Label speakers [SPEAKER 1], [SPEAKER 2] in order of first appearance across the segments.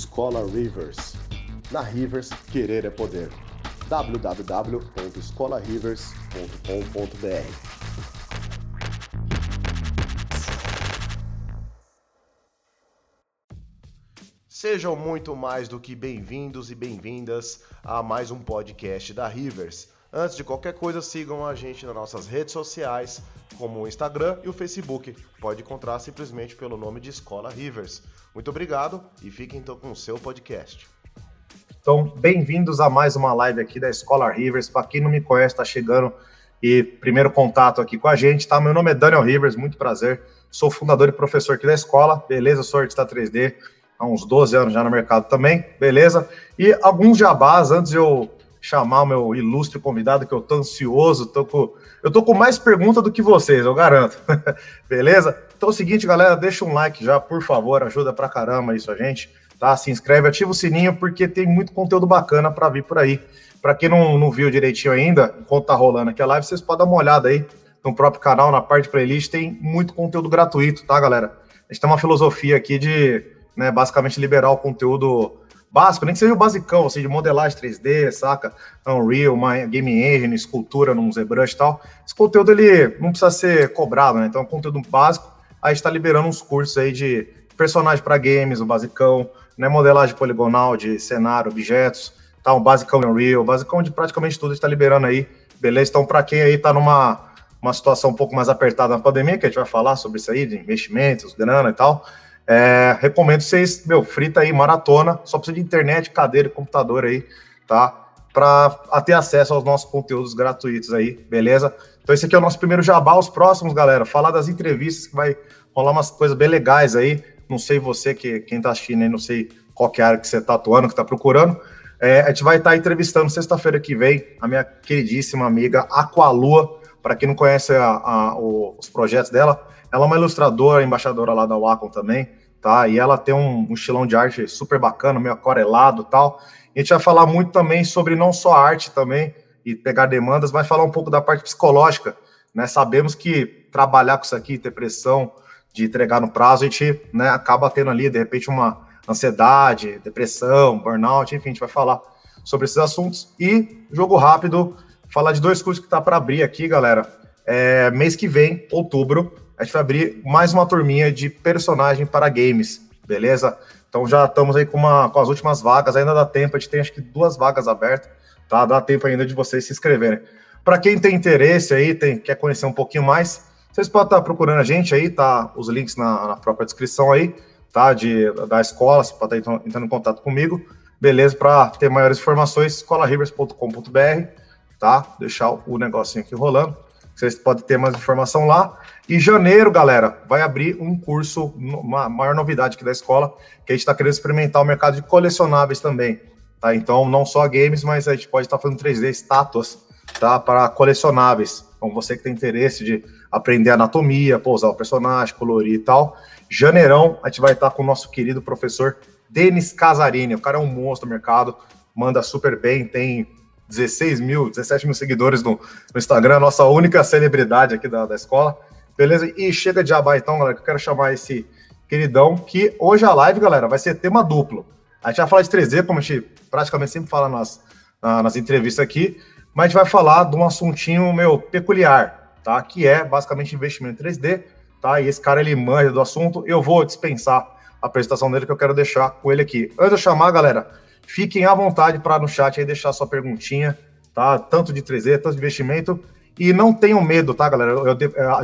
[SPEAKER 1] Escola Rivers. Na Rivers, querer é poder. www.escolarivers.com.br Sejam muito mais do que bem-vindos e bem-vindas a mais um podcast da Rivers. Antes de qualquer coisa, sigam a gente nas nossas redes sociais, como o Instagram e o Facebook. Pode encontrar simplesmente pelo nome de Escola Rivers. Muito obrigado e fiquem então com o seu podcast. Então, bem-vindos a mais uma live aqui da Escola Rivers. Para quem não me conhece, está chegando e primeiro contato aqui com a gente, tá? Meu nome é Daniel Rivers, muito prazer. Sou fundador e professor aqui da escola, beleza? Sou artista 3D há uns 12 anos já no mercado também, beleza? E alguns jabás antes de eu chamar o meu ilustre convidado, que eu tô ansioso, tô com, eu tô com mais perguntas do que vocês, eu garanto. Beleza? Então é o seguinte, galera, deixa um like já, por favor, ajuda pra caramba isso a gente, tá? Se inscreve, ativa o sininho, porque tem muito conteúdo bacana para vir por aí. Para quem não, não viu direitinho ainda, enquanto tá rolando aqui a live, vocês podem dar uma olhada aí no próprio canal, na parte playlist, tem muito conteúdo gratuito, tá, galera? A gente tem uma filosofia aqui de, né, basicamente liberar o conteúdo básico, nem que seja o basicão, assim, de modelagem 3D, saca? Unreal, uma game engine, escultura num ZBrush e tal. Esse conteúdo, ele não precisa ser cobrado, né? Então, é um conteúdo básico. Aí está liberando uns cursos aí de personagem para games, o basicão, né? Modelagem poligonal de cenário, objetos, tá? Um basicão Unreal, basicão de praticamente tudo está liberando aí, beleza? Então, para quem aí tá numa uma situação um pouco mais apertada na pandemia, que a gente vai falar sobre isso aí, de investimentos, grana e tal, é, recomendo vocês, meu, frita aí, maratona, só precisa de internet, cadeira e computador aí, tá? Para ter acesso aos nossos conteúdos gratuitos aí, beleza? Então esse aqui é o nosso primeiro jabá, os próximos, galera, falar das entrevistas que vai rolar umas coisas bem legais aí, não sei você, que quem tá assistindo aí, não sei qual que é a área que você tá atuando, que tá procurando, é, a gente vai estar tá entrevistando sexta-feira que vem a minha queridíssima amiga Aqualua, para quem não conhece a, a, os projetos dela, ela é uma ilustradora, embaixadora lá da Wacom também, tá? E ela tem um, um estilão de arte super bacana, meio aquarelado tal. E a gente vai falar muito também sobre não só arte também e pegar demandas, mas falar um pouco da parte psicológica, né? Sabemos que trabalhar com isso aqui, ter pressão de entregar no prazo, a gente né, acaba tendo ali, de repente, uma ansiedade, depressão, burnout, enfim, a gente vai falar sobre esses assuntos. E, jogo rápido, falar de dois cursos que tá para abrir aqui, galera. É, mês que vem, outubro, a gente vai abrir mais uma turminha de personagem para games, beleza? Então já estamos aí com, uma, com as últimas vagas, ainda dá tempo, a gente tem acho que duas vagas abertas, tá? Dá tempo ainda de vocês se inscreverem. Para quem tem interesse aí, tem, quer conhecer um pouquinho mais, vocês podem estar procurando a gente aí, tá? Os links na, na própria descrição aí, tá? De, da escola, você pode estar entrando em contato comigo, beleza? Para ter maiores informações, escolarivers.com.br, tá? Deixar o negocinho aqui rolando. Vocês podem ter mais informação lá. E janeiro, galera, vai abrir um curso, uma maior novidade aqui da escola, que a gente está querendo experimentar o mercado de colecionáveis também. Tá? Então, não só games, mas a gente pode estar tá fazendo 3D estátuas tá? para colecionáveis. Então, você que tem interesse de aprender anatomia, pousar o personagem, colorir e tal. Janeirão, a gente vai estar tá com o nosso querido professor Denis Casarini. O cara é um monstro no mercado, manda super bem, tem 16 mil, 17 mil seguidores no, no Instagram, nossa única celebridade aqui da, da escola. Beleza? E chega de abai então, galera, que eu quero chamar esse queridão, que hoje a live, galera, vai ser tema duplo. A gente vai falar de 3D, como a gente praticamente sempre fala nas, nas entrevistas aqui, mas a gente vai falar de um assuntinho, meu, peculiar, tá? Que é basicamente investimento em 3D, tá? E esse cara, ele manja do assunto. Eu vou dispensar a apresentação dele, que eu quero deixar com ele aqui. Antes de eu chamar, galera, Fiquem à vontade para no chat aí deixar sua perguntinha, tá? Tanto de 3D, tanto de investimento. E não tenham medo, tá, galera? Eu, eu,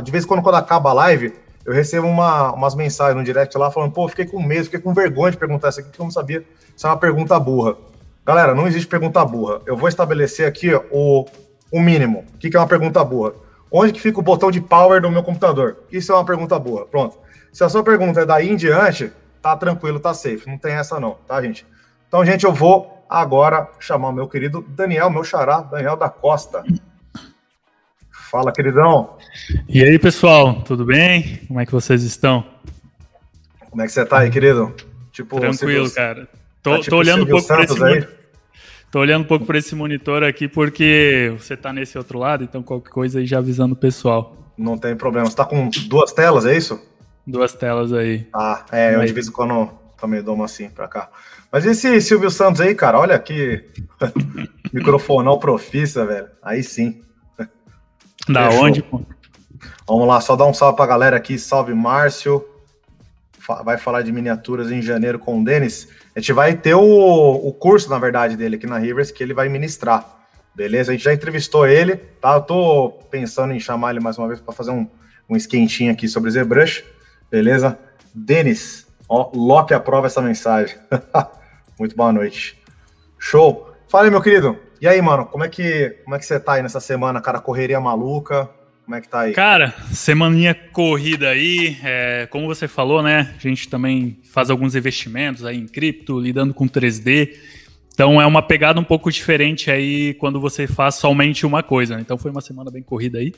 [SPEAKER 1] de vez em quando, quando acaba a live, eu recebo uma, umas mensagens no direct lá falando, pô, fiquei com medo, fiquei com vergonha de perguntar isso aqui, porque eu não sabia se é uma pergunta burra. Galera, não existe pergunta burra. Eu vou estabelecer aqui o, o mínimo. O que, que é uma pergunta burra? Onde que fica o botão de power do meu computador? Isso é uma pergunta boa. Pronto. Se a sua pergunta é daí em diante, tá tranquilo, tá safe. Não tem essa não, tá, gente? Então, gente, eu vou agora chamar o meu querido Daniel, meu xará, Daniel da Costa. Fala, queridão.
[SPEAKER 2] E aí, pessoal, tudo bem? Como é que vocês estão?
[SPEAKER 1] Como é que você tá aí, querido?
[SPEAKER 2] Tipo, Tranquilo, cara. Tô, tá, tipo, tô olhando um pouco para esse aí? Tô olhando um pouco para esse monitor aqui porque você tá nesse outro lado, então qualquer coisa aí já avisando o pessoal.
[SPEAKER 1] Não tem problema. Você tá com duas telas, é isso?
[SPEAKER 2] Duas telas aí.
[SPEAKER 1] Ah, é, eu de vez em quando também dou uma assim para cá. Mas esse Silvio Santos aí, cara, olha que microfonal profissa, velho. Aí sim.
[SPEAKER 2] Da Fechou. onde, pô?
[SPEAKER 1] Vamos lá, só dar um salve pra galera aqui. Salve, Márcio. Vai falar de miniaturas em janeiro com o Denis. A gente vai ter o, o curso, na verdade, dele aqui na Rivers, que ele vai ministrar. Beleza? A gente já entrevistou ele, tá? Eu tô pensando em chamar ele mais uma vez para fazer um, um esquentinho aqui sobre ZBrush. Beleza? Denis, ó, Loki aprova essa mensagem. Muito boa noite. Show. Fala aí, meu querido. E aí, mano, como é que, como é que você tá aí nessa semana, cara? Correria maluca? Como é que tá aí?
[SPEAKER 2] Cara, semaninha corrida aí, é, como você falou, né? A gente também faz alguns investimentos aí em cripto, lidando com 3D. Então é uma pegada um pouco diferente aí quando você faz somente uma coisa. Né? Então foi uma semana bem corrida aí.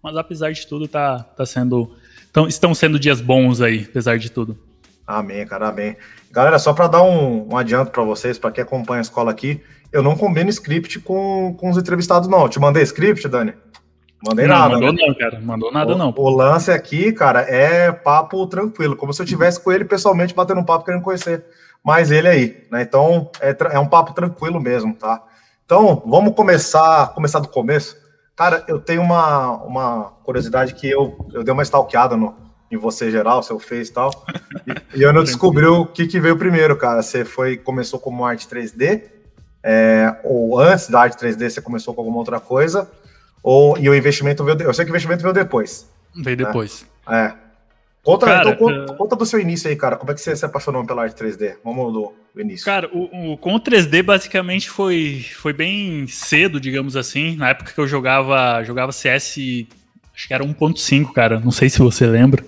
[SPEAKER 2] Mas apesar de tudo, tá, tá sendo. Tão, estão sendo dias bons aí, apesar de tudo.
[SPEAKER 1] Amém, cara, amém. Galera, só para dar um, um adianto para vocês, para quem acompanha a escola aqui, eu não combino script com, com os entrevistados, não. Eu te mandei script, Dani?
[SPEAKER 2] Mandei não, nada. Mandou né? não, cara. Mandou nada,
[SPEAKER 1] o,
[SPEAKER 2] não.
[SPEAKER 1] O lance aqui, cara, é papo tranquilo, como se eu tivesse com ele pessoalmente batendo um papo querendo conhecer mais ele aí, né? Então, é, é um papo tranquilo mesmo, tá? Então, vamos começar, começar do começo. Cara, eu tenho uma, uma curiosidade que eu, eu dei uma stalkeada no, em você geral, seu fez e tal. E, e eu não descobri o que, que veio primeiro, cara. Você foi começou como arte 3D, é, ou antes da arte 3D você começou com alguma outra coisa, ou e o investimento veio. Eu sei que o investimento veio depois.
[SPEAKER 2] Veio né? depois.
[SPEAKER 1] É. Conta, cara, então, conta, uh... conta, do seu início aí, cara. Como é que você se apaixonou pela arte 3D? Vamos do, do início.
[SPEAKER 2] Cara, o, o, com o 3D basicamente foi, foi bem cedo, digamos assim. Na época que eu jogava, jogava CS, acho que era 1.5, cara. Não sei se você lembra.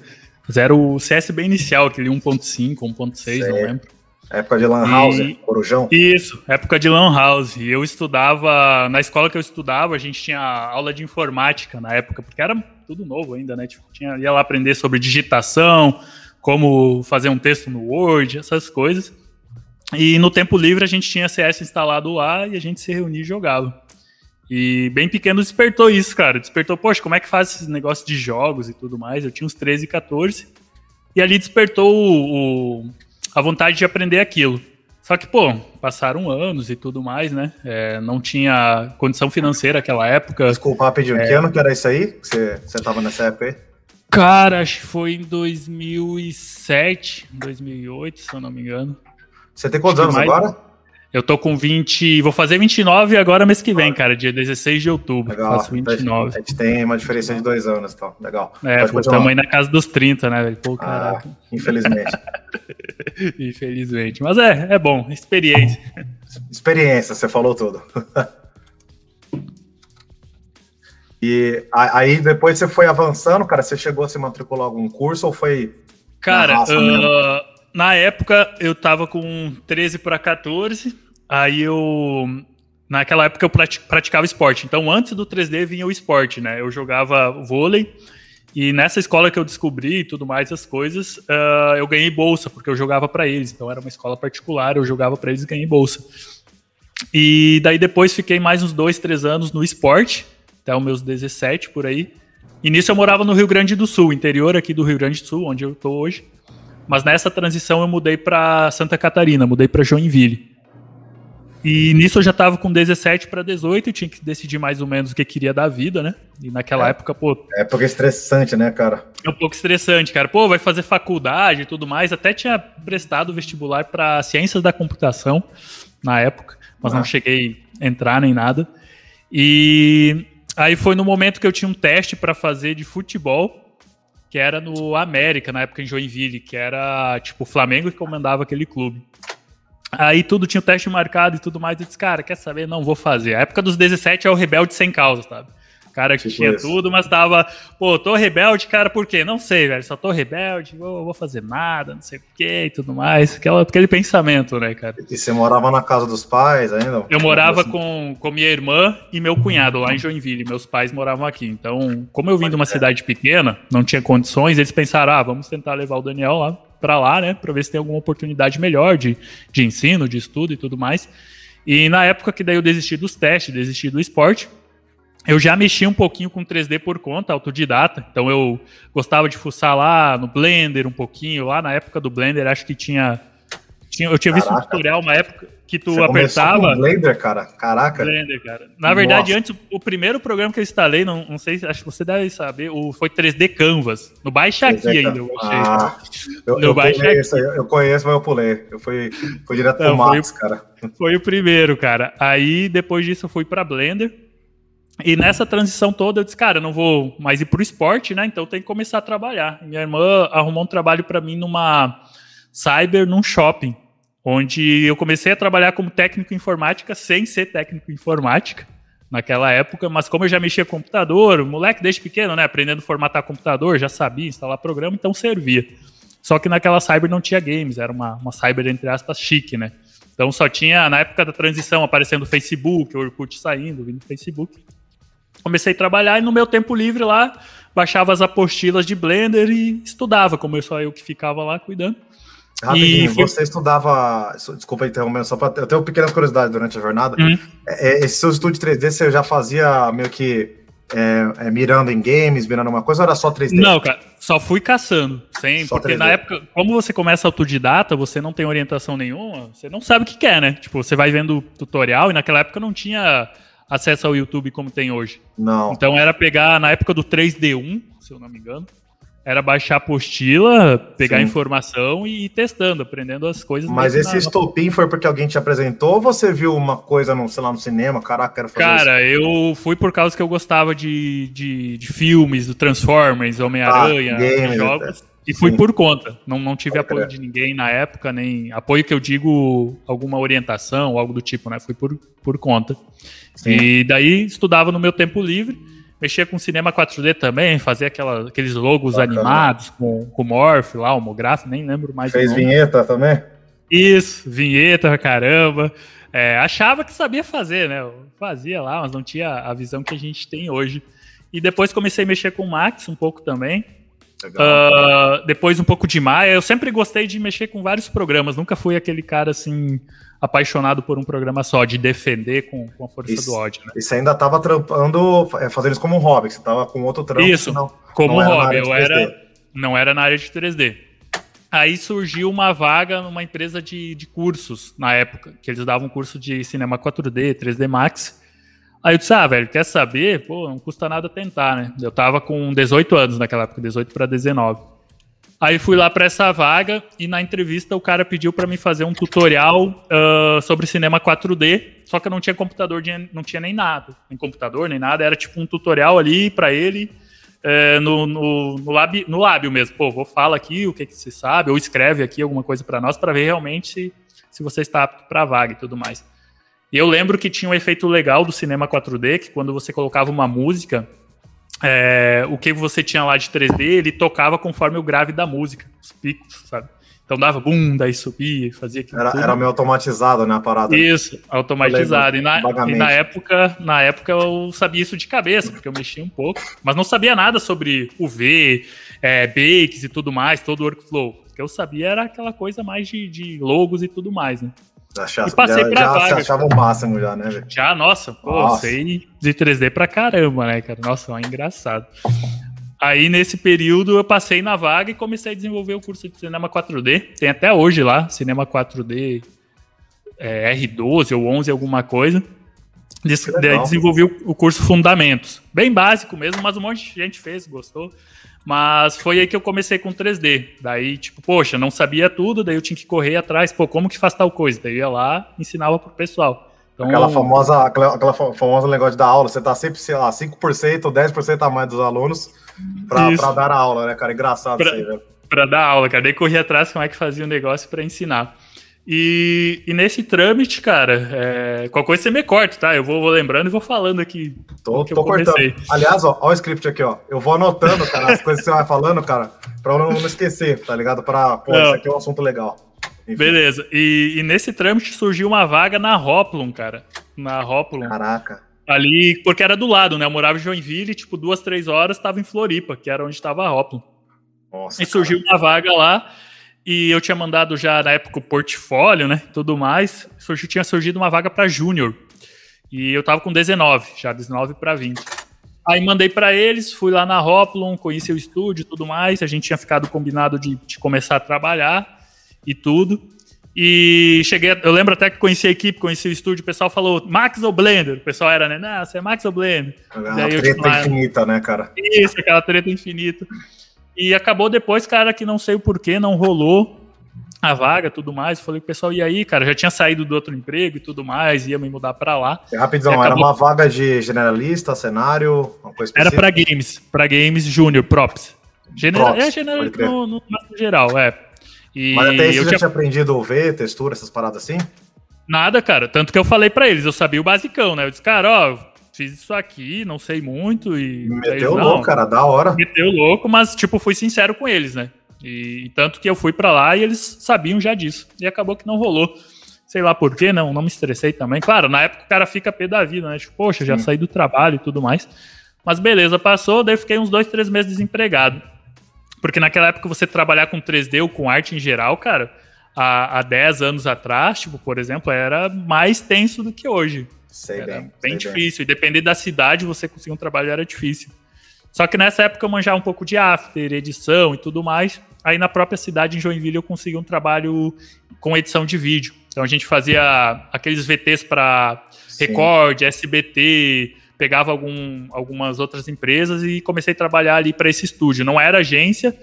[SPEAKER 2] Mas era o CS bem inicial, aquele 1.5, 1.6, não lembro.
[SPEAKER 1] Época de Lan House, e, Corujão?
[SPEAKER 2] Isso, época de Lan House. Eu estudava, na escola que eu estudava, a gente tinha aula de informática na época, porque era tudo novo ainda, né? Tipo, tinha, ia lá aprender sobre digitação, como fazer um texto no Word, essas coisas. E no tempo livre a gente tinha CS instalado lá e a gente se reunia e jogava. E bem pequeno despertou isso, cara. Despertou, poxa, como é que faz esse negócio de jogos e tudo mais? Eu tinha uns 13, 14. E ali despertou o, o a vontade de aprender aquilo. Só que, pô, passaram anos e tudo mais, né? É, não tinha condição financeira naquela época.
[SPEAKER 1] Desculpa, rapidinho. É... Que ano que era isso aí? Você, você tava nessa época aí?
[SPEAKER 2] Cara, acho que foi em 2007, 2008, se eu não me engano.
[SPEAKER 1] Você tem quantos anos mais... agora?
[SPEAKER 2] Eu tô com 20. Vou fazer 29 agora mês que vem, cara, dia 16 de outubro.
[SPEAKER 1] Legal. Faço 29. A gente tem uma diferença de dois anos, então. Legal. É,
[SPEAKER 2] estamos aí na casa dos 30, né, velho? Pô, ah, caraca.
[SPEAKER 1] Ah, infelizmente.
[SPEAKER 2] infelizmente. Mas é, é bom. Experiência.
[SPEAKER 1] Experiência, você falou tudo. e aí depois você foi avançando, cara, você chegou a se matricular algum curso ou foi.
[SPEAKER 2] Cara, uh, na época eu tava com 13 para 14 Aí eu. Naquela época eu praticava esporte. Então, antes do 3D vinha o esporte, né? Eu jogava vôlei. E nessa escola que eu descobri e tudo mais, as coisas, uh, eu ganhei bolsa, porque eu jogava para eles. Então, era uma escola particular, eu jogava para eles e ganhei bolsa. E daí depois fiquei mais uns dois, três anos no esporte, até os meus 17 por aí. E nisso eu morava no Rio Grande do Sul, interior aqui do Rio Grande do Sul, onde eu tô hoje. Mas nessa transição eu mudei para Santa Catarina, mudei para Joinville. E nisso eu já tava com 17 para 18 e tinha que decidir mais ou menos o que queria da vida, né? E naquela
[SPEAKER 1] é,
[SPEAKER 2] época, pô.
[SPEAKER 1] É porque é estressante, né, cara?
[SPEAKER 2] É um pouco estressante, cara. Pô, vai fazer faculdade e tudo mais. Até tinha prestado vestibular para ciências da computação na época, mas ah. não cheguei a entrar nem nada. E aí foi no momento que eu tinha um teste para fazer de futebol, que era no América, na época em Joinville, que era tipo o Flamengo que comandava aquele clube. Aí tudo tinha o teste marcado e tudo mais. Eu disse, cara, quer saber? Não vou fazer. A época dos 17 é o rebelde sem causa, sabe? Cara que tipo tinha tudo, mas tava, pô, tô rebelde, cara, por quê? Não sei, velho. Só tô rebelde, vou, vou fazer nada, não sei o quê e tudo mais. Aquela, aquele pensamento, né, cara?
[SPEAKER 1] E você morava na casa dos pais ainda?
[SPEAKER 2] Eu morava assim? com, com minha irmã e meu cunhado lá em Joinville. Meus pais moravam aqui. Então, como eu vim de uma cidade pequena, não tinha condições, eles pensaram, ah, vamos tentar levar o Daniel lá para lá, né, para ver se tem alguma oportunidade melhor de, de ensino, de estudo e tudo mais. E na época que daí eu desisti dos testes, desisti do esporte, eu já mexi um pouquinho com 3D por conta, autodidata. Então eu gostava de fuçar lá no Blender um pouquinho. Lá na época do Blender, acho que tinha Eu tinha visto Caraca. um tutorial uma época que tu Você apertava. Com
[SPEAKER 1] Blender, cara. Caraca.
[SPEAKER 2] Blender, cara. Na verdade, Nossa. antes, o primeiro programa que eu instalei, não, não sei, acho que você deve saber, o, foi 3D Canvas. No Baixa Aqui ainda, eu achei. Ah,
[SPEAKER 1] eu, eu, conheço, eu, conheço, mas eu pulei. Eu fui, fui direto não, pro Max, foi, cara.
[SPEAKER 2] Foi o primeiro, cara. Aí, depois disso, eu fui pra Blender. E nessa transição toda, eu disse, cara, eu não vou mais ir pro esporte, né? Então tenho que começar a trabalhar. Minha irmã arrumou um trabalho para mim numa cyber, num shopping onde eu comecei a trabalhar como técnico informática sem ser técnico informática naquela época, mas como eu já mexia com computador, moleque desde pequeno, né, aprendendo a formatar computador, já sabia instalar programa, então servia. Só que naquela cyber não tinha games, era uma, uma cyber entre aspas chique, né? Então só tinha na época da transição aparecendo o Facebook, o Orkut saindo, vindo Facebook. Comecei a trabalhar e no meu tempo livre lá baixava as apostilas de Blender e estudava, como eu só eu que ficava lá cuidando.
[SPEAKER 1] Rapidinho, e... você estudava. Desculpa interromper, só para. Eu tenho pequenas curiosidades durante a jornada. É, é, esse seu estúdio 3D você já fazia meio que é, é, mirando em games, mirando uma coisa, ou era só 3D?
[SPEAKER 2] Não, cara, só fui caçando. Sempre. Só porque 3D. na época, como você começa autodidata, você não tem orientação nenhuma, você não sabe o que quer, né? Tipo, você vai vendo tutorial e naquela época não tinha acesso ao YouTube como tem hoje.
[SPEAKER 1] Não.
[SPEAKER 2] Então era pegar, na época do 3D1, se eu não me engano, era baixar a apostila, pegar Sim. informação e ir testando, aprendendo as coisas.
[SPEAKER 1] Mas esse na... estopim foi porque alguém te apresentou ou você viu uma coisa, no, sei lá, no cinema? Caraca, quero fazer
[SPEAKER 2] Cara, isso. eu fui por causa que eu gostava de, de, de filmes, do Transformers, Homem-Aranha, ah, jogos. E fui Sim. por conta. Não, não tive Pode apoio crer. de ninguém na época, nem apoio que eu digo alguma orientação, algo do tipo, né? Fui por, por conta. Sim. E daí estudava no meu tempo livre mexia com cinema 4D também, fazia aquela, aqueles logos Bacana. animados com, com Morph lá, homográfico, nem lembro mais.
[SPEAKER 1] Fez vinheta também?
[SPEAKER 2] Isso, vinheta pra caramba. É, achava que sabia fazer, né? Eu fazia lá, mas não tinha a visão que a gente tem hoje. E depois comecei a mexer com o Max um pouco também. Uh, depois um pouco de Maia. Eu sempre gostei de mexer com vários programas. Nunca fui aquele cara assim apaixonado por um programa só, de defender com, com a força
[SPEAKER 1] isso,
[SPEAKER 2] do ódio. Né?
[SPEAKER 1] E você ainda estava trampando, é, fazendo isso como um hobby, você estava com outro trampo.
[SPEAKER 2] Isso, não, como não hobby, eu era, não era na área de 3D. Aí surgiu uma vaga numa empresa de, de cursos, na época, que eles davam curso de cinema 4D, 3D Max. Aí eu disse, ah, velho, quer saber? Pô, não custa nada tentar, né? Eu tava com 18 anos naquela época, 18 para 19. Aí fui lá para essa vaga e na entrevista o cara pediu para mim fazer um tutorial uh, sobre cinema 4D, só que eu não tinha computador, não tinha nem nada, nem computador, nem nada, era tipo um tutorial ali para ele uh, no, no, no, lábio, no lábio mesmo. Pô, vou falar aqui o que, que você sabe, ou escreve aqui alguma coisa para nós para ver realmente se, se você está apto para vaga e tudo mais. E eu lembro que tinha um efeito legal do cinema 4D, que quando você colocava uma música, é, o que você tinha lá de 3D, ele tocava conforme o grave da música, os picos, sabe? Então dava bum, daí subia, fazia aquilo.
[SPEAKER 1] Era, era meio automatizado, né, a parada?
[SPEAKER 2] Isso, automatizado. E na, e na, época, na época eu sabia isso de cabeça, porque eu mexia um pouco, mas não sabia nada sobre UV, é, bakes e tudo mais, todo o workflow. O que eu sabia era aquela coisa mais de, de logos e tudo mais, né?
[SPEAKER 1] Achava, e passei já, pra já vaga. achava o máximo já, né, velho?
[SPEAKER 2] Já, nossa, pô, nossa. sei de 3D pra caramba, né, cara? Nossa, é engraçado. Aí, nesse período, eu passei na vaga e comecei a desenvolver o curso de cinema 4D. Tem até hoje lá, cinema 4D é, R12 ou 11, alguma coisa. Des desenvolvi o curso Fundamentos. Bem básico mesmo, mas um monte de gente fez, gostou. Mas foi aí que eu comecei com 3D. Daí, tipo, poxa, não sabia tudo, daí eu tinha que correr atrás, pô, como que faz tal coisa? Daí eu ia lá ensinava pro pessoal.
[SPEAKER 1] Então, aquela famosa, aquela, aquela famosa negócio dar aula, você tá sempre, sei lá, 5% ou 10% a mais dos alunos pra, pra, dar a aula, né, cara? Engraçado
[SPEAKER 2] pra,
[SPEAKER 1] isso aí, velho.
[SPEAKER 2] Pra dar aula, cara. Daí corria atrás como é que fazia o negócio para ensinar. E, e, nesse trâmite, cara, é, qualquer coisa você me corta, tá? Eu vou, vou lembrando e vou falando aqui.
[SPEAKER 1] Tô, tô cortando. Aliás, ó, ó o script aqui, ó. Eu vou anotando, cara, as coisas que você vai falando, cara, pra eu não, esquecer, tá ligado? Pra, pô, não. isso aqui é um assunto legal.
[SPEAKER 2] Enfim. Beleza. E, e, nesse trâmite surgiu uma vaga na Hoplon, cara. Na Hoplon.
[SPEAKER 1] Caraca.
[SPEAKER 2] Ali, porque era do lado, né? Eu morava em Joinville, tipo, duas, três horas, tava em Floripa, que era onde estava a Hoplon. Nossa, e surgiu cara. uma vaga lá. E eu tinha mandado já na época o portfólio, né? Tudo mais. Surgiu, tinha surgido uma vaga para júnior. E eu tava com 19, já 19 para 20. Aí mandei para eles, fui lá na Hoplon, conheci o estúdio e tudo mais. A gente tinha ficado combinado de, de, começar a trabalhar e tudo. E cheguei, eu lembro até que conheci a equipe, conheci o estúdio, o pessoal falou Max ou Blender? O pessoal era, né? Não, você é Max ou Blender?
[SPEAKER 1] A treta tipo, infinita, né, cara?
[SPEAKER 2] Isso, aquela treta infinita. E acabou depois, cara, que não sei o porquê, não rolou a vaga tudo mais. Falei pro pessoal, e aí, cara, já tinha saído do outro emprego e tudo mais, ia me mudar para lá.
[SPEAKER 1] E rapidão, acabou... era uma vaga de generalista, cenário,
[SPEAKER 2] uma coisa específica? Era para games, para games júnior, props. Genera... props. É generalista no, no, no geral, é.
[SPEAKER 1] E Mas até isso eu já tinha... tinha aprendido a ver, textura, essas paradas assim?
[SPEAKER 2] Nada, cara. Tanto que eu falei para eles, eu sabia o basicão, né? Eu disse, cara, ó, fiz isso aqui, não sei muito e...
[SPEAKER 1] Meteu louco, cara, da hora.
[SPEAKER 2] Meteu louco, mas, tipo, fui sincero com eles, né? E, e, tanto que eu fui para lá e eles sabiam já disso. E acabou que não rolou. Sei lá por quê, não, não me estressei também. Claro, na época o cara fica pé da vida, né? Tipo, poxa, já Sim. saí do trabalho e tudo mais. Mas beleza, passou, daí fiquei uns dois, três meses desempregado. Porque naquela época você trabalhar com 3D ou com arte em geral, cara, há, há 10 anos atrás, tipo, por exemplo, era mais tenso do que hoje. Sei era bem, bem sei difícil. Bem. E dependendo da cidade, você conseguir um trabalho era difícil. Só que nessa época eu manjava um pouco de after, edição e tudo mais. Aí na própria cidade, em Joinville, eu consegui um trabalho com edição de vídeo. Então a gente fazia aqueles VTs para Record, SBT, pegava algum, algumas outras empresas e comecei a trabalhar ali para esse estúdio. Não era agência,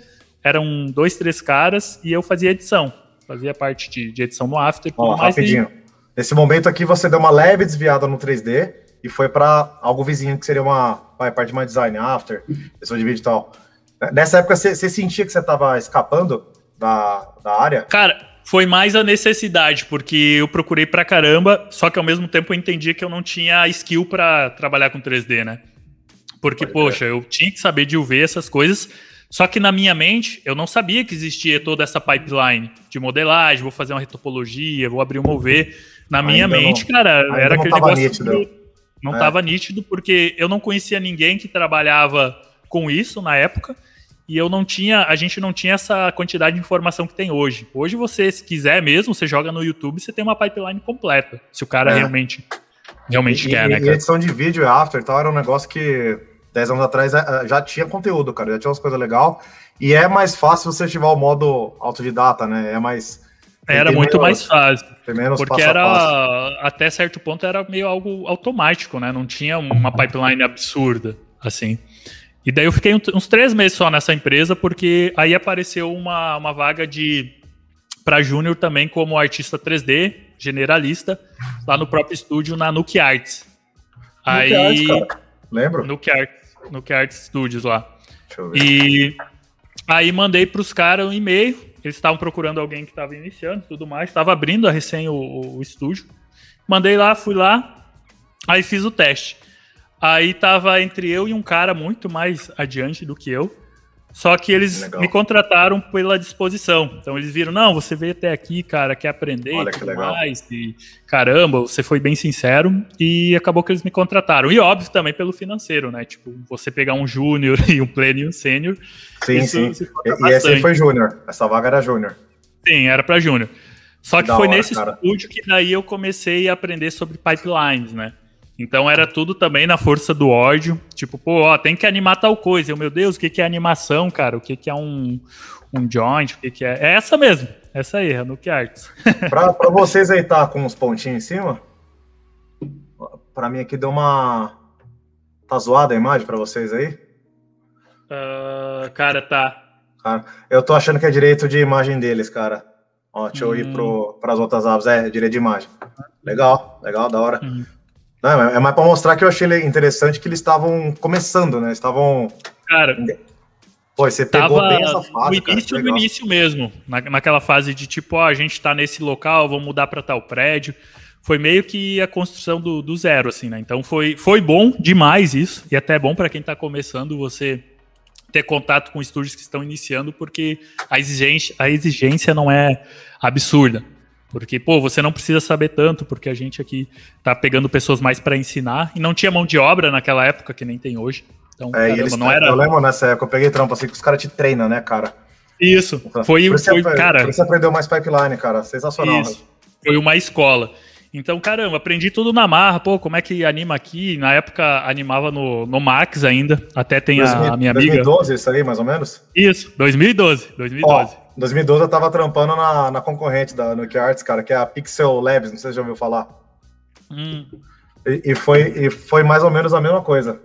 [SPEAKER 2] eram dois, três caras e eu fazia edição. Fazia parte de, de edição no After.
[SPEAKER 1] Ó, rapidinho. Nesse momento aqui você deu uma leve desviada no 3D e foi para algo vizinho que seria uma vai, parte mais design, After, edição de vídeo e tal. Nessa época você, você sentia que você estava escapando da, da área?
[SPEAKER 2] Cara, foi mais a necessidade, porque eu procurei pra caramba, só que ao mesmo tempo eu entendi que eu não tinha skill para trabalhar com 3D, né? Porque, Pode poxa, ver. eu tinha que saber de UV essas coisas, só que na minha mente eu não sabia que existia toda essa pipeline de modelagem, vou fazer uma retopologia, vou abrir uma UV. Na ainda minha mente, não, cara, era aquele negócio nítido. não estava é. nítido, porque eu não conhecia ninguém que trabalhava com isso na época e eu não tinha, a gente não tinha essa quantidade de informação que tem hoje. Hoje você, se quiser mesmo, você joga no YouTube, você tem uma pipeline completa, se o cara é. realmente realmente
[SPEAKER 1] e,
[SPEAKER 2] quer, né,
[SPEAKER 1] cara? E edição de vídeo e after e tal era um negócio que 10 anos atrás é, já tinha conteúdo, cara, já tinha umas coisas legais. E é mais fácil você ativar o modo autodidata, né? É mais
[SPEAKER 2] era muito menos, mais fácil. Porque era, até certo ponto, era meio algo automático, né? Não tinha uma pipeline absurda, assim. E daí eu fiquei uns três meses só nessa empresa, porque aí apareceu uma, uma vaga de para júnior também como artista 3D, generalista, lá no próprio estúdio na Nuke Arts. Nuke aí, Arts,
[SPEAKER 1] Lembro?
[SPEAKER 2] Nuke Arts, Nuke Arts Studios lá. E aí mandei para os caras um e-mail. Eles estavam procurando alguém que estava iniciando tudo mais. Estava abrindo a recém o, o, estúdio. Mandei lá, fui lá. Aí fiz o teste. Aí tava entre eu e um cara muito mais adiante do que eu. Só que eles legal. me contrataram pela disposição. Então eles viram, não, você veio até aqui, cara, quer aprender Olha, tudo mais. E caramba, você foi bem sincero. E acabou que eles me contrataram. E óbvio também pelo financeiro, né? Tipo, você pegar um júnior e um pleno e um sênior.
[SPEAKER 1] Sim, sim. E, esse aí foi júnior. Essa vaga era júnior.
[SPEAKER 2] Sim, era para júnior. Só que, que foi hora, nesse cara. estúdio que daí eu comecei a aprender sobre pipelines, né? Então era tudo também na força do ódio. Tipo, pô, ó, tem que animar tal coisa. Eu, meu Deus, o que, que é animação, cara? O que, que é um, um joint? O que, que é. É essa mesmo. Essa aí, é Nuke Arts.
[SPEAKER 1] pra, pra vocês aí tá com os pontinhos em cima? Pra mim aqui deu uma. Tá zoada a imagem pra vocês aí?
[SPEAKER 2] Uh, cara, tá.
[SPEAKER 1] Cara, eu tô achando que é direito de imagem deles, cara. Ó, deixa hum. eu ir pro, pras outras abas. É, direito de imagem. Legal, legal, da hora. Hum. Não, é mais para mostrar que eu achei interessante que eles estavam começando, né? Estavam.
[SPEAKER 2] Cara.
[SPEAKER 1] Pô, você pegou bem essa
[SPEAKER 2] fase. No início cara, do início mesmo. Na, naquela fase de tipo, ó, a gente tá nesse local, vamos mudar para tal prédio. Foi meio que a construção do, do zero, assim, né? Então foi, foi bom demais isso. E até bom para quem tá começando você ter contato com estúdios que estão iniciando, porque a exigência, a exigência não é absurda. Porque, pô, você não precisa saber tanto, porque a gente aqui tá pegando pessoas mais para ensinar. E não tinha mão de obra naquela época, que nem tem hoje. Então,
[SPEAKER 1] é, caramba, eles, não era. Eu lembro nessa época, eu peguei trampo assim que os caras te treinam, né, cara?
[SPEAKER 2] Isso. Então, foi, por foi,
[SPEAKER 1] você,
[SPEAKER 2] cara.
[SPEAKER 1] Por você aprendeu mais pipeline, cara. Sensacional. Isso.
[SPEAKER 2] Foi uma escola. Então, caramba, aprendi tudo na marra. Pô, como é que anima aqui? Na época animava no, no Max ainda. Até tem 2000, a, minha amiga.
[SPEAKER 1] 2012, isso aí, mais ou menos?
[SPEAKER 2] Isso, 2012. 2012. Ó,
[SPEAKER 1] Em 2012 eu tava trampando na, na concorrente da Nuke Arts, cara, que é a Pixel Labs, não sei se já ouviu falar. Hum. E, e, foi, e foi mais ou menos a mesma coisa.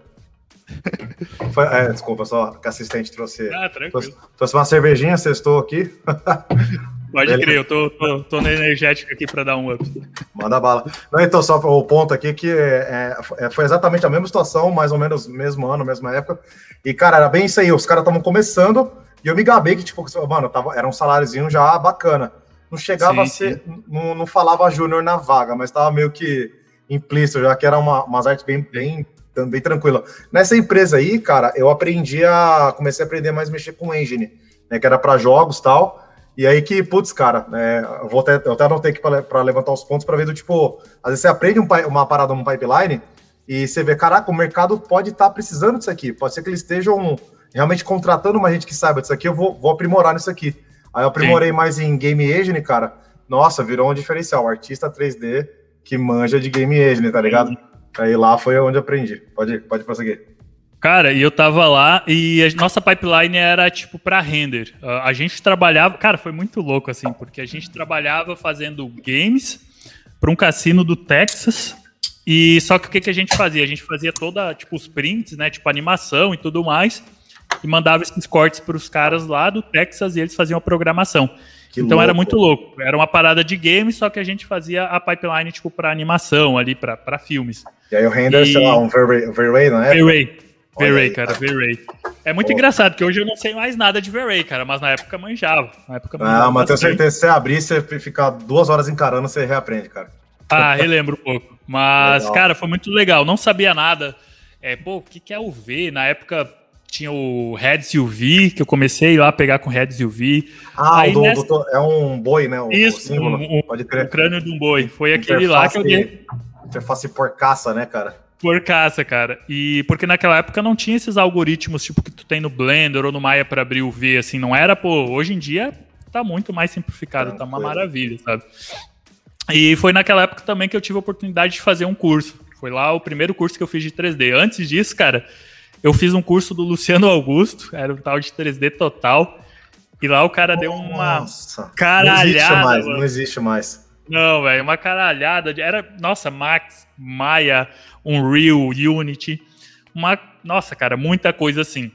[SPEAKER 1] Foi, é, desculpa, só que a assistente trouxe, ah, trouxe, trouxe uma cervejinha, cestou aqui.
[SPEAKER 2] Pode Ele... crer, eu tô, tô, tô no energético aqui para dar um up.
[SPEAKER 1] Manda bala. Não, então, só o ponto aqui que é, é, foi exatamente a mesma situação, mais ou menos mesmo ano, mesma época. E, cara, era bem isso aí. Os caras estavam começando e eu me gabei que, tipo, mano, tava, era um saláriozinho já bacana. Não chegava sim, a ser, não, não, falava júnior na vaga, mas tava meio que implícito, já que era uma, umas artes bem, bem, bem tranquila. Nessa empresa aí, cara, eu aprendi a. Comecei a aprender mais a mexer com engine, né? Que era para jogos tal. E aí que, putz, cara, é, eu, vou até, eu até anotei aqui para levantar os pontos para ver do tipo, às vezes você aprende um, uma parada num pipeline e você vê, caraca, o mercado pode estar tá precisando disso aqui. Pode ser que eles estejam realmente contratando uma gente que saiba disso aqui, eu vou, vou aprimorar nisso aqui. Aí eu aprimorei Sim. mais em Game Engine, cara. Nossa, virou um diferencial. O artista 3D que manja de Game Engine, tá ligado? Sim. Aí lá foi onde eu aprendi. Pode, pode prosseguir.
[SPEAKER 2] Cara, e eu tava lá e a nossa pipeline era tipo para render. A gente trabalhava, cara, foi muito louco assim, porque a gente trabalhava fazendo games para um cassino do Texas. E só que o que, que a gente fazia? A gente fazia toda tipo os prints, né, tipo animação e tudo mais, e mandava esses cortes para os caras lá do Texas e eles faziam a programação. Que então louco. era muito louco. Era uma parada de games, só que a gente fazia a pipeline tipo para animação ali para filmes.
[SPEAKER 1] E aí o render, e... sei lá, um V-Ray, não é?
[SPEAKER 2] V-Ray. V-Ray, cara, V-Ray. É muito Pô. engraçado, porque hoje eu não sei mais nada de V-Ray, cara, mas na época manjava. Na época
[SPEAKER 1] ah, manjava ah, mas tenho certeza, se você abrir, você ficar duas horas encarando, você reaprende, cara.
[SPEAKER 2] Ah, relembro um pouco. Mas, legal. cara, foi muito legal. Não sabia nada. É, pô, o que, que é o V? Na época tinha o Reds e o V, que eu comecei lá a pegar com Reds e o V.
[SPEAKER 1] Ah, Aí, do, nessa... do, é um boi, né?
[SPEAKER 2] O, Isso, o um, Pode crer. o crânio de um boi. Foi aquele lá que eu dei.
[SPEAKER 1] Interface porcaça, né, cara?
[SPEAKER 2] Por caça, cara. E porque naquela época não tinha esses algoritmos tipo que tu tem no Blender ou no Maya para abrir o V, assim, não era, pô, hoje em dia tá muito mais simplificado, tá uma maravilha, sabe? E foi naquela época também que eu tive a oportunidade de fazer um curso. Foi lá o primeiro curso que eu fiz de 3D. Antes disso, cara, eu fiz um curso do Luciano Augusto, era um tal de 3D total. E lá o cara deu uma Nossa, caralhada. Não
[SPEAKER 1] existe mais, mano. não existe mais.
[SPEAKER 2] Não, velho, uma caralhada. De, era, nossa, Max, Maya, Unreal, Unity. Uma, nossa, cara, muita coisa assim.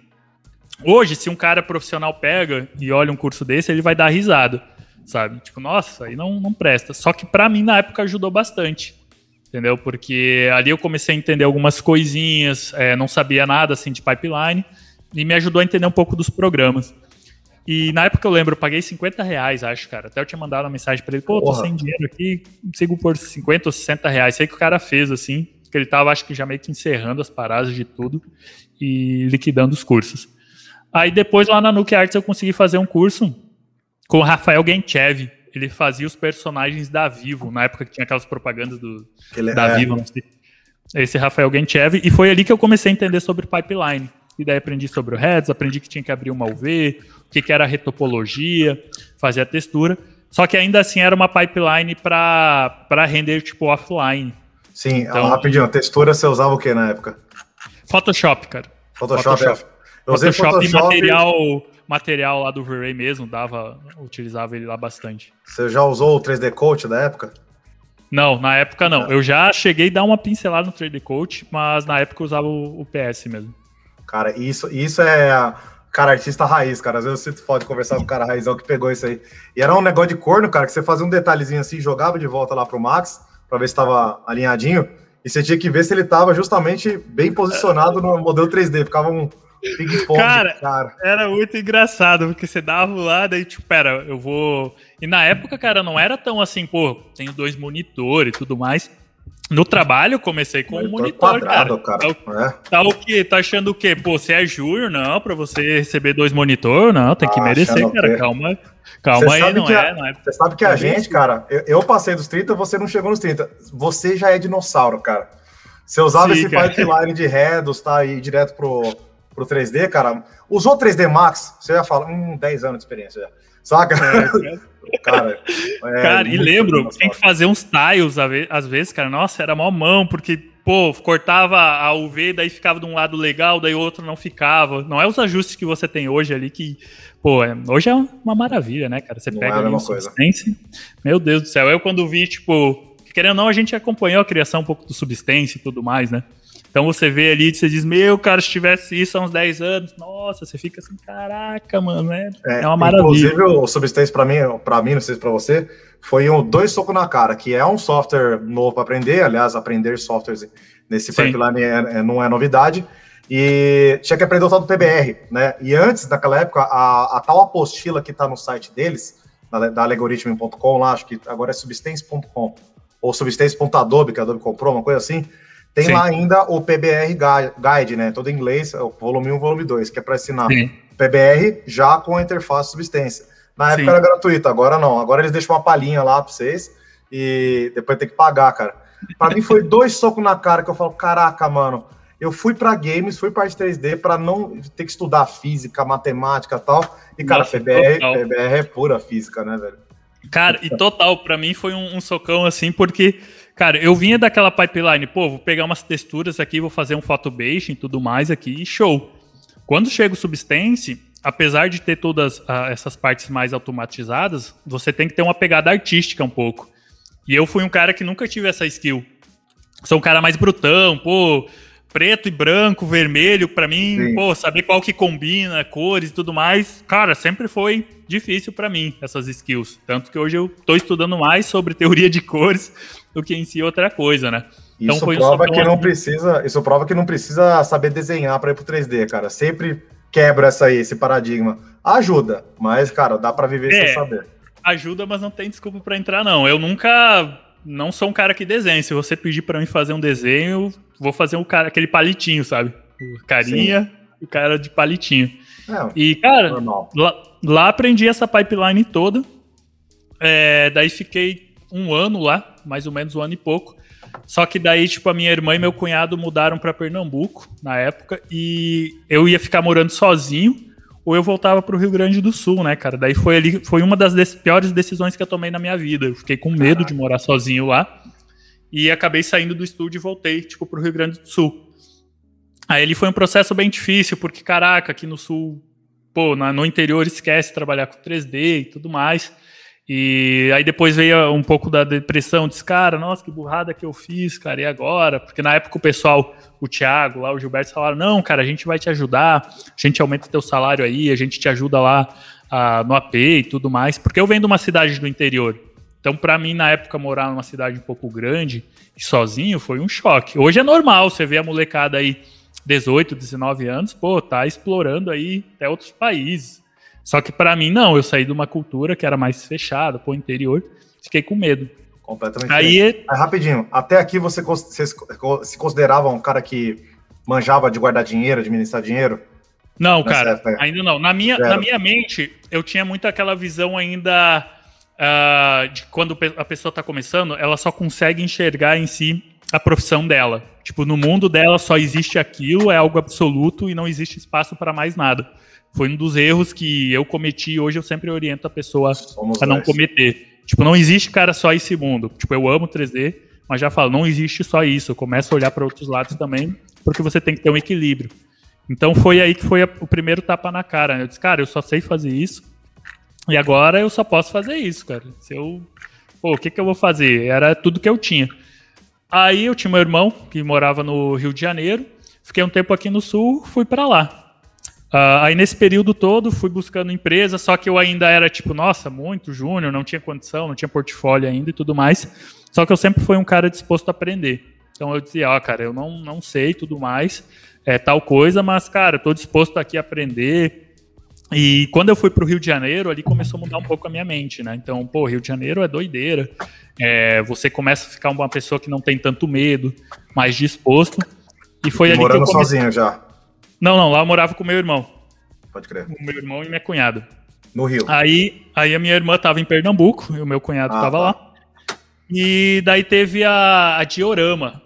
[SPEAKER 2] Hoje, se um cara profissional pega e olha um curso desse, ele vai dar risada, sabe? Tipo, nossa, aí não, não presta. Só que para mim, na época, ajudou bastante, entendeu? Porque ali eu comecei a entender algumas coisinhas, é, não sabia nada, assim, de pipeline, e me ajudou a entender um pouco dos programas. E na época eu lembro, eu paguei 50 reais, acho, cara. Até eu tinha mandado uma mensagem pra ele, pô, Porra. tô sem dinheiro aqui, consigo por 50 ou 60 reais. Sei que o cara fez, assim, que ele tava, acho que já meio que encerrando as paradas de tudo e liquidando os cursos. Aí depois lá na Nuke Arts eu consegui fazer um curso com o Rafael Genchev. Ele fazia os personagens da Vivo, na época que tinha aquelas propagandas do, ele da é. Vivo, não sei. Esse Rafael Genchev. E foi ali que eu comecei a entender sobre pipeline. E daí aprendi sobre o Heads, aprendi que tinha que abrir uma UV, o que, que era retopologia, fazer a textura. Só que ainda assim era uma pipeline para render tipo offline.
[SPEAKER 1] Sim, então, rapidinho, textura você usava o que na época?
[SPEAKER 2] Photoshop, cara.
[SPEAKER 1] Photoshop. É.
[SPEAKER 2] Photoshop, eu usei Photoshop, Photoshop e material, material lá do V-Ray mesmo, dava, utilizava ele lá bastante.
[SPEAKER 1] Você já usou o 3D Coach da época?
[SPEAKER 2] Não, na época não. Eu já cheguei a dar uma pincelada no 3D Coach, mas na época eu usava o, o PS mesmo.
[SPEAKER 1] Cara, isso, isso é. Cara, artista raiz, cara. Às vezes você pode conversar com o cara raizão que pegou isso aí. E era um negócio de corno, cara, que você fazia um detalhezinho assim, jogava de volta lá pro Max, para ver se estava alinhadinho. E você tinha que ver se ele estava justamente bem posicionado no modelo 3D. Ficava um
[SPEAKER 2] ping-pong. Cara, cara, era muito engraçado, porque você dava lá, daí, tipo, pera, eu vou. E na época, cara, não era tão assim, pô, tenho dois monitores e tudo mais. No trabalho, comecei com um monitor, quadrado, cara. cara. Tá, é. tá, o quê? Tá achando o quê? Pô, você é júnior? Não, pra você receber dois monitor? Não, tem que ah, merecer, cara. Calma, calma aí, não é, não é.
[SPEAKER 1] Você sabe que a gente, cara, eu, eu, passei dos 30, você não chegou nos 30. Você já é dinossauro, cara. Você usava Sim, esse cara. pipeline de Redus, tá aí direto pro, pro 3D, cara. Usou 3D Max, você já fala, hum, 10 anos de experiência já. Saca? É,
[SPEAKER 2] cara, é, cara e lembro, tem que fazer uns tiles às vezes, cara. Nossa, era mó mão, porque pô, cortava a UV, daí ficava de um lado legal, daí o outro não ficava. Não é os ajustes que você tem hoje ali que, pô, é, hoje é uma maravilha, né, cara? Você não pega é ali substância. Meu Deus do céu, eu quando vi, tipo, querendo ou não, a gente acompanhou a criação um pouco do substância e tudo mais, né? Então você vê ali você diz, meu, cara, se tivesse isso há uns 10 anos, nossa, você fica assim, caraca, mano, é, é, é uma maravilha.
[SPEAKER 1] Inclusive, o Substance, para mim, para mim, não sei se para você, foi um dois socos na cara, que é um software novo para aprender, aliás, aprender softwares nesse pipeline é, é, não é novidade, e tinha que aprender o tal do PBR, né? E antes, naquela época, a, a tal apostila que está no site deles, da, da lá, acho que agora é substance.com, ou substance.adobe, que a Adobe comprou, uma coisa assim, tem Sim. lá ainda o PBR Guide, né? Todo em inglês, o volume 1 volume 2, que é para ensinar Sim. PBR já com a interface substância. Na época Sim. era gratuito, agora não. Agora eles deixam uma palhinha lá para vocês e depois tem que pagar, cara. Para mim foi dois socos na cara que eu falo, caraca, mano. Eu fui para games, fui para 3D para não ter que estudar física, matemática e tal. E, cara, Nossa, PBR, PBR é pura física, né, velho?
[SPEAKER 2] Cara, e total, para mim foi um, um, socão assim, porque, cara, eu vinha daquela pipeline, pô, vou pegar umas texturas aqui, vou fazer um photobase e tudo mais aqui, e show. Quando chega o Substance, apesar de ter todas ah, essas partes mais automatizadas, você tem que ter uma pegada artística um pouco. E eu fui um cara que nunca tive essa skill. Sou um cara mais brutão, pô, preto e branco, vermelho, para mim, Sim. pô, saber qual que combina, cores e tudo mais, cara, sempre foi difícil para mim essas skills. Tanto que hoje eu tô estudando mais sobre teoria de cores do que em si outra coisa, né?
[SPEAKER 1] Então, isso prova que não precisa, isso prova que não precisa saber desenhar para ir pro 3D, cara. Sempre quebra essa aí, esse paradigma. Ajuda, mas cara, dá para viver é, sem saber.
[SPEAKER 2] Ajuda, mas não tem desculpa para entrar não. Eu nunca não sou um cara que desenha. Se você pedir para mim fazer um desenho, vou fazer um cara, aquele palitinho, sabe? O carinha e o cara de palitinho. É, e, cara, lá, lá, aprendi essa pipeline toda. É, daí fiquei um ano lá, mais ou menos um ano e pouco. Só que daí, tipo, a minha irmã e meu cunhado mudaram para Pernambuco na época e eu ia ficar morando sozinho ou eu voltava para o Rio Grande do Sul, né, cara? Daí foi ali, foi uma das piores decisões que eu tomei na minha vida. Eu fiquei com medo Caraca. de morar sozinho lá e acabei saindo do estúdio e voltei, tipo, pro Rio Grande do Sul. Aí ele foi um processo bem difícil, porque, caraca, aqui no Sul, pô, no interior esquece trabalhar com 3D e tudo mais. E aí depois veio um pouco da depressão, disse, cara, nossa, que burrada que eu fiz, cara, e agora? Porque na época o pessoal, o Thiago, lá, o Gilberto falaram, não, cara, a gente vai te ajudar, a gente aumenta teu salário aí, a gente te ajuda lá no AP e tudo mais, porque eu venho de uma cidade do interior. Então, para mim, na época, morar numa cidade um pouco grande e sozinho foi um choque. Hoje é normal, você vê a molecada aí, 18, 19 anos, pô, tá explorando aí até outros países. Só que para mim, não, eu saí de uma cultura que era mais fechada, pô, interior, fiquei com medo.
[SPEAKER 1] Completamente. Aí, é... rapidinho, até aqui você, você se considerava um cara que manjava de guardar dinheiro, administrar dinheiro?
[SPEAKER 2] Não, cara, ainda não. Na minha, na minha mente, eu tinha muito aquela visão ainda uh, de quando a pessoa está começando, ela só consegue enxergar em si a profissão dela. Tipo, no mundo dela só existe aquilo, é algo absoluto e não existe espaço para mais nada. Foi um dos erros que eu cometi e hoje eu sempre oriento a pessoa Somos a não dois. cometer. Tipo, não existe, cara, só esse mundo. Tipo, eu amo 3D, mas já falo, não existe só isso. Começa a olhar para outros lados também, porque você tem que ter um equilíbrio. Então foi aí que foi a, o primeiro tapa na cara. Eu disse, cara, eu só sei fazer isso e agora eu só posso fazer isso, cara. Se eu. Pô, o que, que eu vou fazer? Era tudo que eu tinha. Aí eu tinha meu irmão, que morava no Rio de Janeiro. Fiquei um tempo aqui no Sul, fui para lá. Uh, aí nesse período todo fui buscando empresa, só que eu ainda era tipo, nossa, muito júnior, não tinha condição, não tinha portfólio ainda e tudo mais. Só que eu sempre fui um cara disposto a aprender. Então eu dizia, ó, oh, cara, eu não, não sei tudo mais, é tal coisa, mas, cara, tô disposto aqui a aprender, e quando eu fui para o Rio de Janeiro, ali começou a mudar um pouco a minha mente, né? Então, pô, Rio de Janeiro é doideira. É, você começa a ficar uma pessoa que não tem tanto medo, mais disposto. E foi e ali
[SPEAKER 1] morando
[SPEAKER 2] que
[SPEAKER 1] eu comecei... sozinho já?
[SPEAKER 2] Não, não, lá eu morava com meu irmão.
[SPEAKER 1] Pode crer.
[SPEAKER 2] O meu irmão e minha cunhada.
[SPEAKER 1] No Rio.
[SPEAKER 2] Aí, aí a minha irmã estava em Pernambuco e o meu cunhado estava ah, tá. lá. E daí teve a, a Diorama.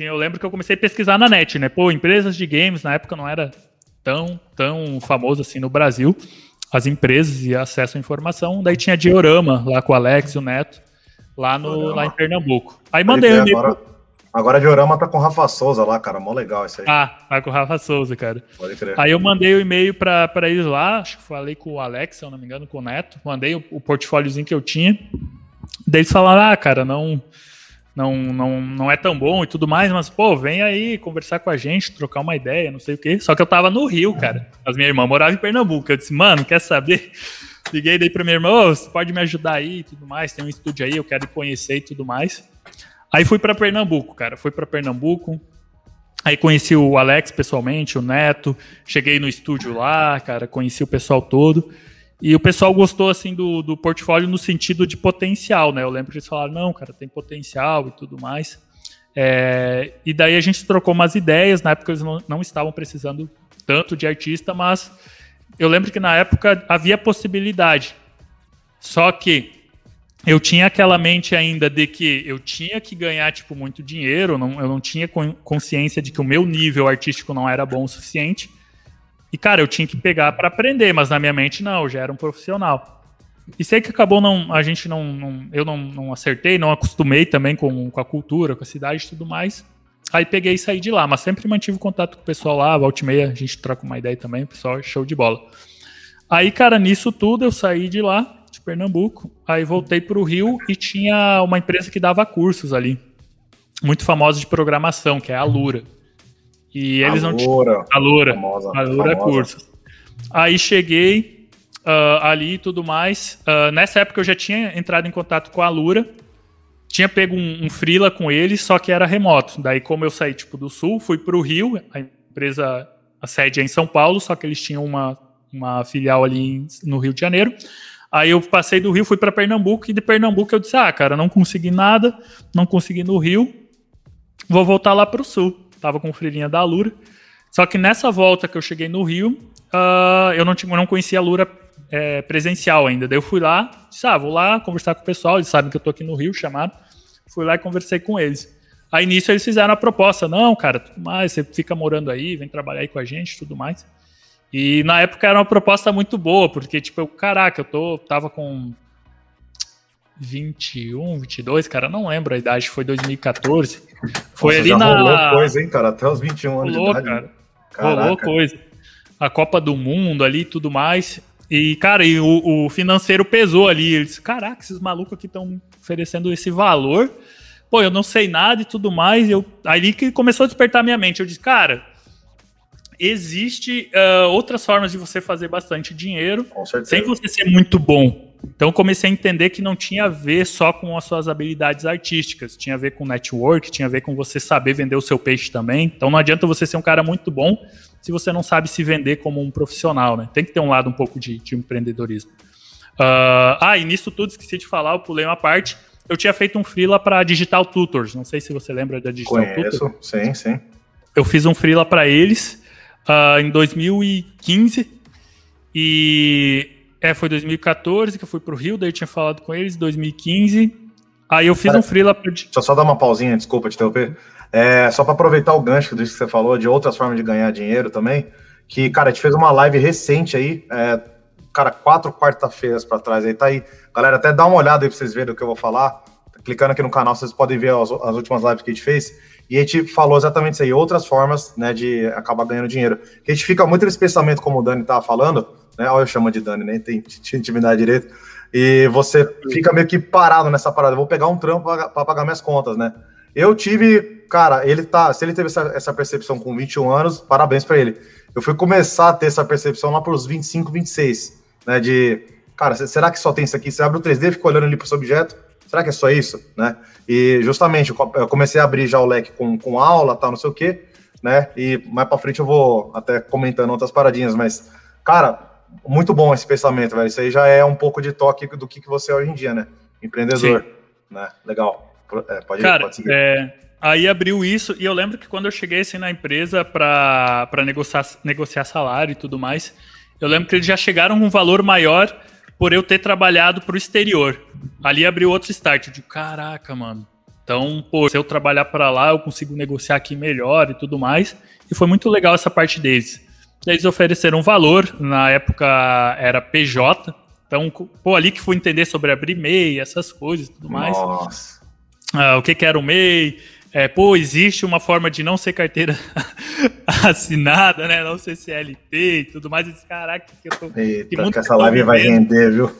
[SPEAKER 2] Eu lembro que eu comecei a pesquisar na net, né? Pô, empresas de games, na época não era tão, tão famoso assim no Brasil, as empresas e acesso à informação. Daí tinha Diorama lá com o Alex e o Neto, lá, no, lá em Pernambuco. Aí mandei um e-mail.
[SPEAKER 1] Agora a Diorama tá com o Rafa Souza lá, cara. Mó legal isso aí.
[SPEAKER 2] Ah, tá com o Rafa Souza, cara.
[SPEAKER 1] Pode crer.
[SPEAKER 2] Aí eu mandei o e-mail pra, pra eles lá, acho que falei com o Alex, se eu não me engano, com o Neto. Mandei o, o portfóliozinho que eu tinha. Daí eles falaram, ah, cara, não, não, não, não é tão bom e tudo mais, mas, pô, vem aí conversar com a gente, trocar uma ideia, não sei o quê. Só que eu tava no Rio, cara. As minhas irmãs moravam em Pernambuco. Eu disse, mano, quer saber? Liguei daí pra minha irmã, ô, você pode me ajudar aí e tudo mais, tem um estúdio aí, eu quero conhecer e tudo mais. Aí fui para Pernambuco, cara. Fui para Pernambuco. Aí conheci o Alex pessoalmente, o Neto. Cheguei no estúdio lá, cara. Conheci o pessoal todo. E o pessoal gostou assim do, do portfólio no sentido de potencial, né? Eu lembro que eles falaram, não, cara, tem potencial e tudo mais. É, e daí a gente trocou umas ideias. Na época eles não, não estavam precisando tanto de artista, mas eu lembro que na época havia possibilidade. Só que eu tinha aquela mente ainda de que eu tinha que ganhar tipo muito dinheiro, não, eu não tinha consciência de que o meu nível artístico não era bom o suficiente. E cara, eu tinha que pegar para aprender, mas na minha mente não, eu já era um profissional. E sei que acabou não, a gente não, não eu não, não, acertei, não acostumei também com, com a cultura, com a cidade e tudo mais. Aí peguei e saí de lá, mas sempre mantive contato com o pessoal lá, volta e meia, a gente troca uma ideia também, o pessoal é show de bola. Aí, cara, nisso tudo eu saí de lá de Pernambuco. Aí voltei para o Rio e tinha uma empresa que dava cursos ali, muito famosa de programação, que é a Lura. E eles
[SPEAKER 1] a
[SPEAKER 2] não
[SPEAKER 1] tinham.
[SPEAKER 2] A Lura. Famosa, a Lura famosa. cursos. Aí cheguei uh, ali e tudo mais. Uh, nessa época eu já tinha entrado em contato com a Lura. Tinha pego um, um freela com eles, só que era remoto. Daí, como eu saí tipo do sul, fui para o Rio. A empresa, a sede é em São Paulo, só que eles tinham uma, uma filial ali em, no Rio de Janeiro. Aí eu passei do Rio, fui para Pernambuco e de Pernambuco eu disse: "Ah, cara, não consegui nada, não consegui no Rio. Vou voltar lá para o sul". Tava com filhinha da Lura. Só que nessa volta que eu cheguei no Rio, uh, eu não, tinha, não conhecia a Lura é, presencial ainda. Daí eu fui lá, disse, ah, vou lá conversar com o pessoal, eles sabem que eu tô aqui no Rio, chamaram. Fui lá e conversei com eles. Aí nisso eles fizeram a proposta, não, cara, tudo mais, você fica morando aí, vem trabalhar aí com a gente, tudo mais. E na época era uma proposta muito boa, porque, tipo, eu, caraca, eu tô, tava com 21, 22, cara, não lembro a idade, foi 2014. Foi Nossa, ali na. Rolou
[SPEAKER 1] coisa, hein, cara, até os 21 anos rolou, de idade. Cara.
[SPEAKER 2] Caraca. Rolou coisa. A Copa do Mundo ali e tudo mais. E, cara, e o, o, financeiro pesou ali. Ele disse: caraca, esses malucos aqui estão oferecendo esse valor. Pô, eu não sei nada e tudo mais. E eu, ali que começou a despertar minha mente. Eu disse, cara, existe uh, outras formas de você fazer bastante dinheiro sem você ser muito bom. Então comecei a entender que não tinha a ver só com as suas habilidades artísticas, tinha a ver com network, tinha a ver com você saber vender o seu peixe também. Então não adianta você ser um cara muito bom se você não sabe se vender como um profissional, né? Tem que ter um lado um pouco de, de empreendedorismo. Uh, ah, e nisso tudo esqueci de falar, eu pulei uma parte. Eu tinha feito um freela para Digital Tutors, não sei se você lembra da Digital
[SPEAKER 1] Conheço, Tutors. sim, sim.
[SPEAKER 2] Eu fiz um freela para eles uh, em 2015. E é, foi 2014 que eu fui pro Rio, daí eu tinha falado com eles, 2015. Aí eu fiz Cara, um freela pra...
[SPEAKER 1] Deixa eu só dar uma pausinha, desculpa te interromper. É, só para aproveitar o gancho disso que você falou, de outras formas de ganhar dinheiro também, que, cara, a gente fez uma live recente aí, é, cara, quatro quarta-feiras para trás aí, tá aí. Galera, até dá uma olhada aí pra vocês verem o que eu vou falar. Clicando aqui no canal, vocês podem ver as, as últimas lives que a gente fez. E a gente falou exatamente isso aí, outras formas né, de acabar ganhando dinheiro. A gente fica muito nesse pensamento, como o Dani estava falando, né? Olha, eu chamo de Dani, nem tem intimidade direito. E você fica meio que parado nessa parada. Eu vou pegar um trampo para pagar minhas contas, né? Eu tive, cara, ele tá. Se ele teve essa, essa percepção com 21 anos, parabéns para ele. Eu fui começar a ter essa percepção lá para os 25, 26, né? De, cara, será que só tem isso aqui? Você abre o 3D, fica olhando ali para o objeto será que é só isso, né? E justamente eu comecei a abrir já o leque com, com aula, tal, não sei o quê, né? E mais para frente eu vou até comentando outras paradinhas, mas cara, muito bom esse pensamento, velho. Isso aí já é um pouco de toque do que, que você é hoje em dia, né? Empreendedor, Sim. né? Legal.
[SPEAKER 2] É, pode, Cara, pode seguir. É, aí abriu isso e eu lembro que quando eu cheguei assim na empresa para negociar, negociar salário e tudo mais, eu lembro que eles já chegaram com um valor maior por eu ter trabalhado para o exterior. Ali abriu outro start. de caraca, mano. Então, pô, se eu trabalhar para lá, eu consigo negociar aqui melhor e tudo mais. E foi muito legal essa parte deles. Eles ofereceram valor, na época era PJ. Então, pô, ali que fui entender sobre abrir MEI, essas coisas e tudo mais.
[SPEAKER 1] Nossa.
[SPEAKER 2] Ah, o que, que era o MEI, é, pô, existe uma forma de não ser carteira assinada, né? Não ser CLT e tudo mais. E disse, caraca, que eu tô.
[SPEAKER 1] Eita, que, que essa live vai render, viu?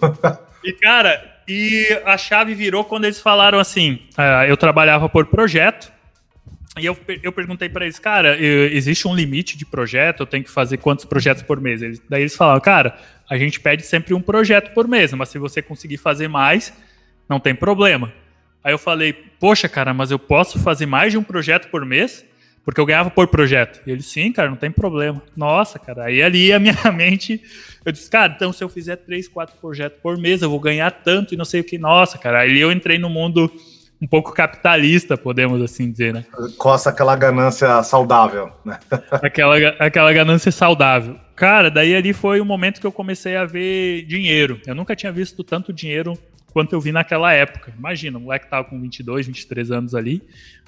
[SPEAKER 2] e, cara, e a chave virou quando eles falaram assim: uh, eu trabalhava por projeto. E eu, eu perguntei para eles, cara, existe um limite de projeto? Eu tenho que fazer quantos projetos por mês? Eles, daí eles falaram, cara, a gente pede sempre um projeto por mês, mas se você conseguir fazer mais, não tem problema. Aí eu falei, poxa, cara, mas eu posso fazer mais de um projeto por mês? Porque eu ganhava por projeto. E ele, sim, cara, não tem problema. Nossa, cara, aí ali a minha mente, eu disse, cara, então se eu fizer três, quatro projetos por mês, eu vou ganhar tanto e não sei o que. Nossa, cara, aí eu entrei no mundo um pouco capitalista, podemos assim dizer, né?
[SPEAKER 1] Costa aquela ganância saudável, né?
[SPEAKER 2] aquela, aquela ganância saudável. Cara, daí ali foi o momento que eu comecei a ver dinheiro. Eu nunca tinha visto tanto dinheiro quanto eu vi naquela época. Imagina, o moleque tava com 22, 23 anos ali,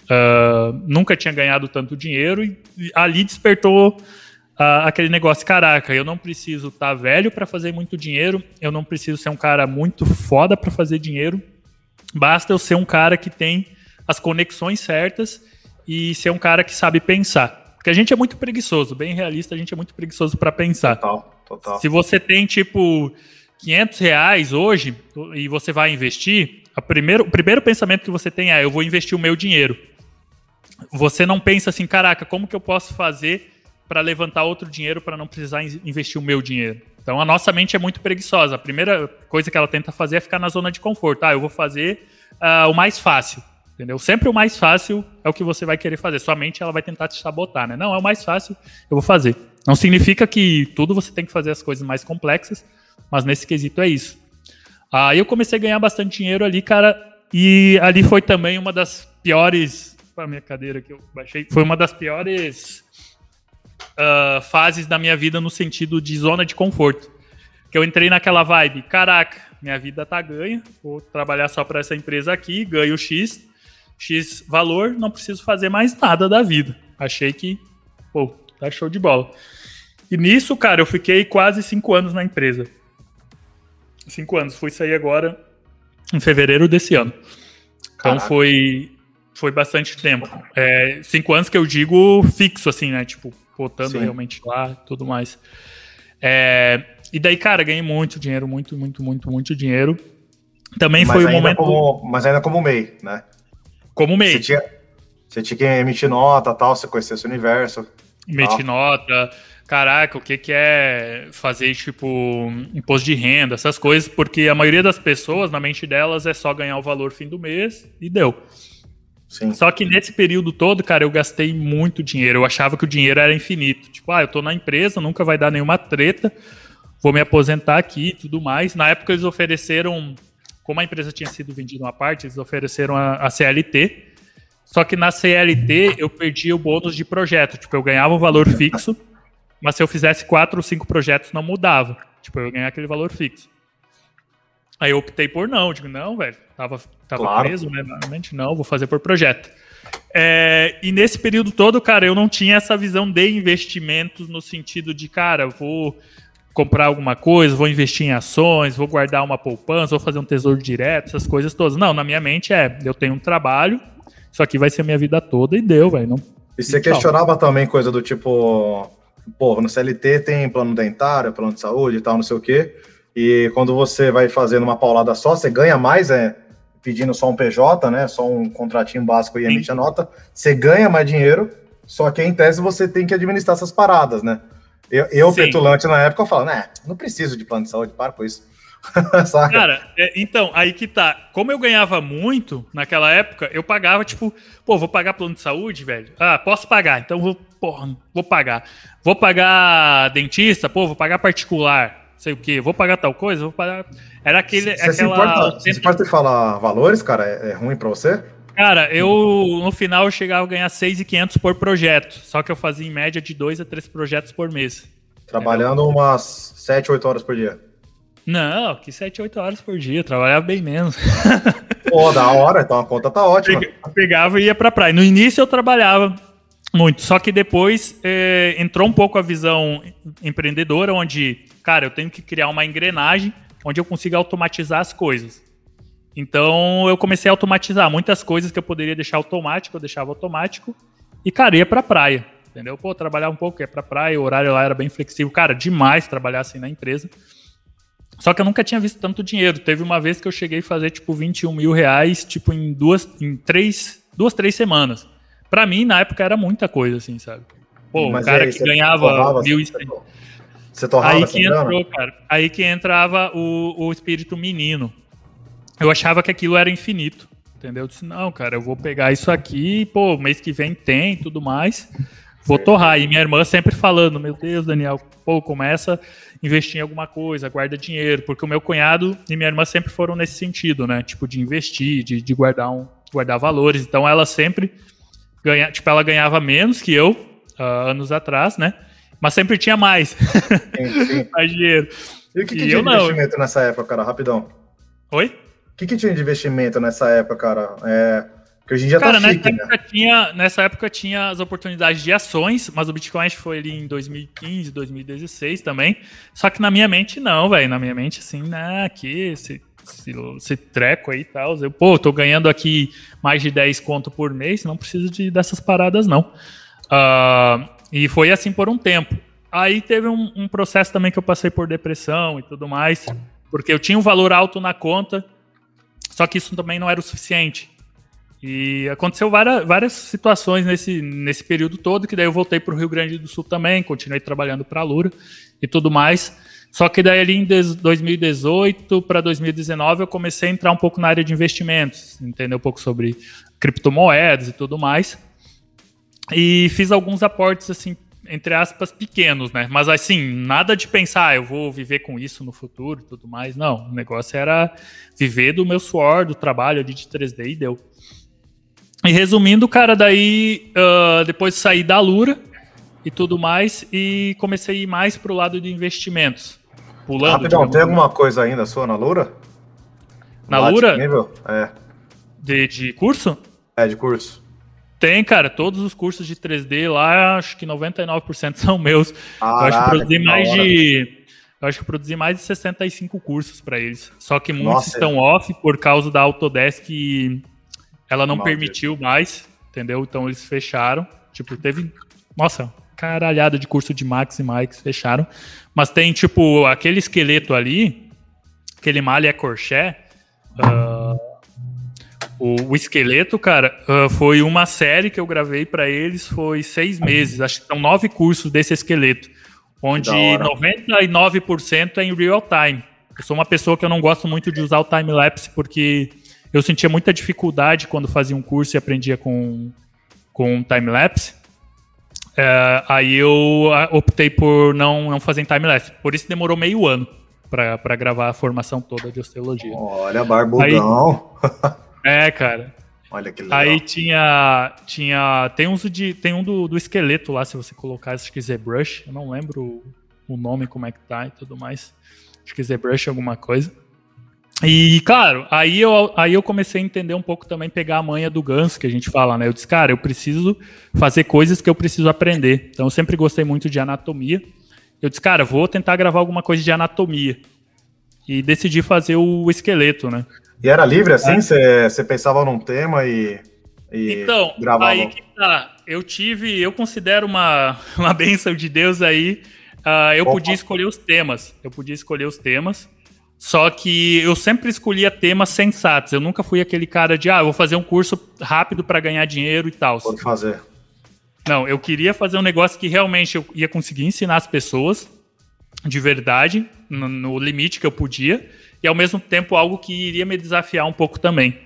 [SPEAKER 2] uh, nunca tinha ganhado tanto dinheiro e, ali despertou uh, aquele negócio, caraca, eu não preciso estar tá velho para fazer muito dinheiro, eu não preciso ser um cara muito foda para fazer dinheiro, basta eu ser um cara que tem as conexões certas e ser um cara que sabe pensar. Porque a gente é muito preguiçoso, bem realista, a gente é muito preguiçoso para pensar. Total, total. Se você tem, tipo, 500 reais hoje e você vai investir, primeiro, o primeiro pensamento que você tem é: eu vou investir o meu dinheiro. Você não pensa assim, caraca, como que eu posso fazer para levantar outro dinheiro para não precisar investir o meu dinheiro? Então a nossa mente é muito preguiçosa. A primeira coisa que ela tenta fazer é ficar na zona de conforto. Ah, eu vou fazer uh, o mais fácil. Entendeu? Sempre o mais fácil é o que você vai querer fazer. Sua mente ela vai tentar te sabotar, né? Não, é o mais fácil, eu vou fazer. Não significa que tudo você tem que fazer as coisas mais complexas, mas nesse quesito é isso. Aí eu comecei a ganhar bastante dinheiro ali, cara, e ali foi também uma das piores. A minha cadeira que eu baixei. Foi uma das piores uh, fases da minha vida no sentido de zona de conforto. Que eu entrei naquela vibe, caraca, minha vida tá ganha, vou trabalhar só para essa empresa aqui, ganho X, X valor, não preciso fazer mais nada da vida. Achei que, pô, tá show de bola. E nisso, cara, eu fiquei quase cinco anos na empresa. Cinco anos. Fui sair agora em fevereiro desse ano. Então foi, foi bastante tempo. É, cinco anos que eu digo fixo, assim, né? Tipo, botando realmente lá tudo mais. É, e daí, cara, ganhei muito dinheiro, muito, muito, muito, muito dinheiro. Também mas foi o momento.
[SPEAKER 1] Como, mas ainda como MEI, né?
[SPEAKER 2] Como MEI.
[SPEAKER 1] Você tinha, você tinha que emitir nota tal, você conhecia esse universo.
[SPEAKER 2] Emitir nota caraca, o que, que é fazer, tipo, imposto de renda, essas coisas, porque a maioria das pessoas, na mente delas, é só ganhar o valor fim do mês e deu. Sim. Só que nesse período todo, cara, eu gastei muito dinheiro. Eu achava que o dinheiro era infinito. Tipo, ah, eu tô na empresa, nunca vai dar nenhuma treta, vou me aposentar aqui e tudo mais. Na época eles ofereceram, como a empresa tinha sido vendida uma parte, eles ofereceram a, a CLT. Só que na CLT eu perdia o bônus de projeto. Tipo, eu ganhava um valor fixo mas se eu fizesse quatro ou cinco projetos, não mudava. Tipo, eu ia ganhar aquele valor fixo. Aí eu optei por não. Digo, não, velho. Tava, tava claro. preso, né? Normalmente não, vou fazer por projeto. É, e nesse período todo, cara, eu não tinha essa visão de investimentos no sentido de, cara, vou comprar alguma coisa, vou investir em ações, vou guardar uma poupança, vou fazer um tesouro direto, essas coisas todas. Não, na minha mente é, eu tenho um trabalho, isso aqui vai ser a minha vida toda e deu, velho.
[SPEAKER 1] E você questionava também coisa do tipo, pô, no CLT tem plano dentário, plano de saúde e tal, não sei o quê. E quando você vai fazendo uma paulada só, você ganha mais, é, pedindo só um PJ, né? Só um contratinho básico e emite a nota, você ganha mais dinheiro, só que em tese você tem que administrar essas paradas, né? Eu, eu petulante na época, eu falo, né, não preciso de plano de saúde, para com isso.
[SPEAKER 2] Cara, é, então, aí que tá. Como eu ganhava muito naquela época, eu pagava, tipo, pô, vou pagar plano de saúde, velho. Ah, posso pagar, então vou, porra, vou pagar. Vou pagar dentista, pô, vou pagar particular, sei o quê, vou pagar tal coisa, vou pagar. Era aquele.
[SPEAKER 1] Você aquela... se importa, falar valores, cara? É, é ruim pra você?
[SPEAKER 2] Cara, eu no final eu chegava a ganhar 6,500 por projeto. Só que eu fazia em média de 2 a 3 projetos por mês.
[SPEAKER 1] Trabalhando umas 7, 8 horas por dia.
[SPEAKER 2] Não, que 7, 8 horas por dia, trabalhava bem menos.
[SPEAKER 1] Pô, da hora, então a conta tá ótima.
[SPEAKER 2] Pegava e ia pra praia. No início eu trabalhava muito, só que depois é, entrou um pouco a visão empreendedora, onde, cara, eu tenho que criar uma engrenagem onde eu consiga automatizar as coisas. Então eu comecei a automatizar muitas coisas que eu poderia deixar automático, eu deixava automático e, cara, ia pra praia. Entendeu? Pô, trabalhar um pouco, ia pra praia, o horário lá era bem flexível. Cara, demais trabalhar assim na empresa. Só que eu nunca tinha visto tanto dinheiro. Teve uma vez que eu cheguei a fazer, tipo, 21 mil reais, tipo, em duas, em três, duas, três semanas. Pra mim, na época, era muita coisa, assim, sabe? Pô, Mas um cara aí, que ganhava mil e
[SPEAKER 1] Você torrava
[SPEAKER 2] aí que entrou, cara. Aí que entrava o, o espírito menino. Eu achava que aquilo era infinito. Entendeu? Eu disse, não, cara, eu vou pegar isso aqui, pô, mês que vem tem tudo mais. Vou torrar. E minha irmã sempre falando, meu Deus, Daniel, pô, começa a investir em alguma coisa, guarda dinheiro, porque o meu cunhado e minha irmã sempre foram nesse sentido, né? Tipo, de investir, de, de guardar, um, guardar valores. Então ela sempre ganha, tipo, ela ganhava menos que eu, uh, anos atrás, né? Mas sempre tinha mais. Sim, sim. mais dinheiro.
[SPEAKER 1] E o que, que tinha de investimento nessa época, cara? Rapidão.
[SPEAKER 2] Oi?
[SPEAKER 1] O que, que tinha de investimento nessa época, cara? É que hoje em dia tá Cara, tá chique,
[SPEAKER 2] nessa, né? época tinha, nessa época tinha as oportunidades de ações, mas o Bitcoin foi ali em 2015, 2016 também. Só que na minha mente, não, velho. Na minha mente, assim, né, aqui, esse, esse, esse treco aí e tal. Eu, pô, tô ganhando aqui mais de 10 conto por mês, não preciso de, dessas paradas, não. Uh, e foi assim por um tempo. Aí teve um, um processo também que eu passei por depressão e tudo mais, porque eu tinha um valor alto na conta, só que isso também não era o suficiente. E aconteceu várias, várias situações nesse, nesse período todo, que daí eu voltei para o Rio Grande do Sul também, continuei trabalhando para a Lura e tudo mais. Só que daí ali em 2018 para 2019 eu comecei a entrar um pouco na área de investimentos, entender um pouco sobre criptomoedas e tudo mais. E fiz alguns aportes assim, entre aspas, pequenos, né? Mas assim, nada de pensar, ah, eu vou viver com isso no futuro e tudo mais. Não, o negócio era viver do meu suor, do trabalho ali de 3D e deu. E resumindo, cara, daí uh, depois saí da Lura e tudo mais e comecei a ir mais pro lado de investimentos.
[SPEAKER 1] Pulando. Rapidão, tem alguma coisa ainda sua na Lura?
[SPEAKER 2] Na Lura?
[SPEAKER 1] É.
[SPEAKER 2] De, de curso?
[SPEAKER 1] É, de curso.
[SPEAKER 2] Tem, cara, todos os cursos de 3D lá, acho que 99% são meus.
[SPEAKER 1] Caraca,
[SPEAKER 2] eu acho que produzi mais de eu acho que produzi mais de 65 cursos para eles. Só que muitos Nossa, estão é. off por causa da Autodesk ela não permitiu mais, entendeu? Então eles fecharam. Tipo, teve. Nossa, caralhada de curso de Max e Mike fecharam. Mas tem, tipo, aquele esqueleto ali, aquele malha é corché. Uh, o, o, esqueleto, cara, uh, foi uma série que eu gravei para eles, foi seis meses. Acho que são nove cursos desse esqueleto, onde 99% é em real time. Eu sou uma pessoa que eu não gosto muito de usar o time-lapse, porque eu sentia muita dificuldade quando fazia um curso e aprendia com, com time-lapse. É, aí eu optei por não, não fazer em time-lapse. Por isso demorou meio ano para gravar a formação toda de osteologia.
[SPEAKER 1] Olha, barbudão.
[SPEAKER 2] Aí, é, cara.
[SPEAKER 1] Olha que legal.
[SPEAKER 2] Aí tinha. tinha tem, uns de, tem um do, do esqueleto lá, se você colocar, acho que ZBrush. Eu não lembro o nome, como é que tá e tudo mais. Acho que ZBrush alguma coisa. E, claro, aí eu, aí eu comecei a entender um pouco também, pegar a manha do ganso, que a gente fala, né? Eu disse, cara, eu preciso fazer coisas que eu preciso aprender. Então, eu sempre gostei muito de anatomia. Eu disse, cara, vou tentar gravar alguma coisa de anatomia. E decidi fazer o esqueleto, né?
[SPEAKER 1] E era livre assim? Você é. pensava num tema e, e
[SPEAKER 2] então, gravava? Aí que tá. Eu tive, eu considero uma, uma benção de Deus aí. Uh, eu Opa. podia escolher os temas. Eu podia escolher os temas. Só que eu sempre escolhia temas sensatos. Eu nunca fui aquele cara de, ah, vou fazer um curso rápido para ganhar dinheiro e tal.
[SPEAKER 1] Pode fazer.
[SPEAKER 2] Não, eu queria fazer um negócio que realmente eu ia conseguir ensinar as pessoas de verdade, no, no limite que eu podia, e ao mesmo tempo algo que iria me desafiar um pouco também.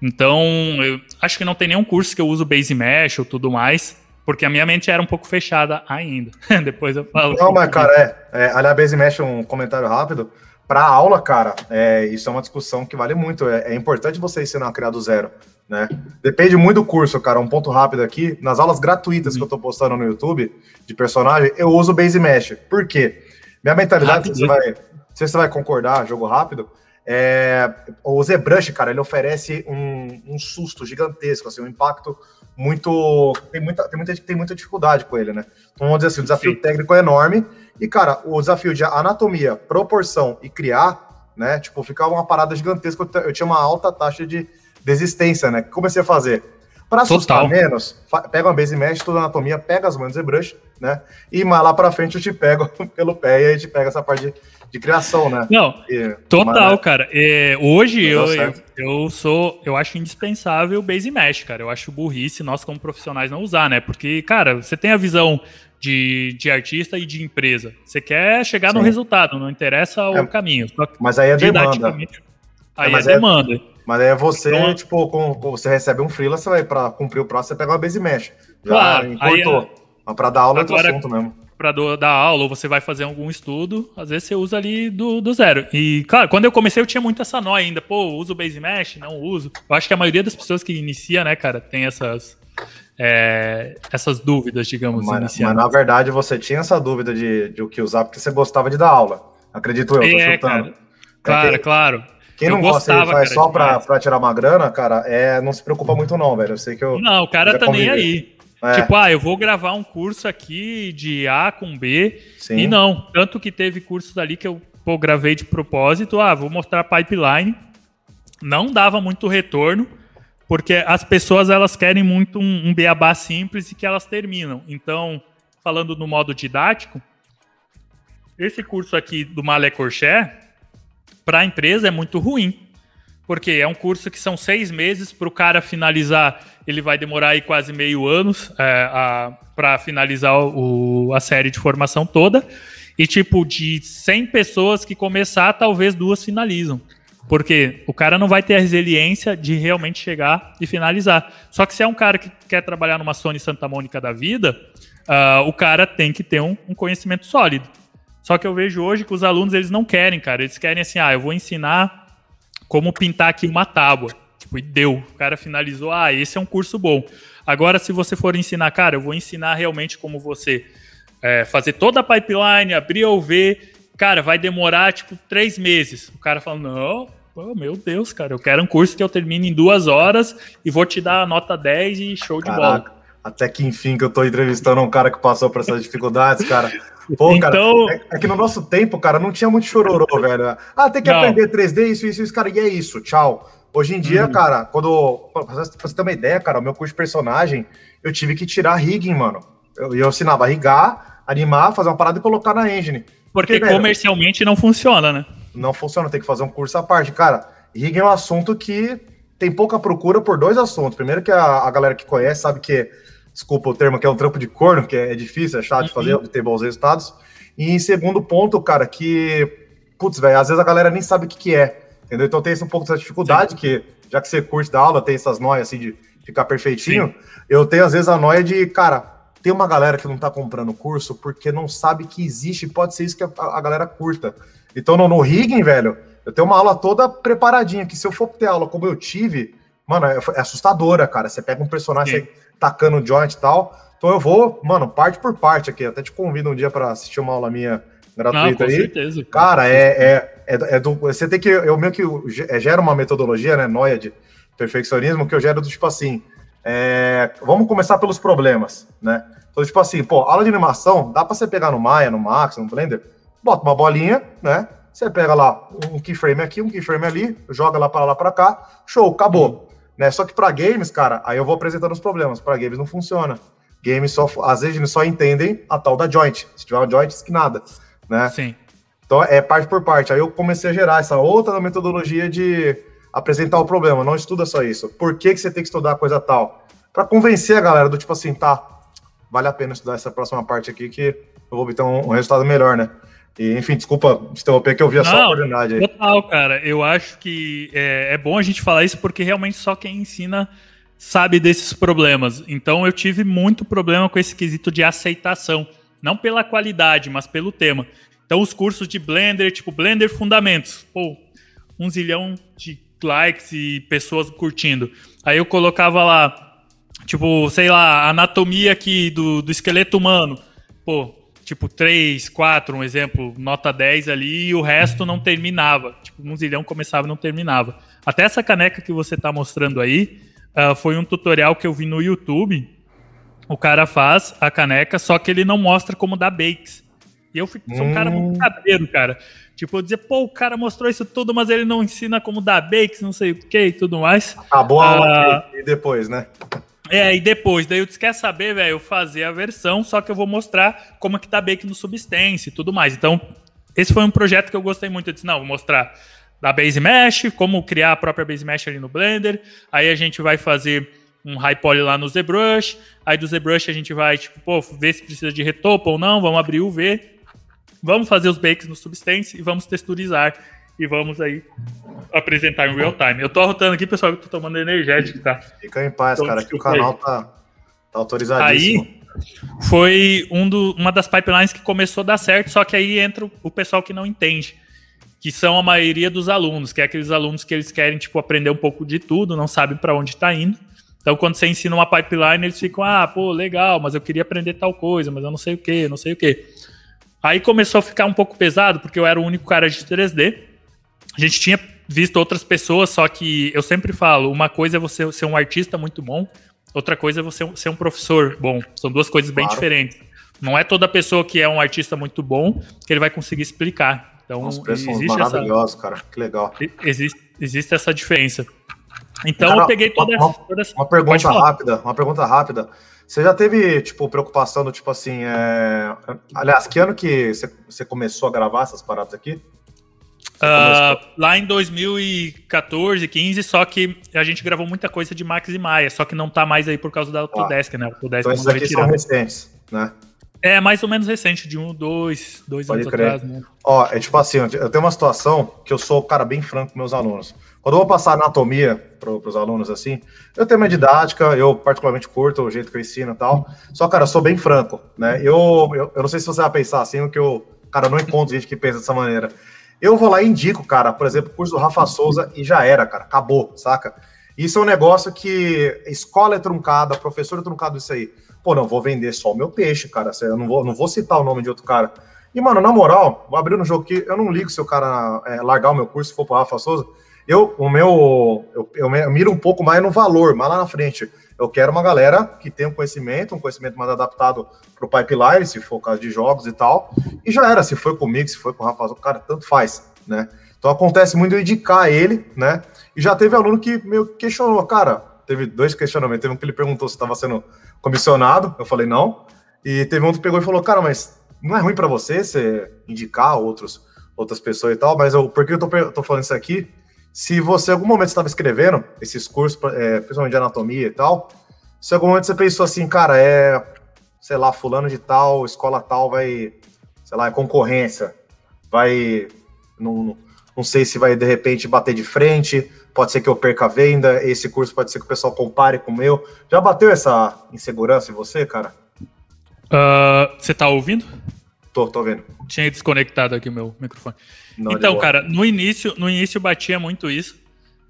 [SPEAKER 2] Então, eu acho que não tem nenhum curso que eu uso Base Mesh ou tudo mais, porque a minha mente era um pouco fechada ainda. Depois eu falo.
[SPEAKER 1] Não, mas, cara, é, é. Aliás, Base Mesh, um comentário rápido para aula, cara, é, isso é uma discussão que vale muito. É, é, importante você ensinar a criar do zero, né? Depende muito do curso, cara. Um ponto rápido aqui, nas aulas gratuitas que eu tô postando no YouTube de personagem, eu uso Base Mesh. Por quê? Minha mentalidade, você vai, se você vai concordar, jogo rápido, é, o ZBrush, cara, ele oferece um, um, susto gigantesco, assim, um impacto muito. Tem muita, tem, muita, tem muita dificuldade com ele, né? Então, vamos dizer assim, o desafio Sim. técnico é enorme. E, cara, o desafio de anatomia, proporção e criar né? Tipo, ficava uma parada gigantesca, eu tinha uma alta taxa de desistência, né? Comecei a fazer? Para assustar Total. menos, pega uma base mesh, toda a anatomia, pega as mãos e brush, né? E mais lá para frente eu te pego pelo pé e aí te pega essa parte de, de criação, né?
[SPEAKER 2] Não, e, total, mas, cara. É, hoje eu, eu, eu, sou, eu acho indispensável o base mesh, cara. Eu acho burrice nós como profissionais não usar, né? Porque, cara, você tem a visão de, de artista e de empresa. Você quer chegar Sim. no resultado, não interessa o é, caminho.
[SPEAKER 1] Mas aí é demanda.
[SPEAKER 2] Aí é, é demanda. É
[SPEAKER 1] mas aí é você, então, tipo, com, você recebe um freela, você vai para cumprir o prazo, você pega uma base mesh. Já claro, importou. Aí, é- Mas para dar aula é outro assunto mesmo.
[SPEAKER 2] Para dar aula, ou você vai fazer algum estudo, às vezes você usa ali do, do zero. E, claro, quando eu comecei, eu tinha muito essa nóia ainda. Pô, uso base mesh? Não uso. Eu acho que a maioria das pessoas que inicia, né, cara, tem essas, é, essas dúvidas, digamos,
[SPEAKER 1] mas, mas, na verdade você tinha essa dúvida de, de o que usar porque você gostava de dar aula. Acredito eu,
[SPEAKER 2] é, cara. É claro, claro.
[SPEAKER 1] Quem não gosta de faz só pra, pra, tirar uma grana, cara, é, não se preocupa muito, não, velho. Eu sei que eu.
[SPEAKER 2] Não, o cara tá nem aí. É. Tipo, ah, eu vou gravar um curso aqui de A com B. Sim. E não. Tanto que teve cursos ali que eu pô, gravei de propósito. Ah, vou mostrar pipeline. Não dava muito retorno, porque as pessoas elas querem muito um, um beabá simples e que elas terminam. Então, falando no modo didático, esse curso aqui do Malé Corché, para a empresa é muito ruim. Porque é um curso que são seis meses, para o cara finalizar, ele vai demorar aí quase meio ano é, para finalizar o, a série de formação toda. E, tipo, de 100 pessoas que começar, talvez duas finalizam. Porque o cara não vai ter a resiliência de realmente chegar e finalizar. Só que se é um cara que quer trabalhar numa Sony Santa Mônica da vida, uh, o cara tem que ter um, um conhecimento sólido. Só que eu vejo hoje que os alunos eles não querem, cara. Eles querem assim, ah, eu vou ensinar como pintar aqui uma tábua. Tipo, e deu. O cara finalizou, ah, esse é um curso bom. Agora, se você for ensinar, cara, eu vou ensinar realmente como você é, fazer toda a pipeline, abrir ou ver. Cara, vai demorar, tipo, três meses. O cara fala, não, oh, meu Deus, cara, eu quero um curso que eu termine em duas horas e vou te dar a nota 10 e show de Caraca. bola.
[SPEAKER 1] Até que enfim que eu tô entrevistando um cara que passou por essas dificuldades, cara. Pô, cara, então... é, é, que no nosso tempo, cara, não tinha muito chororô, velho. Ah, tem que não. aprender 3D, isso, isso, isso, cara, e é isso, tchau. Hoje em dia, uhum. cara, quando. Pra você ter uma ideia, cara, o meu curso de personagem, eu tive que tirar rigging, mano. Eu, eu ensinava a rigar, animar, fazer uma parada e colocar na engine.
[SPEAKER 2] Porque, Porque comercialmente não funciona, né?
[SPEAKER 1] Não funciona, tem que fazer um curso à parte. Cara, rigging é um assunto que tem pouca procura por dois assuntos. Primeiro, que a, a galera que conhece sabe que desculpa o termo, que é um trampo de corno, que é difícil, é chato de fazer, de ter bons resultados. E em segundo ponto, cara, que, putz, velho, às vezes a galera nem sabe o que, que é, entendeu? Então tem esse um pouco dessa dificuldade, Sim. que já que você curte da aula, tem essas noias assim de ficar perfeitinho, Sim. eu tenho às vezes a noia de, cara, tem uma galera que não tá comprando o curso porque não sabe que existe, pode ser isso que a, a galera curta. Então no, no rigging, velho, eu tenho uma aula toda preparadinha, que se eu for ter aula como eu tive, mano, é, é assustadora, cara. Você pega um personagem, tacando joint e tal. Então eu vou, mano, parte por parte aqui. Até te convido um dia para assistir uma aula minha gratuita Não, com aí. Certeza, cara, é, é, é, é, do. Você tem que. Eu meio que gera uma metodologia, né? Noia de perfeccionismo, que eu gero do tipo assim. É, vamos começar pelos problemas, né? Então, tipo assim, pô, aula de animação, dá para você pegar no Maya, no Max, no Blender, bota uma bolinha, né? Você pega lá um keyframe aqui, um keyframe ali, joga lá para lá para cá, show, acabou. Né? Só que para games, cara, aí eu vou apresentando os problemas. Para games não funciona. Games só, às vezes eles só entendem a tal da joint. Se tiver uma joint, que nada, né?
[SPEAKER 2] Sim.
[SPEAKER 1] Então é parte por parte. Aí eu comecei a gerar essa outra metodologia de apresentar o problema. Não estuda só isso. Por que, que você tem que estudar a coisa tal? Para convencer a galera do tipo assim, tá, vale a pena estudar essa próxima parte aqui que eu vou obter um, um resultado melhor, né? E, enfim, desculpa interromper que eu só a oportunidade aí.
[SPEAKER 2] Total, cara. Eu acho que é, é, bom a gente falar isso porque realmente só quem ensina sabe desses problemas. Então eu tive muito problema com esse quesito de aceitação. Não pela qualidade, mas pelo tema. Então os cursos de Blender, tipo Blender Fundamentos, pô, um zilhão de likes e pessoas curtindo. Aí eu colocava lá, tipo, sei lá, anatomia aqui do, do esqueleto humano. Pô, tipo 3, 4, um exemplo, nota 10 ali, e o resto não terminava. Tipo, um zilhão começava e não terminava. Até essa caneca que você está mostrando aí, uh, foi um tutorial que eu vi no YouTube. O cara faz a caneca, só que ele não mostra como dar bakes. E eu fico, sou um cara muito cabreiro, cara. Tipo, eu dizer, pô, o cara mostrou isso tudo, mas ele não ensina como dar bakes, não sei o que e tudo mais.
[SPEAKER 1] Acabou a aula ah, e depois, né?
[SPEAKER 2] É, e depois, daí eu disse, quer saber, velho, eu fazer a versão, só que eu vou mostrar como é que tá bake no Substance e tudo mais. Então, esse foi um projeto que eu gostei muito. Eu disse, não, vou mostrar da Base Mesh, como criar a própria Base Mesh ali no Blender. Aí a gente vai fazer um high poly lá no ZBrush. Aí do ZBrush a gente vai, tipo, pô, ver se precisa de retopo ou não. Vamos abrir o V. Vamos fazer os bakes no Substance e vamos texturizar. E vamos aí apresentar em real time. Eu tô arrotando aqui, pessoal, que eu tô tomando energético, tá?
[SPEAKER 1] Fica em paz, então, cara, que o canal tá, tá autorizadíssimo.
[SPEAKER 2] Aí foi um do, uma das pipelines que começou a dar certo, só que aí entra o pessoal que não entende. Que são a maioria dos alunos, que é aqueles alunos que eles querem, tipo, aprender um pouco de tudo, não sabem para onde está indo. Então, quando você ensina uma pipeline, eles ficam, ah, pô, legal, mas eu queria aprender tal coisa, mas eu não sei o que, não sei o que. Aí começou a ficar um pouco pesado, porque eu era o único cara de 3D. A gente tinha visto outras pessoas, só que eu sempre falo, uma coisa é você ser um artista muito bom, outra coisa é você ser um professor bom. São duas coisas bem claro. diferentes. Não é toda pessoa que é um artista muito bom que ele vai conseguir explicar. Então,
[SPEAKER 1] Os existe maravilhosos, essa, cara. Que legal.
[SPEAKER 2] Existe, existe essa diferença. Então, cara, eu peguei toda,
[SPEAKER 1] uma, toda essa... Uma pergunta rápida, uma pergunta rápida. Você já teve, tipo, preocupação do tipo assim, é... aliás, que ano que você, começou a gravar essas paradas aqui?
[SPEAKER 2] Uh, lá em 2014, 15, só que a gente gravou muita coisa de Max e Maia, só que não tá mais aí por causa da Autodesk, ah. né?
[SPEAKER 1] Autodesk então esses aqui são recentes, né?
[SPEAKER 2] É, mais ou menos recente, de um, dois, dois Pode anos crer. atrás, né?
[SPEAKER 1] Ó, é tipo assim, eu tenho uma situação que eu sou, cara, bem franco com meus alunos. Quando eu vou passar anatomia para os alunos assim, eu tenho uma didática, eu particularmente curto o jeito que eu ensino e tal. Só, cara, eu sou bem franco, né? Eu, eu, eu não sei se você vai pensar assim, o que eu, cara, não encontro gente que pensa dessa maneira. Eu vou lá e indico, cara, por exemplo, o curso do Rafa Souza e já era, cara, acabou, saca? Isso é um negócio que escola é truncada, professor é truncado isso aí. Pô, não vou vender só o meu peixe, cara. Eu não vou, não vou citar o nome de outro cara. E, mano, na moral, vou abrir no jogo aqui, eu não ligo se o cara é, largar o meu curso, se for pro Rafa Souza. Eu, o meu, eu, eu miro um pouco mais no valor, mais lá na frente. Eu quero uma galera que tenha um conhecimento, um conhecimento mais adaptado para o pipeline, se for caso de jogos e tal. E já era, se foi comigo, se foi com o Rafa, cara, tanto faz, né? Então acontece muito eu indicar ele, né? E já teve aluno que meio questionou, cara, teve dois questionamentos. Teve um que ele perguntou se estava sendo comissionado, eu falei não. E teve um que pegou e falou, cara, mas não é ruim para você você indicar outros, outras pessoas e tal, mas eu, por que eu tô, tô falando isso aqui? Se você em algum momento estava escrevendo esses cursos, é, principalmente de anatomia e tal, se em algum momento você pensou assim, cara, é, sei lá, fulano de tal, escola tal vai, sei lá, é concorrência, vai, não, não sei se vai de repente bater de frente, pode ser que eu perca a venda, esse curso pode ser que o pessoal compare com o meu. Já bateu essa insegurança em você, cara?
[SPEAKER 2] Uh, você tá ouvindo?
[SPEAKER 1] Tô, tô vendo.
[SPEAKER 2] Tinha desconectado aqui o meu microfone. Então, cara, no início, no início batia muito isso.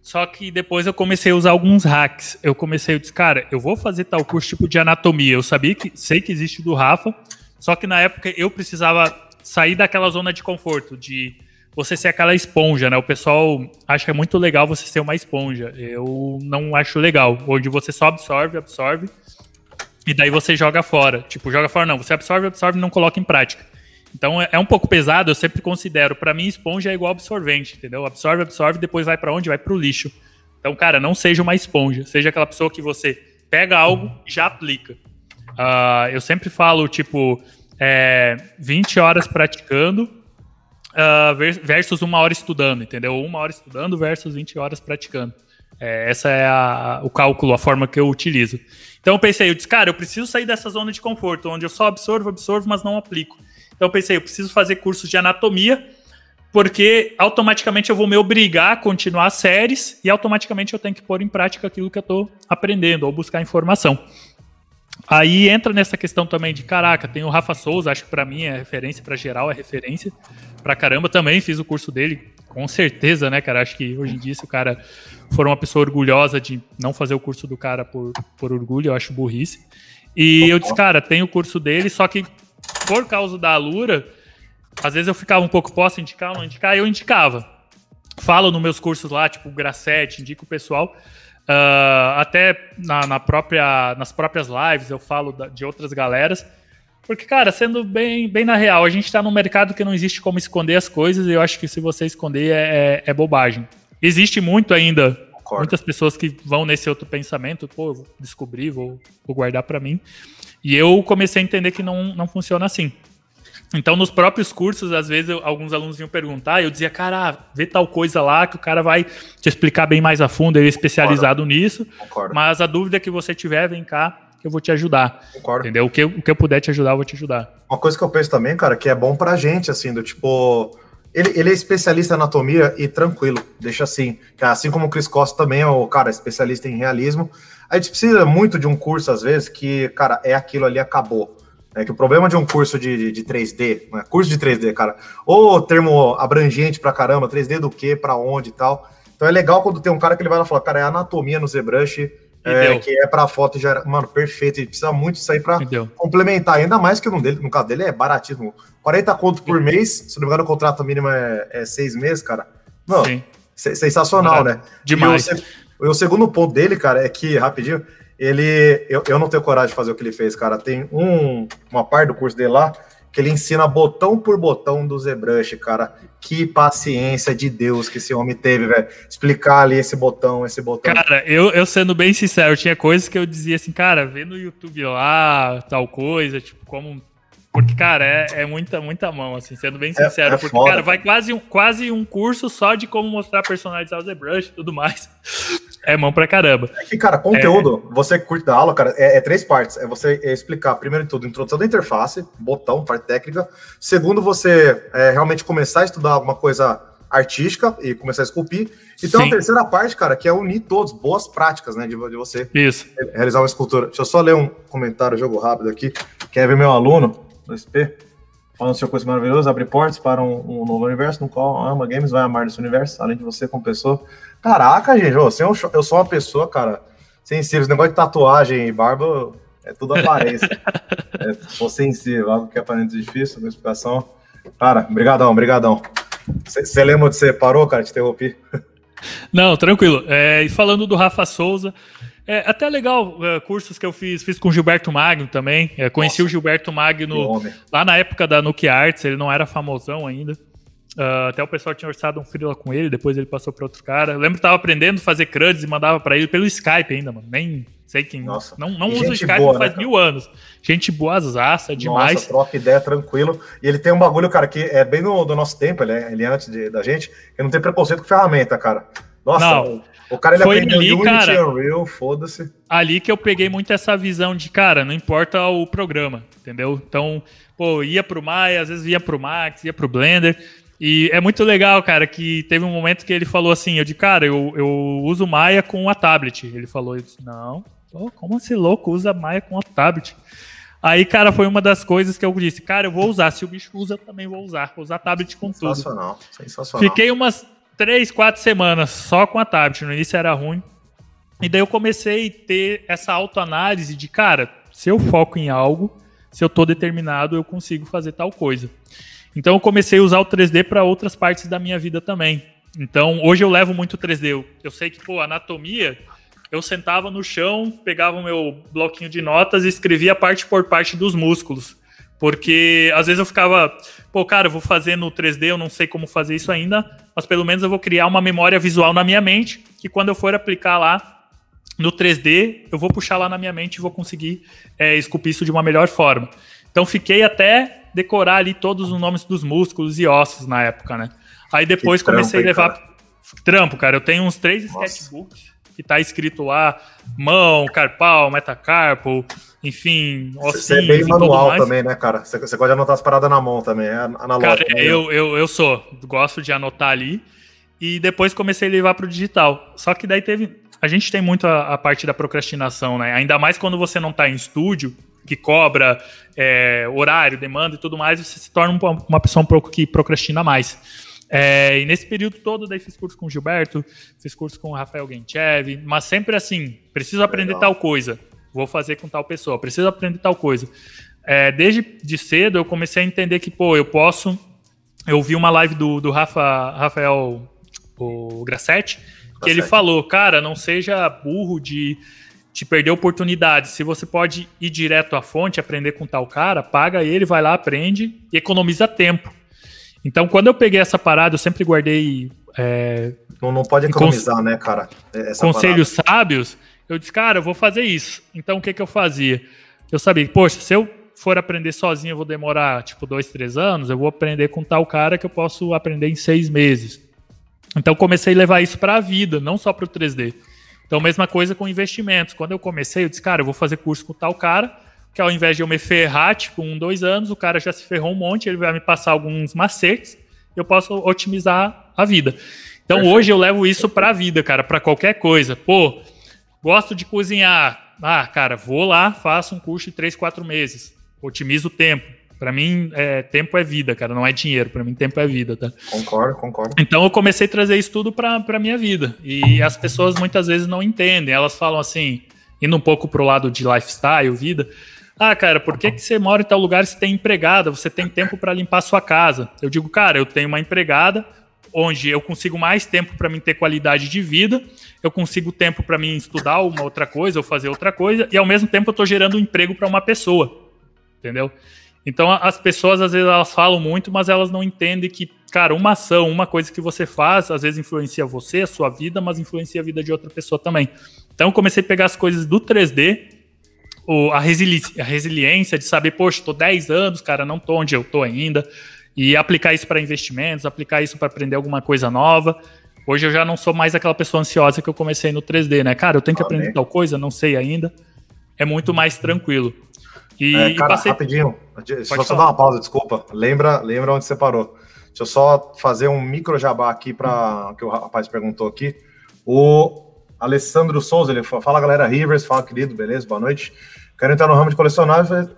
[SPEAKER 2] Só que depois eu comecei a usar alguns hacks. Eu comecei, eu disse, cara, eu vou fazer tal curso tipo de anatomia. Eu sabia que sei que existe do Rafa, só que na época eu precisava sair daquela zona de conforto, de você ser aquela esponja, né? O pessoal acha que é muito legal você ser uma esponja. Eu não acho legal. Onde você só absorve, absorve, e daí você joga fora. Tipo, joga fora não. Você absorve, absorve e não coloca em prática. Então é, é um pouco pesado, eu sempre considero. Para mim, esponja é igual absorvente, entendeu? Absorve, absorve, depois vai para onde? Vai para o lixo. Então, cara, não seja uma esponja. Seja aquela pessoa que você pega algo e já aplica. Uh, eu sempre falo, tipo, é, 20 horas praticando uh, versus uma hora estudando, entendeu? Uma hora estudando versus 20 horas praticando. É, essa é a, o cálculo, a forma que eu utilizo. Então eu pensei, eu disse, cara, eu preciso sair dessa zona de conforto, onde eu só absorvo, absorvo, mas não aplico. Então eu pensei, eu preciso fazer cursos de anatomia, porque automaticamente eu vou me obrigar a continuar séries e automaticamente eu tenho que pôr em prática aquilo que eu estou aprendendo ou buscar informação. Aí entra nessa questão também de, caraca, tem o Rafa Souza, acho que para mim é referência, para geral é referência. Para caramba também fiz o curso dele, com certeza, né, cara? Acho que hoje em dia, se o cara for uma pessoa orgulhosa de não fazer o curso do cara por, por orgulho, eu acho burrice. E eu disse, cara, tem o curso dele, só que por causa da Alura, às vezes eu ficava um pouco, posso indicar ou não indicar? Eu indicava. Falo nos meus cursos lá, tipo Grasset, indico o pessoal. Uh, até na, na, própria, nas próprias lives eu falo da, de outras galeras. Porque, cara, sendo bem, bem na real, a gente está num mercado que não existe como esconder as coisas, e eu acho que se você esconder é, é, é bobagem. Existe muito ainda, Concordo. muitas pessoas que vão nesse outro pensamento, pô, vou descobrir, vou, vou guardar para mim. E eu comecei a entender que não, não funciona assim. Então, nos próprios cursos, às vezes, eu, alguns alunos vinham perguntar, eu dizia, cara, vê tal coisa lá que o cara vai te explicar bem mais a fundo, ele é especializado Concordo. nisso. Concordo. Mas a dúvida que você tiver, vem cá, que eu vou te ajudar. Concordo. Entendeu? O que, eu, o que eu puder te ajudar, eu vou te ajudar.
[SPEAKER 1] Uma coisa que eu penso também, cara, que é bom pra gente, assim, do tipo. Ele, ele é especialista em anatomia e tranquilo, deixa assim. Assim como o Chris Costa também é o cara especialista em realismo. A gente precisa muito de um curso, às vezes, que, cara, é aquilo ali, acabou. É que o problema de um curso de, de, de 3D, né? curso de 3D, cara, ou termo abrangente pra caramba, 3D do que, pra onde e tal. Então é legal quando tem um cara que ele vai lá falar, cara, é anatomia no ZBrush, é, que é para foto já mano, perfeito, ele precisa muito disso aí para complementar, ainda mais que no, dele, no caso dele é baratíssimo, 40 conto por mês, se não me engano o contrato mínimo é, é seis meses, cara, não, sensacional, Barato. né?
[SPEAKER 2] Demais.
[SPEAKER 1] E o, o, segundo ponto dele, cara, é que, rapidinho, ele, eu, eu não tenho coragem de fazer o que ele fez, cara, tem um, uma parte do curso dele lá, que ele ensina botão por botão do ZBrush, cara. Que paciência de Deus que esse homem teve, velho. Explicar ali esse botão, esse botão.
[SPEAKER 2] Cara, eu, eu sendo bem sincero, tinha coisas que eu dizia assim, cara, vê no YouTube lá, tal coisa, tipo, como. Porque, cara, é, é muita, muita mão, assim, sendo bem é, sincero. É, é porque, foda, cara, vai quase um, quase um curso só de como mostrar personalizar o ZBrush e tudo mais. É mão pra caramba.
[SPEAKER 1] É que, cara, conteúdo, é... você curte da aula, cara, é, é, três partes. É você explicar, primeiro de tudo, introdução da interface, botão, parte técnica. Segundo, você é, realmente começar a estudar alguma coisa artística e começar a esculpir. E tem uma terceira parte, cara, que é unir todos, boas práticas, né, de, de você
[SPEAKER 2] Isso.
[SPEAKER 1] realizar uma escultura. Deixa eu só ler um comentário, jogo rápido aqui. Quer ver meu aluno, do SP? Falando seu coisa maravilhosa, abre portas para um, um, novo universo no qual ama games, vai amar esse universo, além de você como pessoa. Caraca, gente, você, eu sou uma pessoa, cara, sensível. Esse negócio de tatuagem e barba é tudo aparência. é, sou sensível, algo que é aparente difícil, uma explicação. Cara, brigadão, brigadão. Você lembra de você parou, cara? Te interrompi.
[SPEAKER 2] Não, tranquilo. É, e falando do Rafa Souza, é até legal é, cursos que eu fiz, fiz com o Gilberto Magno também. É, conheci Nossa, o Gilberto Magno lá na época da Nokia Arts, ele não era famosão ainda. Uh, até o pessoal tinha orçado um freela com ele, depois ele passou para outro cara. Eu lembro que tava aprendendo a fazer CRUDs e mandava para ele pelo Skype ainda, mano. Nem sei quem. Nossa. Não, não usa o Skype boa, faz né, mil anos. Gente boazaça, demais. Nossa,
[SPEAKER 1] troca ideia tranquilo. E ele tem um bagulho, cara, que é bem no, do nosso tempo, ele é, ele é antes de, da gente, que não tem preconceito com ferramenta, cara. Nossa, não. O, o cara ele
[SPEAKER 2] Foi aprendeu ali,
[SPEAKER 1] Unity,
[SPEAKER 2] cara,
[SPEAKER 1] Unreal, foda-se.
[SPEAKER 2] Ali que eu peguei muito essa visão de, cara, não importa o programa, entendeu? Então, pô, ia pro Maya, às vezes ia pro Max, ia pro Blender e é muito legal, cara, que teve um momento que ele falou assim, eu de cara, eu, eu uso Maia com a tablet. Ele falou, eu disse, não, como esse louco usa Maia com a tablet? Aí, cara, foi uma das coisas que eu disse, cara, eu vou usar. Se o bicho usa, eu também vou usar. Vou usar tablet com sensacional, tudo. Sensacional. Fiquei umas três, quatro semanas só com a tablet. No início era ruim. E daí eu comecei a ter essa autoanálise de, cara, se eu foco em algo, se eu tô determinado, eu consigo fazer tal coisa. Então eu comecei a usar o 3D para outras partes da minha vida também. Então hoje eu levo muito 3D. Eu, eu sei que, pô, anatomia, eu sentava no chão, pegava o meu bloquinho de notas e escrevia parte por parte dos músculos. Porque às vezes eu ficava, pô, cara, eu vou fazer no 3D, eu não sei como fazer isso ainda, mas pelo menos eu vou criar uma memória visual na minha mente, que quando eu for aplicar lá no 3D, eu vou puxar lá na minha mente e vou conseguir é, esculpir isso de uma melhor forma. Então fiquei até decorar ali todos os nomes dos músculos e ossos na época, né? Aí depois que comecei trampo, a levar cara. trampo, cara. Eu tenho uns três Nossa. sketchbooks que tá escrito lá mão, carpal, metacarpo, enfim,
[SPEAKER 1] ossinhos Você é bem manual também, né, cara? Você, você gosta de anotar as paradas na mão também, é analógico.
[SPEAKER 2] Cara, eu, eu, eu sou, gosto de anotar ali. E depois comecei a levar pro digital. Só que daí teve. A gente tem muito a, a parte da procrastinação, né? Ainda mais quando você não tá em estúdio que cobra é, horário, demanda e tudo mais, você se torna uma, uma pessoa um pouco que procrastina mais. É, e nesse período todo, daí fiz curso com o Gilberto, fiz curso com o Rafael Genchev, mas sempre assim, preciso aprender Legal. tal coisa, vou fazer com tal pessoa, preciso aprender tal coisa. É, desde de cedo eu comecei a entender que, pô, eu posso. Eu vi uma live do, do Rafa, Rafael o Grassetti, que ele falou, cara, não seja burro de de perder oportunidades. Se você pode ir direto à fonte, aprender com tal cara, paga ele, vai lá, aprende e economiza tempo. Então, quando eu peguei essa parada, eu sempre guardei. É,
[SPEAKER 1] não, não pode economizar, né, cara?
[SPEAKER 2] Essa conselhos parada. sábios. Eu disse, cara, eu vou fazer isso. Então, o que, que eu fazia? Eu sabia, poxa, se eu for aprender sozinho, eu vou demorar tipo dois, três anos. Eu vou aprender com tal cara que eu posso aprender em seis meses. Então, comecei a levar isso para a vida, não só para o 3D. Então, mesma coisa com investimentos. Quando eu comecei, eu disse, cara, eu vou fazer curso com tal cara, que ao invés de eu me ferrar, tipo, um, dois anos, o cara já se ferrou um monte, ele vai me passar alguns macetes, eu posso otimizar a vida. Então, Perfeito. hoje eu levo isso para a vida, cara, para qualquer coisa. Pô, gosto de cozinhar. Ah, cara, vou lá, faço um curso de três, quatro meses. Otimizo o tempo para mim, é, tempo é vida, cara, não é dinheiro. Para mim, tempo é vida, tá?
[SPEAKER 1] Concordo, concordo.
[SPEAKER 2] Então, eu comecei a trazer isso tudo para minha vida. E as pessoas muitas vezes não entendem. Elas falam assim, indo um pouco pro lado de lifestyle, vida. Ah, cara, por que, que você mora em tal lugar se tem empregada? Você tem tempo para limpar a sua casa? Eu digo, cara, eu tenho uma empregada onde eu consigo mais tempo para mim ter qualidade de vida, eu consigo tempo para mim estudar uma outra coisa ou fazer outra coisa, e ao mesmo tempo eu estou gerando um emprego para uma pessoa. Entendeu? Então as pessoas às vezes elas falam muito, mas elas não entendem que, cara, uma ação, uma coisa que você faz, às vezes influencia você, a sua vida, mas influencia a vida de outra pessoa também. Então eu comecei a pegar as coisas do 3D, a, resili a resiliência de saber, poxa, estou 10 anos, cara, não estou onde eu estou ainda, e aplicar isso para investimentos, aplicar isso para aprender alguma coisa nova. Hoje eu já não sou mais aquela pessoa ansiosa que eu comecei no 3D, né? Cara, eu tenho que aprender tal coisa, não sei ainda. É muito mais tranquilo.
[SPEAKER 1] E, é, cara, passei... rapidinho, deixa eu só dar uma pausa, desculpa. Lembra, lembra onde você parou. Deixa eu só fazer um micro jabá aqui para que o rapaz perguntou aqui. O Alessandro Souza, ele fala, fala galera Rivers, fala querido, beleza, boa noite. Quero entrar no ramo de colecionável,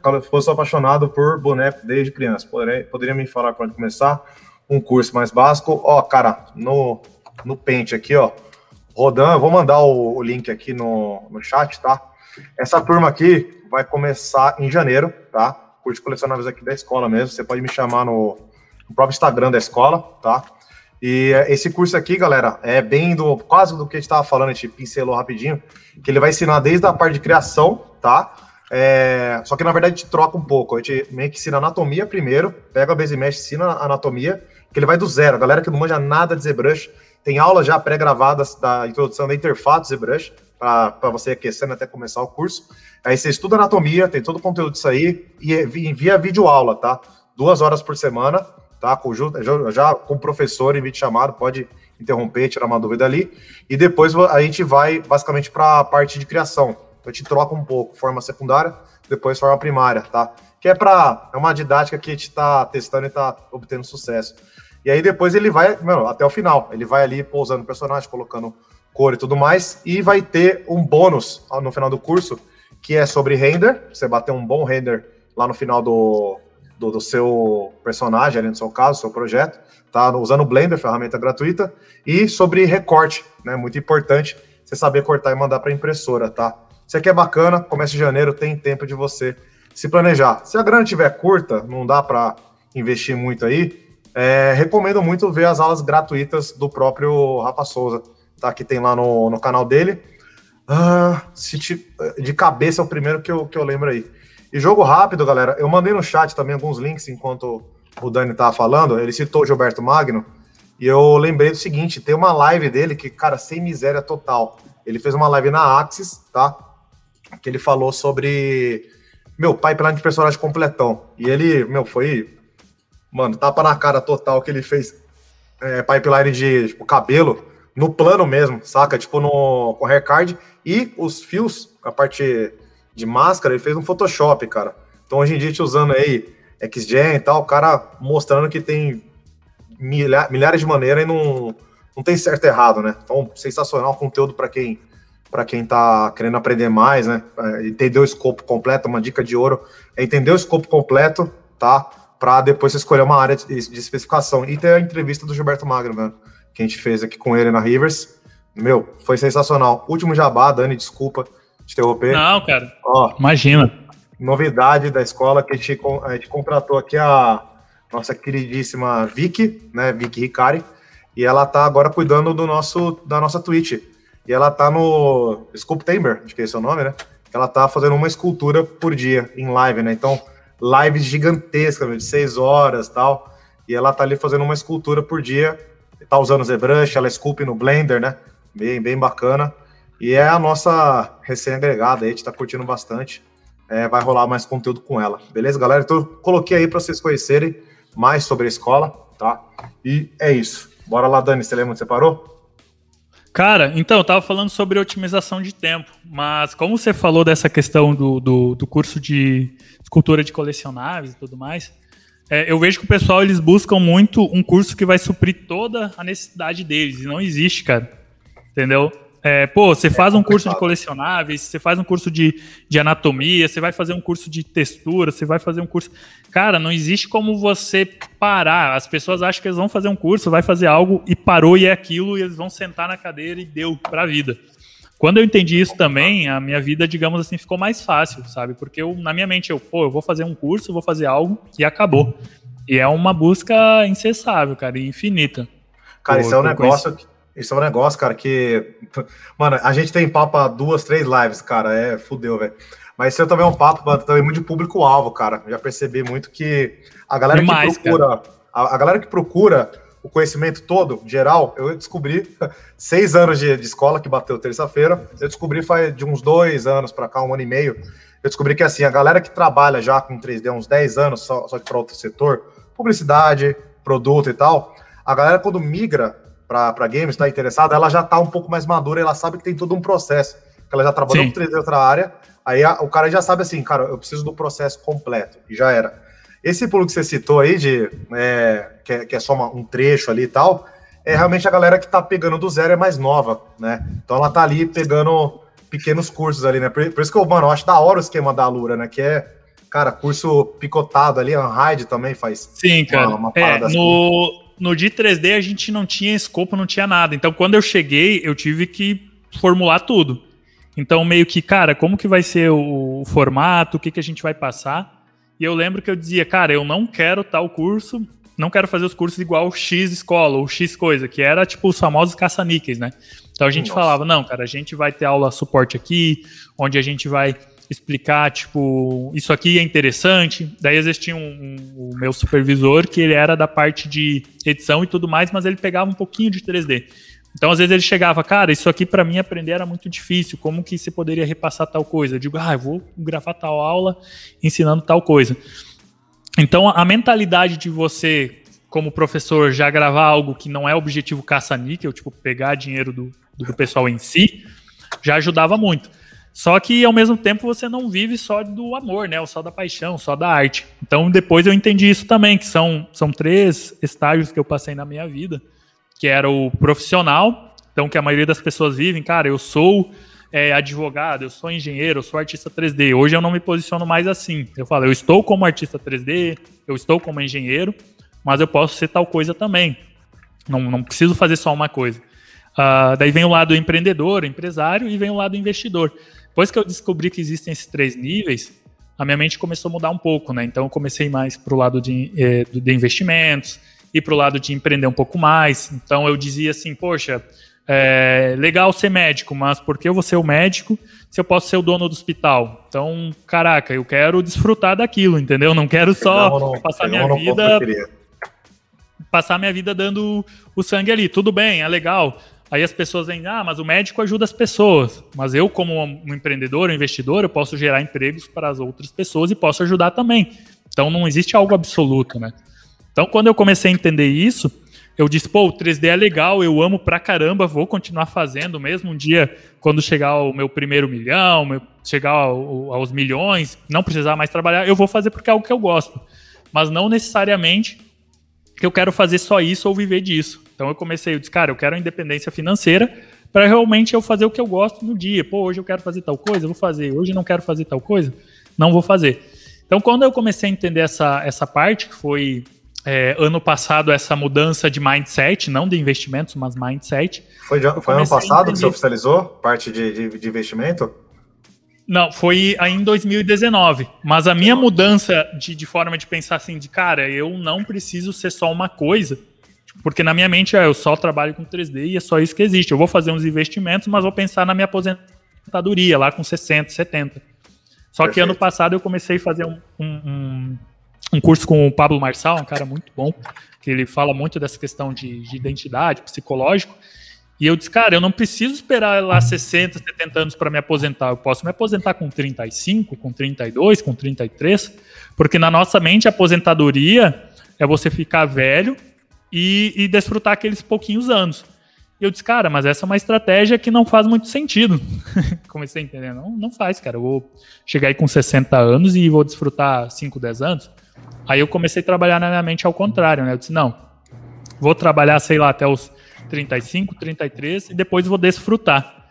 [SPEAKER 1] sou apaixonado por boneco desde criança. Poderia, poderia me falar quando começar um curso mais básico? Ó, cara, no, no pente aqui, ó, Rodan, eu vou mandar o, o link aqui no, no chat, tá? Essa turma aqui, vai começar em janeiro, tá? Curso colecionáveis aqui da escola mesmo. Você pode me chamar no, no próprio Instagram da escola, tá? E é, esse curso aqui, galera, é bem do quase do que a gente estava falando, a gente pincelou rapidinho, que ele vai ensinar desde a parte de criação, tá? É, só que na verdade a gente troca um pouco. A gente meio que ensina anatomia primeiro, pega a base mesh, ensina anatomia, que ele vai do zero. A galera que não manja nada de ZBrush, tem aulas já pré-gravadas da introdução da interface ZBrush, para você aquecendo até começar o curso. Aí você estuda anatomia, tem todo o conteúdo disso aí e envia vídeo aula, tá? Duas horas por semana, tá? Com, já, já com o professor em vídeo chamado, pode interromper, tirar uma dúvida ali. E depois a gente vai basicamente para a parte de criação. Então a gente troca um pouco, forma secundária, depois forma primária, tá? Que é para é uma didática que a gente está testando e está obtendo sucesso. E aí depois ele vai, mano, até o final. Ele vai ali pousando o personagem, colocando cor e tudo mais, e vai ter um bônus no final do curso que é sobre render, você bater um bom render lá no final do, do, do seu personagem, ali no seu caso, seu projeto, tá? Usando o Blender, ferramenta gratuita, e sobre recorte, né? Muito importante você saber cortar e mandar para impressora, tá? Isso aqui é bacana, começa em janeiro, tem tempo de você se planejar. Se a grana estiver curta, não dá para investir muito aí, é, recomendo muito ver as aulas gratuitas do próprio Rafa Souza, tá? Que tem lá no, no canal dele. Ah, de cabeça é o primeiro que eu, que eu lembro aí. E jogo rápido, galera. Eu mandei no chat também alguns links enquanto o Dani tava falando. Ele citou o Gilberto Magno. E eu lembrei do seguinte: tem uma live dele que, cara, sem miséria total. Ele fez uma live na Axis, tá? Que ele falou sobre. Meu, pipeline de personagem completão. E ele, meu, foi. Mano, tapa na cara total que ele fez é, pipeline de tipo, cabelo no plano mesmo, saca? Tipo no com haircard e os fios, a parte de máscara, ele fez um Photoshop, cara. Então hoje em dia gente usando aí XGen e tal, o cara mostrando que tem milha, milhares de maneiras e não, não tem certo e errado, né? Então, sensacional conteúdo para quem para quem tá querendo aprender mais, né? É, entender o escopo completo, uma dica de ouro é entender o escopo completo, tá? Para depois você escolher uma área de, de especificação. E ter a entrevista do Gilberto Magno, mano que a gente fez aqui com ele na Rivers. Meu, foi sensacional. Último jabá, Dani, desculpa te interromper.
[SPEAKER 2] Não, cara. Ó, Imagina.
[SPEAKER 1] Novidade da escola que a gente, a gente contratou aqui a nossa queridíssima Vicky, né? Vicky Ricari. E ela tá agora cuidando do nosso, da nossa Twitch. E ela tá no Sculpt Chamber, acho que é esse o nome, né? Ela tá fazendo uma escultura por dia em live, né? Então, lives gigantescas, de seis horas tal. E ela tá ali fazendo uma escultura por dia. Tá usando ZBrush, ela esculpe no Blender, né? Bem, bem bacana. E é a nossa recém-agregada aí, a gente tá curtindo bastante. É, vai rolar mais conteúdo com ela. Beleza, galera? Então, eu coloquei aí para vocês conhecerem mais sobre a escola, tá? E é isso. Bora lá, Dani, você lembra onde você parou?
[SPEAKER 2] Cara, então, eu tava falando sobre otimização de tempo, mas como você falou dessa questão do, do, do curso de escultura de colecionáveis e tudo mais, é, eu vejo que o pessoal, eles buscam muito um curso que vai suprir toda a necessidade deles, e não existe, cara. Entendeu? É, pô, você é faz um curso de colecionáveis, você faz um curso de, de anatomia, você vai fazer um curso de textura, você vai fazer um curso. Cara, não existe como você parar. As pessoas acham que eles vão fazer um curso, vai fazer algo e parou e é aquilo, e eles vão sentar na cadeira e deu pra vida. Quando eu entendi isso também, a minha vida, digamos assim, ficou mais fácil, sabe? Porque eu, na minha mente, eu, pô, eu vou fazer um curso, vou fazer algo e acabou. E é uma busca incessável, cara, infinita.
[SPEAKER 1] Cara, isso é um negócio que isso é um negócio, cara, que. Mano, a gente tem papo há duas, três lives, cara. É fudeu, velho. Mas isso também é um papo também muito de público-alvo, cara. já percebi muito que a galera Demais, que procura. A, a, galera que procura o conhecimento todo, geral, eu descobri seis anos de, de escola que bateu terça-feira. Eu descobri faz de uns dois anos para cá, um ano e meio. Eu descobri que assim, a galera que trabalha já com 3D há uns 10 anos, só, só que para outro setor, publicidade, produto e tal, a galera quando migra para games, está interessada, ela já está um pouco mais madura, ela sabe que tem todo um processo. Ela já trabalhou Sim. com 3D em outra área, aí a, o cara já sabe assim, cara, eu preciso do processo completo, e já era. Esse pulo que você citou aí, de, é, que, é, que é só uma, um trecho ali e tal, é realmente a galera que está pegando do zero é mais nova, né? Então ela tá ali pegando pequenos cursos ali, né? Por, por isso que eu, mano, eu acho da hora o esquema da Lura, né? Que é, cara, curso picotado ali, a Unhide também faz.
[SPEAKER 2] Sim, cara. Uma, uma é, no, assim no de 3D a gente não tinha escopo, não tinha nada. Então, quando eu cheguei, eu tive que formular tudo. Então, meio que, cara, como que vai ser o, o formato, o que, que a gente vai passar? E eu lembro que eu dizia, cara, eu não quero tal curso, não quero fazer os cursos igual X escola ou X coisa, que era tipo os famosos caça-níqueis, né? Então a gente Nossa. falava, não, cara, a gente vai ter aula suporte aqui, onde a gente vai explicar, tipo, isso aqui é interessante. Daí existia um, um, o meu supervisor que ele era da parte de edição e tudo mais, mas ele pegava um pouquinho de 3D. Então, às vezes ele chegava, cara, isso aqui para mim aprender era muito difícil. Como que você poderia repassar tal coisa? Eu digo, ah, eu vou gravar tal aula ensinando tal coisa. Então, a mentalidade de você, como professor, já gravar algo que não é objetivo caça-níquel, tipo, pegar dinheiro do, do pessoal em si, já ajudava muito. Só que ao mesmo tempo você não vive só do amor, né? Ou só da paixão, só da arte. Então depois eu entendi isso também, que são, são três estágios que eu passei na minha vida, que era o profissional, então que a maioria das pessoas vivem, cara, eu sou é, advogado, eu sou engenheiro, eu sou artista 3D. Hoje eu não me posiciono mais assim. Eu falo, eu estou como artista 3D, eu estou como engenheiro, mas eu posso ser tal coisa também. Não, não preciso fazer só uma coisa. Uh, daí vem o lado empreendedor, empresário, e vem o lado investidor. Depois que eu descobri que existem esses três níveis, a minha mente começou a mudar um pouco, né? Então eu comecei mais para o lado de, eh, de investimentos e para o lado de empreender um pouco mais. Então eu dizia assim, poxa, é legal ser médico, mas por que eu vou ser o médico se eu posso ser o dono do hospital? Então, caraca, eu quero desfrutar daquilo, entendeu? Não quero só não, passar minha vida passar minha vida dando o sangue ali. Tudo bem, é legal. Aí as pessoas vêm, ah, mas o médico ajuda as pessoas. Mas eu, como um empreendedor, um investidor, eu posso gerar empregos para as outras pessoas e posso ajudar também. Então não existe algo absoluto, né? Então quando eu comecei a entender isso, eu disse, pô, o 3D é legal, eu amo pra caramba, vou continuar fazendo mesmo um dia, quando chegar o meu primeiro milhão, meu, chegar ao, aos milhões, não precisar mais trabalhar, eu vou fazer porque é algo que eu gosto. Mas não necessariamente que eu quero fazer só isso ou viver disso. Então eu comecei, eu disse, cara, eu quero a independência financeira para realmente eu fazer o que eu gosto no dia. Pô, hoje eu quero fazer tal coisa, eu vou fazer. Hoje eu não quero fazer tal coisa, não vou fazer. Então quando eu comecei a entender essa, essa parte, que foi é, ano passado essa mudança de mindset, não de investimentos, mas mindset.
[SPEAKER 1] Foi, de, foi ano passado que você oficializou parte de, de, de investimento?
[SPEAKER 2] Não, foi em 2019. Mas a minha mudança de, de forma de pensar assim, de cara, eu não preciso ser só uma coisa Porque na minha mente é, eu só trabalho com 3D e é só isso que existe. Eu vou fazer uns investimentos, mas vou pensar na minha aposentadoria lá com 60, 70. Só Perfeito. que ano passado eu comecei a fazer um, um, um, curso com o Pablo Marçal, um cara muito bom, que ele fala muito dessa questão de, de identidade, psicológico. E eu disse, cara, eu não preciso esperar lá 60, 70 anos para me aposentar. Eu posso me aposentar com 35, com 32, com 33, porque na nossa mente a aposentadoria é você ficar velho e, e desfrutar aqueles pouquinhos anos. E eu disse, cara, mas essa é uma estratégia que não faz muito sentido. Comecei a entender, não, não faz, cara. Eu vou chegar aí com 60 anos e vou desfrutar 5, 10 anos. Aí eu comecei a trabalhar na minha mente ao contrário, né? Eu disse, não, vou trabalhar, sei lá, até os 35, 33 e depois vou desfrutar.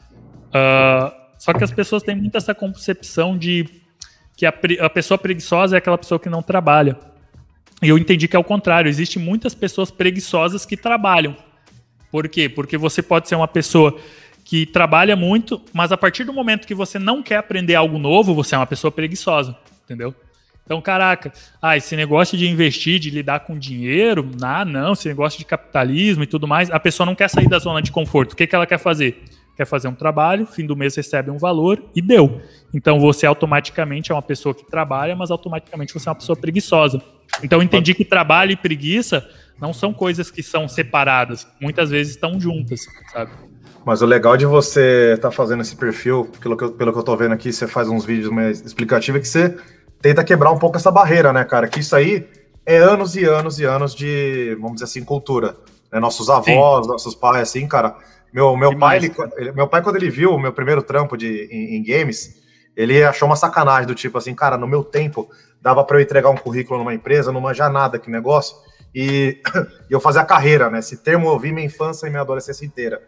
[SPEAKER 2] Uh, só que as pessoas têm muito essa concepção de que a, a pessoa preguiçosa é aquela pessoa que não trabalha. E eu entendi que é o contrário. Existem muitas pessoas preguiçosas que trabalham. Por quê? Porque você pode ser uma pessoa que trabalha muito, mas a partir do momento que você não quer aprender algo novo, você é uma pessoa preguiçosa, entendeu? Então, caraca, ah, esse negócio de investir, de lidar com dinheiro, ah, não, esse negócio de capitalismo e tudo mais, a pessoa não quer sair da zona de conforto. O que, que ela quer fazer? Quer fazer um trabalho, fim do mês recebe um valor e deu. Então você automaticamente é uma pessoa que trabalha, mas automaticamente você é uma pessoa preguiçosa. Então eu entendi que trabalho e preguiça não são coisas que são separadas, muitas vezes estão juntas, sabe?
[SPEAKER 1] Mas o legal de você estar tá fazendo esse perfil, pelo que, eu, pelo que eu tô vendo aqui, você faz uns vídeos mais explicativos, é que você tenta quebrar um pouco essa barreira, né, cara? Que isso aí é anos e anos e anos de, vamos dizer assim, cultura. Né? Nossos avós, Sim. nossos pais, assim, cara. Meu, meu, pai, ele, ele, meu pai, quando ele viu o meu primeiro trampo de, em, em, games, ele achou uma sacanagem do tipo assim, cara, no meu tempo dava para eu entregar um currículo numa empresa, não manjar nada que negócio, e, e eu fazer a carreira, né? Esse termo eu vi minha infância e minha adolescência inteira.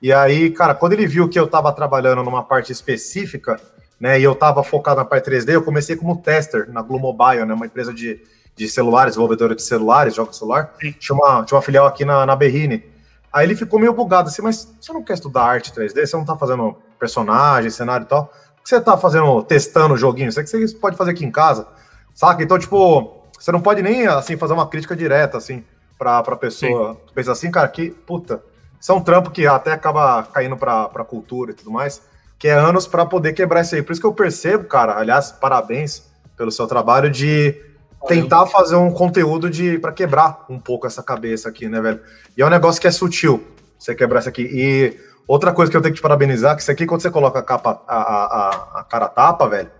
[SPEAKER 1] E aí, cara, quando ele viu que eu tava trabalhando numa parte específica, né? E eu estava focado na parte 3D, eu comecei como tester na Glue Mobile, né? Uma empresa de, de celulares, desenvolvedora de celulares, de celular. Tinha uma, tinha uma filial aqui na, na Berrine. Aí ele ficou meio bugado assim, mas você não quer estudar arte 3D? Você não tá fazendo personagem, cenário e tal? O que você tá fazendo, testando o joguinho? Isso é que você pode fazer aqui em casa, saca? Então, tipo, você não pode nem, assim, fazer uma crítica direta, assim, pra, pra pessoa. Sim. Pensa assim, cara, que, puta, isso é um trampo que até acaba caindo pra, pra cultura e tudo mais que é anos para poder quebrar isso aí. Por isso que eu percebo, cara, aliás, parabéns pelo seu trabalho de tentar fazer um conteúdo de para quebrar um pouco essa cabeça aqui, né, velho? E é um negócio que é sutil, você quebrar isso aqui. E outra coisa que eu tenho que te parabenizar, que isso aqui, quando você coloca a capa, a, a, a cara tapa, velho,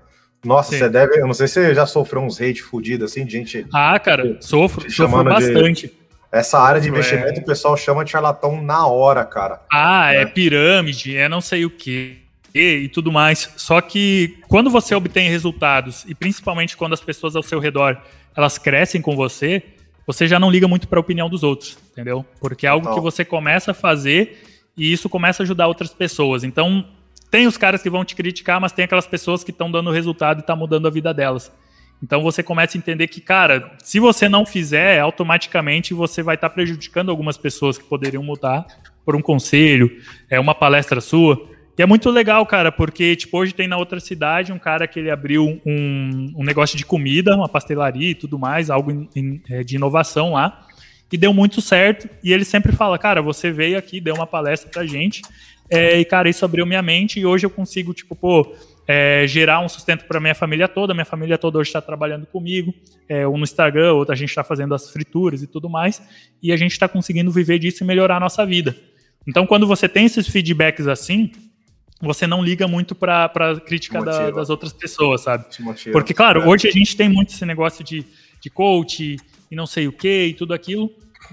[SPEAKER 1] nossa, Sim. você deve. Eu não sei se você já sofreu uns hate fudido assim, de gente.
[SPEAKER 2] Ah, cara, sofro, sofro bastante. De,
[SPEAKER 1] essa área de investimento é... o pessoal chama de charlatão na hora, cara.
[SPEAKER 2] Ah, é né? é pirâmide, é não sei o que e tudo mais. Só que quando você obtém resultados, e principalmente quando as pessoas ao seu redor elas crescem com você, você já não liga muito para a opinião dos outros, entendeu? Porque é algo que você começa a fazer e isso começa a ajudar outras pessoas. Então, tem os caras que vão te criticar, mas tem aquelas pessoas que estão dando resultado e tá mudando a vida delas. Então você começa a entender que, cara, se você não fizer, automaticamente você vai estar tá prejudicando algumas pessoas que poderiam mudar por um conselho, é uma palestra sua. E é muito legal, cara, porque, tipo, hoje tem na outra cidade um cara que ele abriu um, um negócio de comida, uma pastelaria e tudo mais, algo in, in, é, de inovação lá, e deu muito certo. E ele sempre fala, cara, você veio aqui, deu uma palestra pra gente, é, e, cara, isso abriu minha mente e hoje eu consigo, tipo, pô, é, gerar um sustento para minha família toda. Minha família toda hoje está trabalhando comigo, é, um no Instagram, outra a gente está fazendo as frituras e tudo mais, e a gente está conseguindo viver disso e melhorar a nossa vida. Então, quando você tem esses feedbacks assim, você não liga muito para a crítica da, das outras pessoas, sabe? Porque, claro, é. hoje a gente tem muito esse negócio de, de coach e não sei o que e tudo aquilo.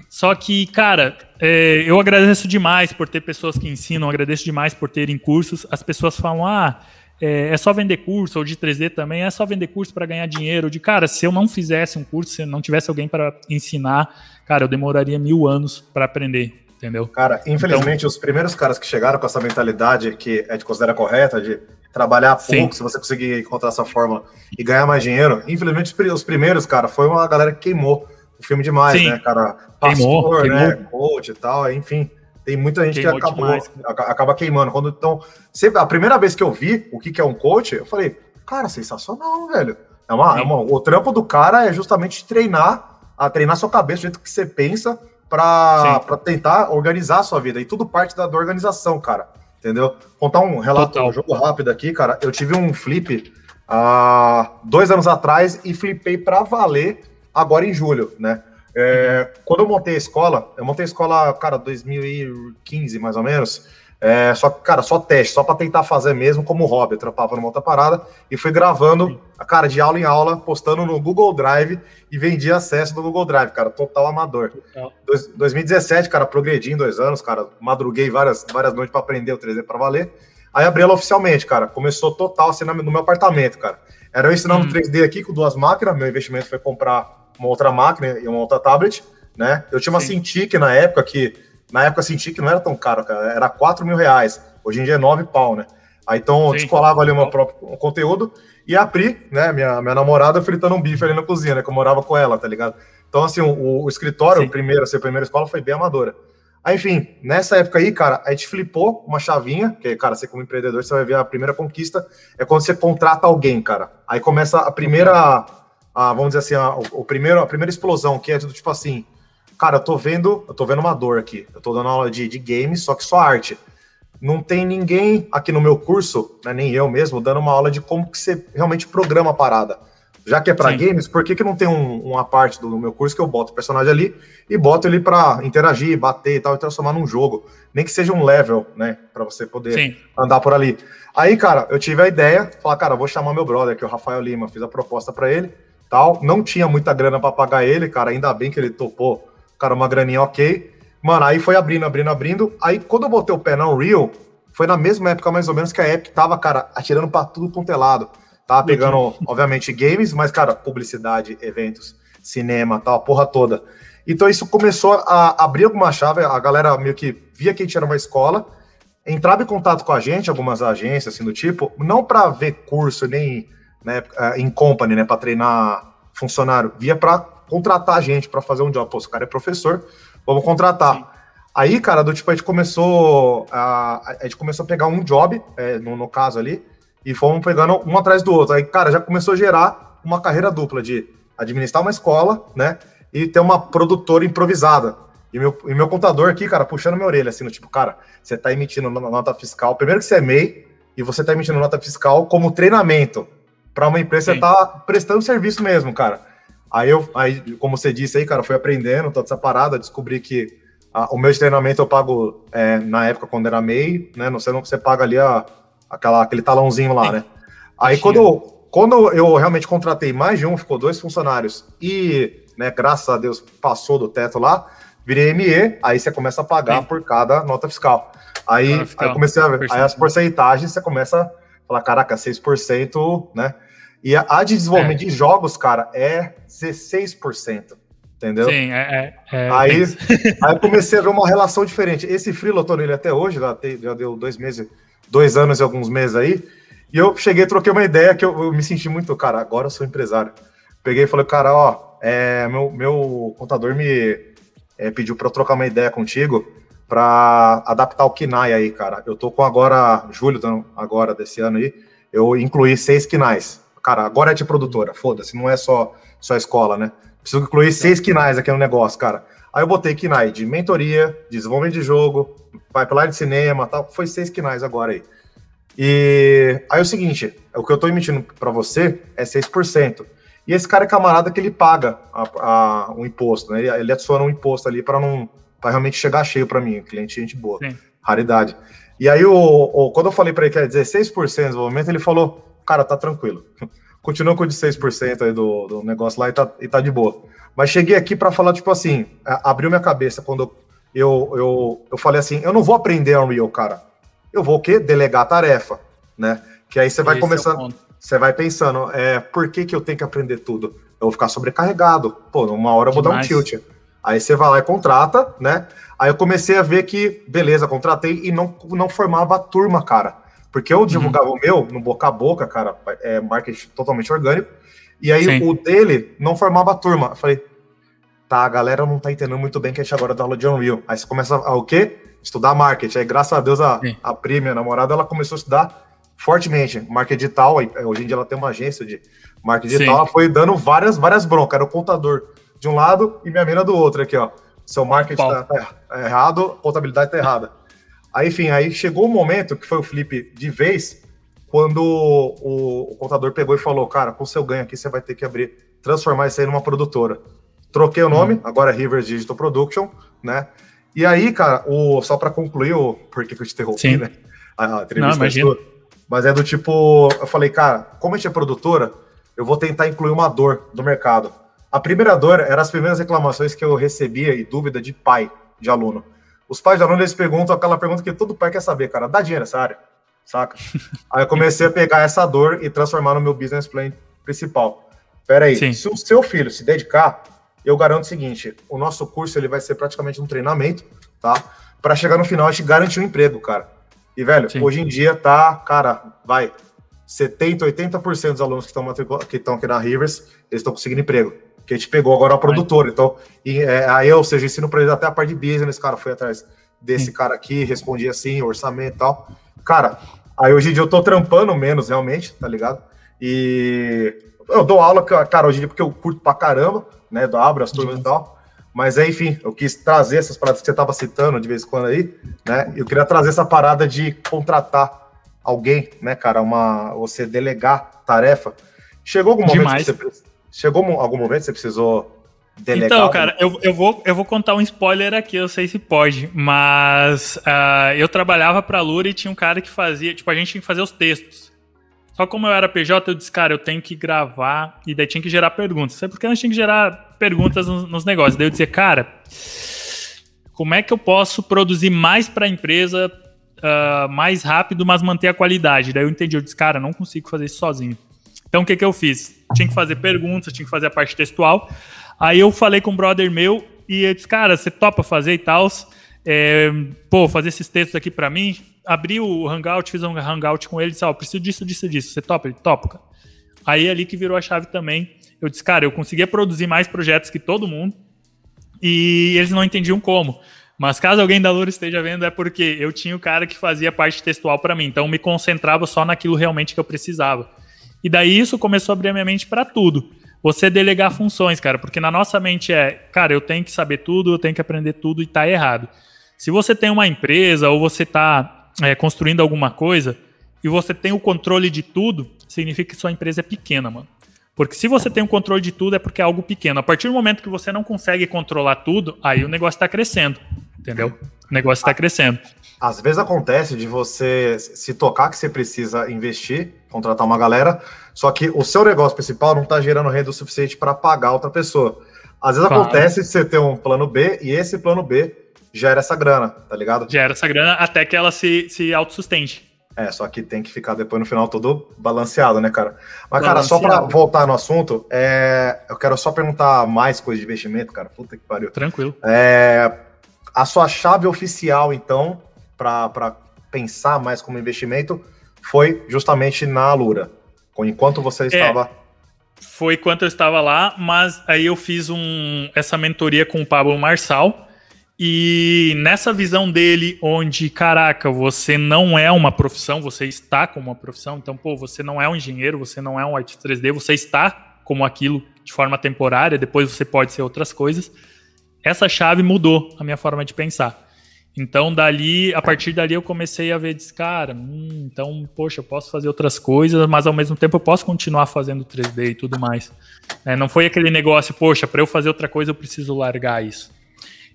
[SPEAKER 2] Só que, cara, é, eu agradeço demais por ter pessoas que ensinam, agradeço demais por terem cursos. As pessoas falam, ah, é, é só vender curso, ou de 3D também, é só vender curso para ganhar dinheiro. De cara, se eu não fizesse um curso, se não tivesse alguém para ensinar, cara, eu demoraria mil anos para aprender entendeu?
[SPEAKER 1] Cara, infelizmente, então, os primeiros caras que chegaram com essa mentalidade que é de considera correta, de trabalhar pouco, sim. se você conseguir encontrar essa fórmula e ganhar mais dinheiro, infelizmente, os primeiros, cara, foi uma galera que queimou o filme demais, sim. né, cara? Pastor, queimou, né, queimou. coach e tal, enfim. Tem muita gente queimou que acabou, acaba queimando. Quando então, sempre, a primeira vez que eu vi o que, que é um coach, eu falei, cara, sensacional, velho. É uma, é uma, o trampo do cara é justamente treinar, a treinar sua cabeça, do jeito que você pensa, para tentar organizar a sua vida. E tudo parte da, da organização, cara. Entendeu? Contar um relato, um jogo rápido aqui, cara. Eu tive um flip há dois anos atrás e flipei para valer agora em julho, né? É, uhum. Quando eu montei a escola, eu montei a escola, cara, 2015 mais ou menos. É, só cara, só teste, só para tentar fazer mesmo como hobby. Eu trampava numa outra parada e fui gravando, a cara, de aula em aula, postando no Google Drive e vendia acesso do Google Drive, cara, total amador. Total. 2017, cara, progredi em dois anos, cara, madruguei várias, várias noites para aprender o 3D para valer. Aí abri ela oficialmente, cara, começou total assim no meu apartamento, cara. Era eu ensinando hum. 3D aqui com duas máquinas, meu investimento foi comprar uma outra máquina e uma outra tablet, né? Eu tinha uma Cintiq na época que na época senti que não era tão caro, cara. Era 4 mil reais. Hoje em dia é 9 pau, né? Aí então Sim. descolava ali o meu próprio conteúdo e a Pri, né, minha, minha namorada, fritando um bife ali na cozinha, né? Que eu morava com ela, tá ligado? Então, assim, o, o escritório, Sim. o primeiro, a ser primeira escola, foi bem amadora. Aí, enfim, nessa época aí, cara, a gente flipou uma chavinha, que, cara, você como empreendedor, você vai ver a primeira conquista, é quando você contrata alguém, cara. Aí começa a primeira, a, vamos dizer assim, a, o, o primeiro, a primeira explosão, que é do tipo assim, cara, eu tô vendo, eu tô vendo uma dor aqui. Eu tô dando aula de, de games, só que só arte. Não tem ninguém aqui no meu curso, né, nem eu mesmo, dando uma aula de como que você realmente programa a parada. Já que é para games, por que, que não tem um, uma parte do meu curso que eu boto o personagem ali e boto ele para interagir, bater e tal, e transformar num jogo? Nem que seja um level, né? para você poder Sim. andar por ali. Aí, cara, eu tive a ideia, falar, cara, vou chamar meu brother, que é o Rafael Lima, fiz a proposta para ele, tal. Não tinha muita grana para pagar ele, cara, ainda bem que ele topou cara, uma graninha ok. Mano, aí foi abrindo, abrindo, abrindo. Aí quando eu botei o pé na Unreal, foi na mesma época mais ou menos que a Epic tava, cara, atirando pra tudo quanto é lado. Tava pegando, obviamente, games, mas, cara, publicidade, eventos, cinema, tal, a porra toda. Então isso começou a abrir alguma chave, a galera meio que via que a gente era uma escola, entrava em contato com a gente, algumas agências assim do tipo, não para ver curso nem né, em company, né, para treinar funcionário, via para contratar a gente para fazer um job. Pô, esse cara é professor, vamos contratar. Sim. Aí, cara, do tipo, a gente começou a, a gente começou a pegar um job, é, no, no caso ali, e fomos pegando um atrás do outro. Aí, cara, já começou a gerar uma carreira dupla de administrar uma escola, né, e ter uma produtora improvisada. E meu, e meu contador aqui, cara, puxando minha orelha, assim, no tipo, cara, você tá emitindo nota fiscal. Primeiro que você é MEI, e você tá emitindo nota fiscal como treinamento para uma empresa que tá prestando serviço mesmo, cara. Aí eu, aí, como você disse aí, cara, fui aprendendo toda essa parada, descobri que a, o meu treinamento eu pago é, na época quando era MEI, né? Não sei não você paga ali a, aquela, aquele talãozinho lá, né? Aí quando, quando eu realmente contratei mais de um, ficou dois funcionários e, né, graças a Deus, passou do teto lá, virei ME, aí você começa a pagar Sim. por cada nota fiscal. Aí, fiscal. aí comecei a ver, aí as porcentagens você começa a falar, caraca, 6%, né? E a, a de desenvolvimento é. de jogos, cara, é 16%. Entendeu?
[SPEAKER 2] Sim, é. é, é
[SPEAKER 1] aí, aí eu comecei a ver uma relação diferente. Esse freelo eu tô nele até hoje, já, te, já deu dois meses, dois anos e alguns meses aí. E eu cheguei, troquei uma ideia que eu, eu me senti muito, cara, agora eu sou empresário. Peguei e falei, cara, ó, é, meu, meu contador me é, pediu para eu trocar uma ideia contigo para adaptar o KINAI aí, cara. Eu tô com agora, julho agora desse ano aí, eu incluí seis KINAIs cara, agora é de produtora, foda-se, não é só, só escola, né? Preciso incluir seis KINAIs aqui no negócio, cara. Aí eu botei KINAI de mentoria, desenvolvimento de jogo, pipeline de cinema, tal. Foi seis KINAIs agora aí. E aí é o seguinte, o que eu tô emitindo para você é 6%. E esse cara é camarada que ele paga a, a, um imposto, né? Ele, ele adiciona um imposto ali para não para realmente chegar cheio para mim, cliente gente boa, Sim. raridade. E aí o, o, quando eu falei para ele que é 16% de desenvolvimento, ele falou: cara, tá tranquilo. Continua com o de 6% aí do, do negócio lá e tá, e tá de boa. Mas cheguei aqui para falar, tipo assim, abriu minha cabeça quando eu, eu, eu falei assim, eu não vou aprender Unreal, cara. Eu vou o quê? Delegar a tarefa, né? Que aí você vai Esse começando, é você vai pensando, é, por que que eu tenho que aprender tudo? Eu vou ficar sobrecarregado. Pô, uma hora eu vou Demais. dar um tilt. Aí você vai lá e contrata, né? Aí eu comecei a ver que, beleza, contratei e não, não formava a turma, cara. Porque eu divulgava uhum. o meu no boca a boca, cara, é marketing totalmente orgânico. E aí Sim. o dele não formava turma. Eu falei, tá, a galera não tá entendendo muito bem que a gente agora dá aula de Unreal. Aí você começa a o quê? Estudar marketing. Aí, graças a Deus, a, a Pri, minha namorada, ela começou a estudar fortemente marketing digital. Aí, hoje em dia ela tem uma agência de marketing digital. Ela foi dando várias, várias broncas. Era o contador de um lado e minha mina do outro aqui, ó. seu marketing está tá errado, contabilidade está errada. Aí, enfim, aí chegou o um momento que foi o flip de vez, quando o, o, contador pegou e falou, cara, com seu ganho aqui você vai ter que abrir, transformar isso aí numa produtora. Troquei o nome, uhum. agora é Rivers Digital Production, né? E aí, cara, o, só para concluir o por que eu te interrompi, Sim. né? A, a entrevista. Não, imagina. Mas é do tipo, eu falei, cara, como a gente é produtora, eu vou tentar incluir uma dor do mercado. A primeira dor era as primeiras reclamações que eu recebia e dúvida de pai de aluno. Os pais de aluno eles perguntam aquela pergunta que todo pai quer saber, cara, dá dinheiro essa área, saca? Aí eu comecei a pegar essa dor e transformar no meu business plan principal. Pera aí, se o seu filho se dedicar, eu garanto o seguinte: o nosso curso ele vai ser praticamente um treinamento, tá? Para chegar no final a gente garantir um emprego, cara. E, velho, Sim. hoje em dia tá, cara, vai, 70, 80% dos alunos que estão que estão aqui na Rivers, eles estão conseguindo emprego. Que a gente pegou agora a produtora. Então, e, é, aí, ou seja, ensino para eles até a parte de business, cara, foi atrás desse Sim. cara aqui, respondia assim, orçamento e tal. Cara, aí hoje em dia eu tô trampando menos, realmente, tá ligado? E eu dou aula, cara, hoje em dia porque eu curto pra caramba, né? Do abro as turmas e tal. Mas enfim, eu quis trazer essas paradas que você estava citando de vez em quando aí, né? Eu queria trazer essa parada de contratar alguém, né, cara? Uma, você delegar tarefa. Chegou algum momento Demais. que você chegou algum momento que você precisou delegar?
[SPEAKER 2] Então, cara, eu, eu, vou, eu vou contar um spoiler aqui, eu sei se pode, mas uh, eu trabalhava para a Lura e tinha um cara que fazia, tipo, a gente tinha que fazer os textos. Só como eu era PJ, eu disse, cara, eu tenho que gravar e daí tinha que gerar perguntas. Sabe por que a gente tinha que gerar perguntas nos, nos negócios? Daí eu dizia, cara, como é que eu posso produzir mais para a empresa uh, mais rápido, mas manter a qualidade? Daí eu entendi, eu disse, cara, não consigo fazer isso sozinho. Então o que, que eu fiz? Tinha que fazer perguntas, tinha que fazer a parte textual. Aí eu falei com um brother meu e ele disse, cara, você topa fazer e tal? É, pô, fazer esses textos aqui para mim? abri o Hangout, fiz um Hangout com ele disse, ó, oh, preciso disso, disso, disso. Você topa? Ele topa, cara. Aí é ali que virou a chave também. Eu disse, cara, eu conseguia produzir mais projetos que todo mundo e eles não entendiam como. Mas caso alguém da Lura esteja vendo, é porque eu tinha o cara que fazia parte textual para mim. Então me concentrava só naquilo realmente que eu precisava. E daí isso começou a abrir a minha mente para tudo. Você delegar funções, cara, porque na nossa mente é, cara, eu tenho que saber tudo, eu tenho que aprender tudo e tá errado. Se você tem uma empresa ou você tá é, construindo alguma coisa e você tem o controle de tudo, significa que sua empresa é pequena, mano. Porque se você tem o controle de tudo, é porque é algo pequeno. A partir do momento que você não consegue controlar tudo, aí o negócio está crescendo. Entendeu? O negócio está crescendo.
[SPEAKER 1] Às vezes acontece de você se tocar que você precisa investir, contratar uma galera, só que o seu negócio principal não está gerando renda o suficiente para pagar outra pessoa. Às vezes claro. acontece de você ter um plano B e esse plano B gera essa grana, tá ligado?
[SPEAKER 2] Gera essa grana até que ela se, se autossustente.
[SPEAKER 1] É, só que tem que ficar depois no final todo balanceado, né, cara? Mas, cara, só para voltar no assunto, é... eu quero só perguntar mais coisa de investimento, cara. Puta que pariu.
[SPEAKER 2] Tranquilo.
[SPEAKER 1] É... A sua chave oficial, então, para pensar mais como investimento, foi justamente na Alura. Enquanto você é, estava. É,
[SPEAKER 2] foi enquanto eu estava lá, mas aí eu fiz um, essa mentoria com o Pablo Marçal e nessa visão dele, onde, caraca, você não é uma profissão, você está como uma profissão, então, pô, você não é um engenheiro, você não é um artista 3D, você está como aquilo de forma temporária, depois você pode ser outras coisas. Essa chave mudou a minha forma de pensar. Então, dali, a partir dali, eu comecei a ver, disse, cara, hum, então, poxa, eu posso fazer outras coisas, mas ao mesmo tempo eu posso continuar fazendo 3D e tudo mais. É, não foi aquele negócio, poxa, para eu fazer outra coisa eu preciso largar isso.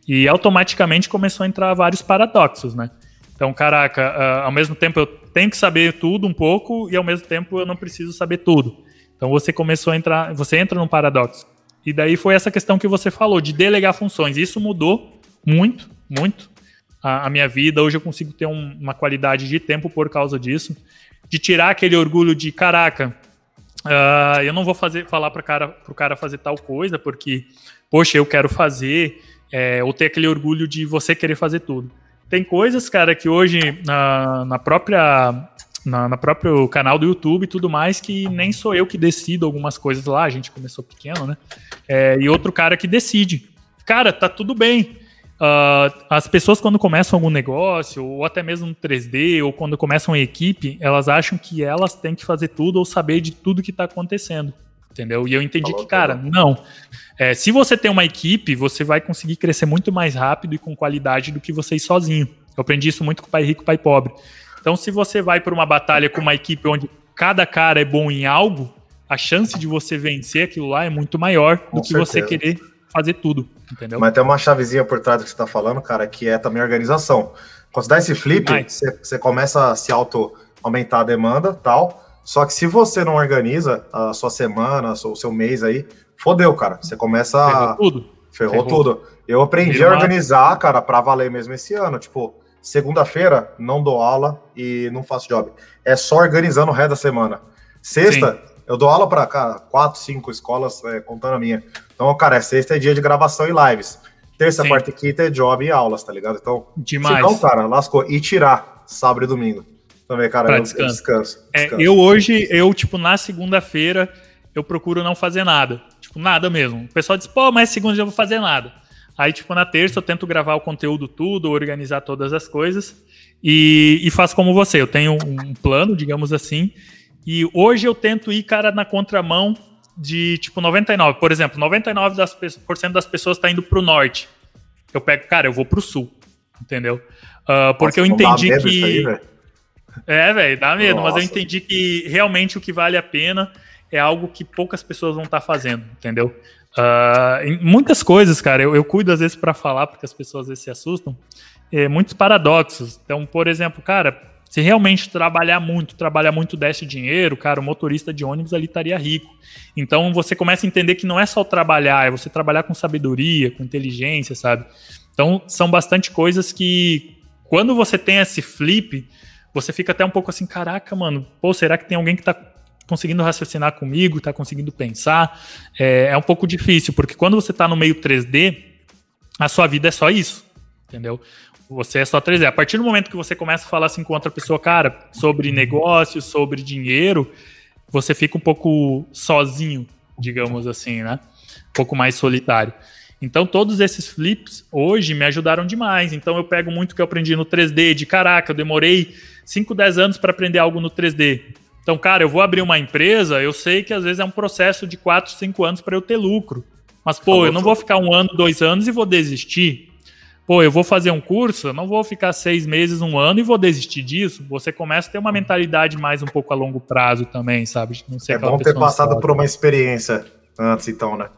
[SPEAKER 2] E automaticamente começou a entrar vários paradoxos, né? Então, caraca, uh, ao mesmo tempo eu tenho que saber tudo um pouco e ao mesmo tempo eu não preciso saber tudo. Então você começou a entrar, você entra num paradoxo. E daí foi essa questão que você falou de delegar funções. Isso mudou muito, muito a, a minha vida. Hoje eu consigo ter um, uma qualidade de tempo por causa disso, de tirar aquele orgulho de caraca, uh, eu não vou fazer falar para cara, o cara fazer tal coisa porque, poxa, eu quero fazer é, ou ter aquele orgulho de você querer fazer tudo. Tem coisas, cara, que hoje na, na própria na, na, próprio canal do YouTube e tudo mais, que nem sou eu que decido algumas coisas lá, a gente começou pequeno, né? É, e outro cara que decide. Cara, tá tudo bem. Uh, as pessoas, quando começam algum negócio, ou até mesmo no 3D, ou quando começam em equipe, elas acham que elas têm que fazer tudo ou saber de tudo que está acontecendo. entendeu? E eu entendi Falou que, cara, não. É, se você tem uma equipe, você vai conseguir crescer muito mais rápido e com qualidade do que você ir sozinho. Eu aprendi isso muito com o pai rico e pai pobre. Então, se você vai para uma batalha com uma equipe onde cada cara é bom em algo, a chance de você vencer aquilo lá é muito maior com do que certeza. você querer fazer tudo, entendeu?
[SPEAKER 1] Mas tem uma chavezinha por trás do que você está falando, cara, que é também organização. Quando você dá esse flip, você, você começa a se auto aumentar a demanda tal. Só que se você não organiza a sua semana, o seu mês aí, fodeu, cara. Você começa
[SPEAKER 2] Ferrou a... tudo.
[SPEAKER 1] Ferrou, Ferrou, tudo. Eu aprendi a organizar, cara, para valer mesmo esse ano. Tipo, segunda-feira não dou aula e não faço job. É só organizando o resto da semana. Sexta, Sim. Eu dou aula para quatro, cinco escolas, é, contando a minha. Então, cara, é sexta é dia de gravação e lives. Terça, Sim. quarta e quinta é job e aulas, tá ligado? Então,
[SPEAKER 2] Demais.
[SPEAKER 1] Não, cara, lascou. E tirar sábado e domingo. Também, cara,
[SPEAKER 2] pra eu, descanso. descanso, descanso. É, eu hoje, eu, tipo, na segunda-feira, eu procuro não fazer nada. Tipo, nada mesmo. O pessoal diz, pô, mas segunda eu vou fazer nada. Aí, tipo, na terça eu tento gravar o conteúdo tudo, organizar todas as coisas. E, e faço como você. Eu tenho um plano, digamos assim. E hoje eu tento ir, cara, na contramão de, tipo, 99. Por exemplo, 99% das, por cento das pessoas tá indo pro norte. Eu pego, cara, eu vou pro sul. Entendeu? Uh, porque Nossa, eu entendi que. Aí, é, velho, dá medo, Nossa. mas eu entendi que realmente o que vale a pena é algo que poucas pessoas vão estar tá fazendo, entendeu? Uh, muitas coisas, cara, eu, eu cuido às vezes para falar, porque as pessoas às vezes se assustam. É, muitos paradoxos. Então, por exemplo, cara, se realmente trabalhar muito, trabalhar muito desse dinheiro, cara, o motorista de ônibus ali estaria rico. Então você começa a entender que não é só trabalhar, é você trabalhar com sabedoria, com inteligência, sabe? Então são bastante coisas que quando você tem esse flip, você fica até um pouco assim, caraca, mano, pô, será que tem alguém que tá conseguindo raciocinar comigo, tá conseguindo pensar? É, é um pouco difícil, porque quando você tá no meio 3D, a sua vida é só isso, entendeu? Você é só 3D. A partir do momento que você começa a falar assim com outra pessoa, cara, sobre negócios, sobre dinheiro, você fica um pouco sozinho, digamos assim, né? Um pouco mais solitário. Então, todos esses flips hoje me ajudaram demais. Então, eu pego muito que eu aprendi no 3D, de caraca, eu demorei 5, 10 anos para aprender algo no 3D. Então, cara, eu vou abrir uma empresa, eu sei que às vezes é um processo de 4, 5 anos para eu ter lucro. Mas, pô, eu não vou ficar um ano, dois anos e vou desistir. Pô, eu vou fazer um curso, eu não vou ficar seis meses, um ano e vou desistir disso. Você começa a ter uma mentalidade mais um pouco a longo prazo também, sabe?
[SPEAKER 1] Não sei é bom ter passado por uma experiência antes, então, né?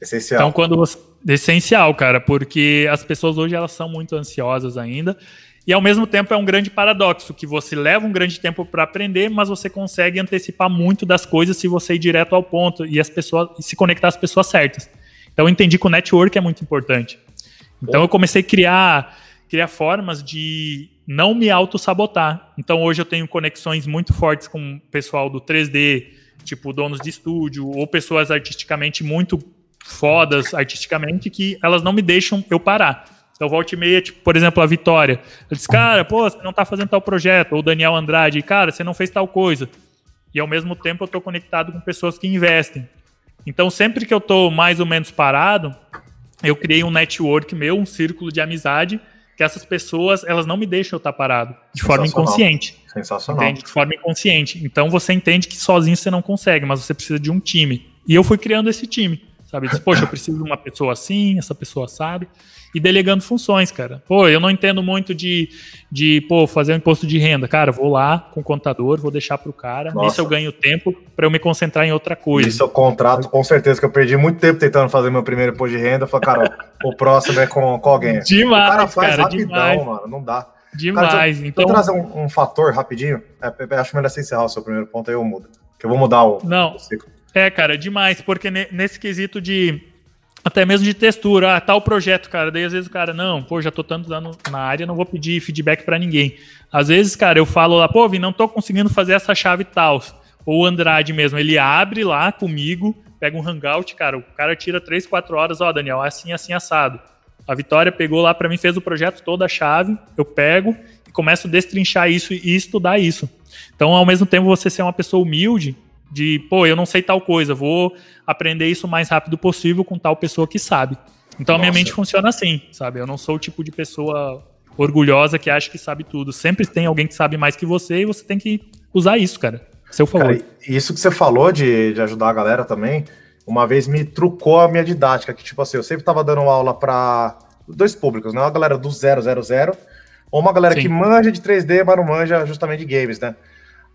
[SPEAKER 2] Essencial. Então, quando você... Essencial, cara, porque as pessoas hoje elas são muito ansiosas ainda. E ao mesmo tempo é um grande paradoxo, que você leva um grande tempo para aprender, mas você consegue antecipar muito das coisas se você ir direto ao ponto e as pessoas e se conectar às pessoas certas. Então eu entendi que o network é muito importante. Então eu comecei a criar, criar formas de não me auto-sabotar. Então hoje eu tenho conexões muito fortes com o pessoal do 3D, tipo donos de estúdio, ou pessoas artisticamente muito fodas artisticamente que elas não me deixam eu parar. Então, volta e meia, tipo, por exemplo, a Vitória. Eu disse, cara, pô, você não tá fazendo tal projeto. Ou o Daniel Andrade, cara, você não fez tal coisa. E ao mesmo tempo eu tô conectado com pessoas que investem. Então, sempre que eu tô mais ou menos parado, eu criei um network meu, um círculo de amizade, que essas pessoas, elas não me deixam eu estar parado, de forma inconsciente.
[SPEAKER 1] Sensacional.
[SPEAKER 2] Entende? De forma inconsciente. Então, você entende que sozinho você não consegue, mas você precisa de um time. E eu fui criando esse time sabe? Diz, Poxa, eu preciso de uma pessoa assim, essa pessoa sabe. E delegando funções, cara. Pô, eu não entendo muito de, de pô, fazer um imposto de renda. Cara, vou lá com o contador, vou deixar pro cara. Nossa. Nisso eu ganho tempo para eu me concentrar em outra coisa.
[SPEAKER 1] Isso eu contrato, com certeza, que eu perdi muito tempo tentando fazer meu primeiro imposto de renda. Falei, cara, o próximo é com, com alguém.
[SPEAKER 2] Demais, o cara faz cara, rapidão, demais.
[SPEAKER 1] mano. Não dá.
[SPEAKER 2] Demais. Cara, deixa,
[SPEAKER 1] então... trazer um, um, fator rapidinho. É, acho melhor você encerrar o seu primeiro ponto, aí eu mudo. Que eu vou mudar o,
[SPEAKER 2] não.
[SPEAKER 1] o
[SPEAKER 2] ciclo. É, cara, demais, porque nesse quesito de até mesmo de textura, ah, tal projeto, cara. Daí às vezes o cara, não, pô, já tô tanto dando na área, não vou pedir feedback para ninguém. Às vezes, cara, eu falo lá, pô, Vi, não tô conseguindo fazer essa chave tal. Ou o Andrade mesmo, ele abre lá comigo, pega um hangout, cara, o cara tira 3, 4 horas, ó, Daniel, assim, assim, assado. A Vitória pegou lá para mim, fez o projeto toda a chave, eu pego e começo a destrinchar isso e estudar isso. Então, ao mesmo tempo, você ser uma pessoa humilde, de, pô, eu não sei tal coisa, vou aprender isso o mais rápido possível com tal pessoa que sabe. Então Nossa. a minha mente funciona assim, sabe? Eu não sou o tipo de pessoa orgulhosa que acha que sabe tudo. Sempre tem alguém que sabe mais que você e você tem que usar isso, cara. Seu favor. Cara,
[SPEAKER 1] isso que você falou de, de ajudar a galera também, uma vez me trucou a minha didática, que tipo assim, eu sempre tava dando aula para dois públicos, né? Uma galera do 000 ou uma galera Sim. que manja de 3D, mas não manja justamente de games, né?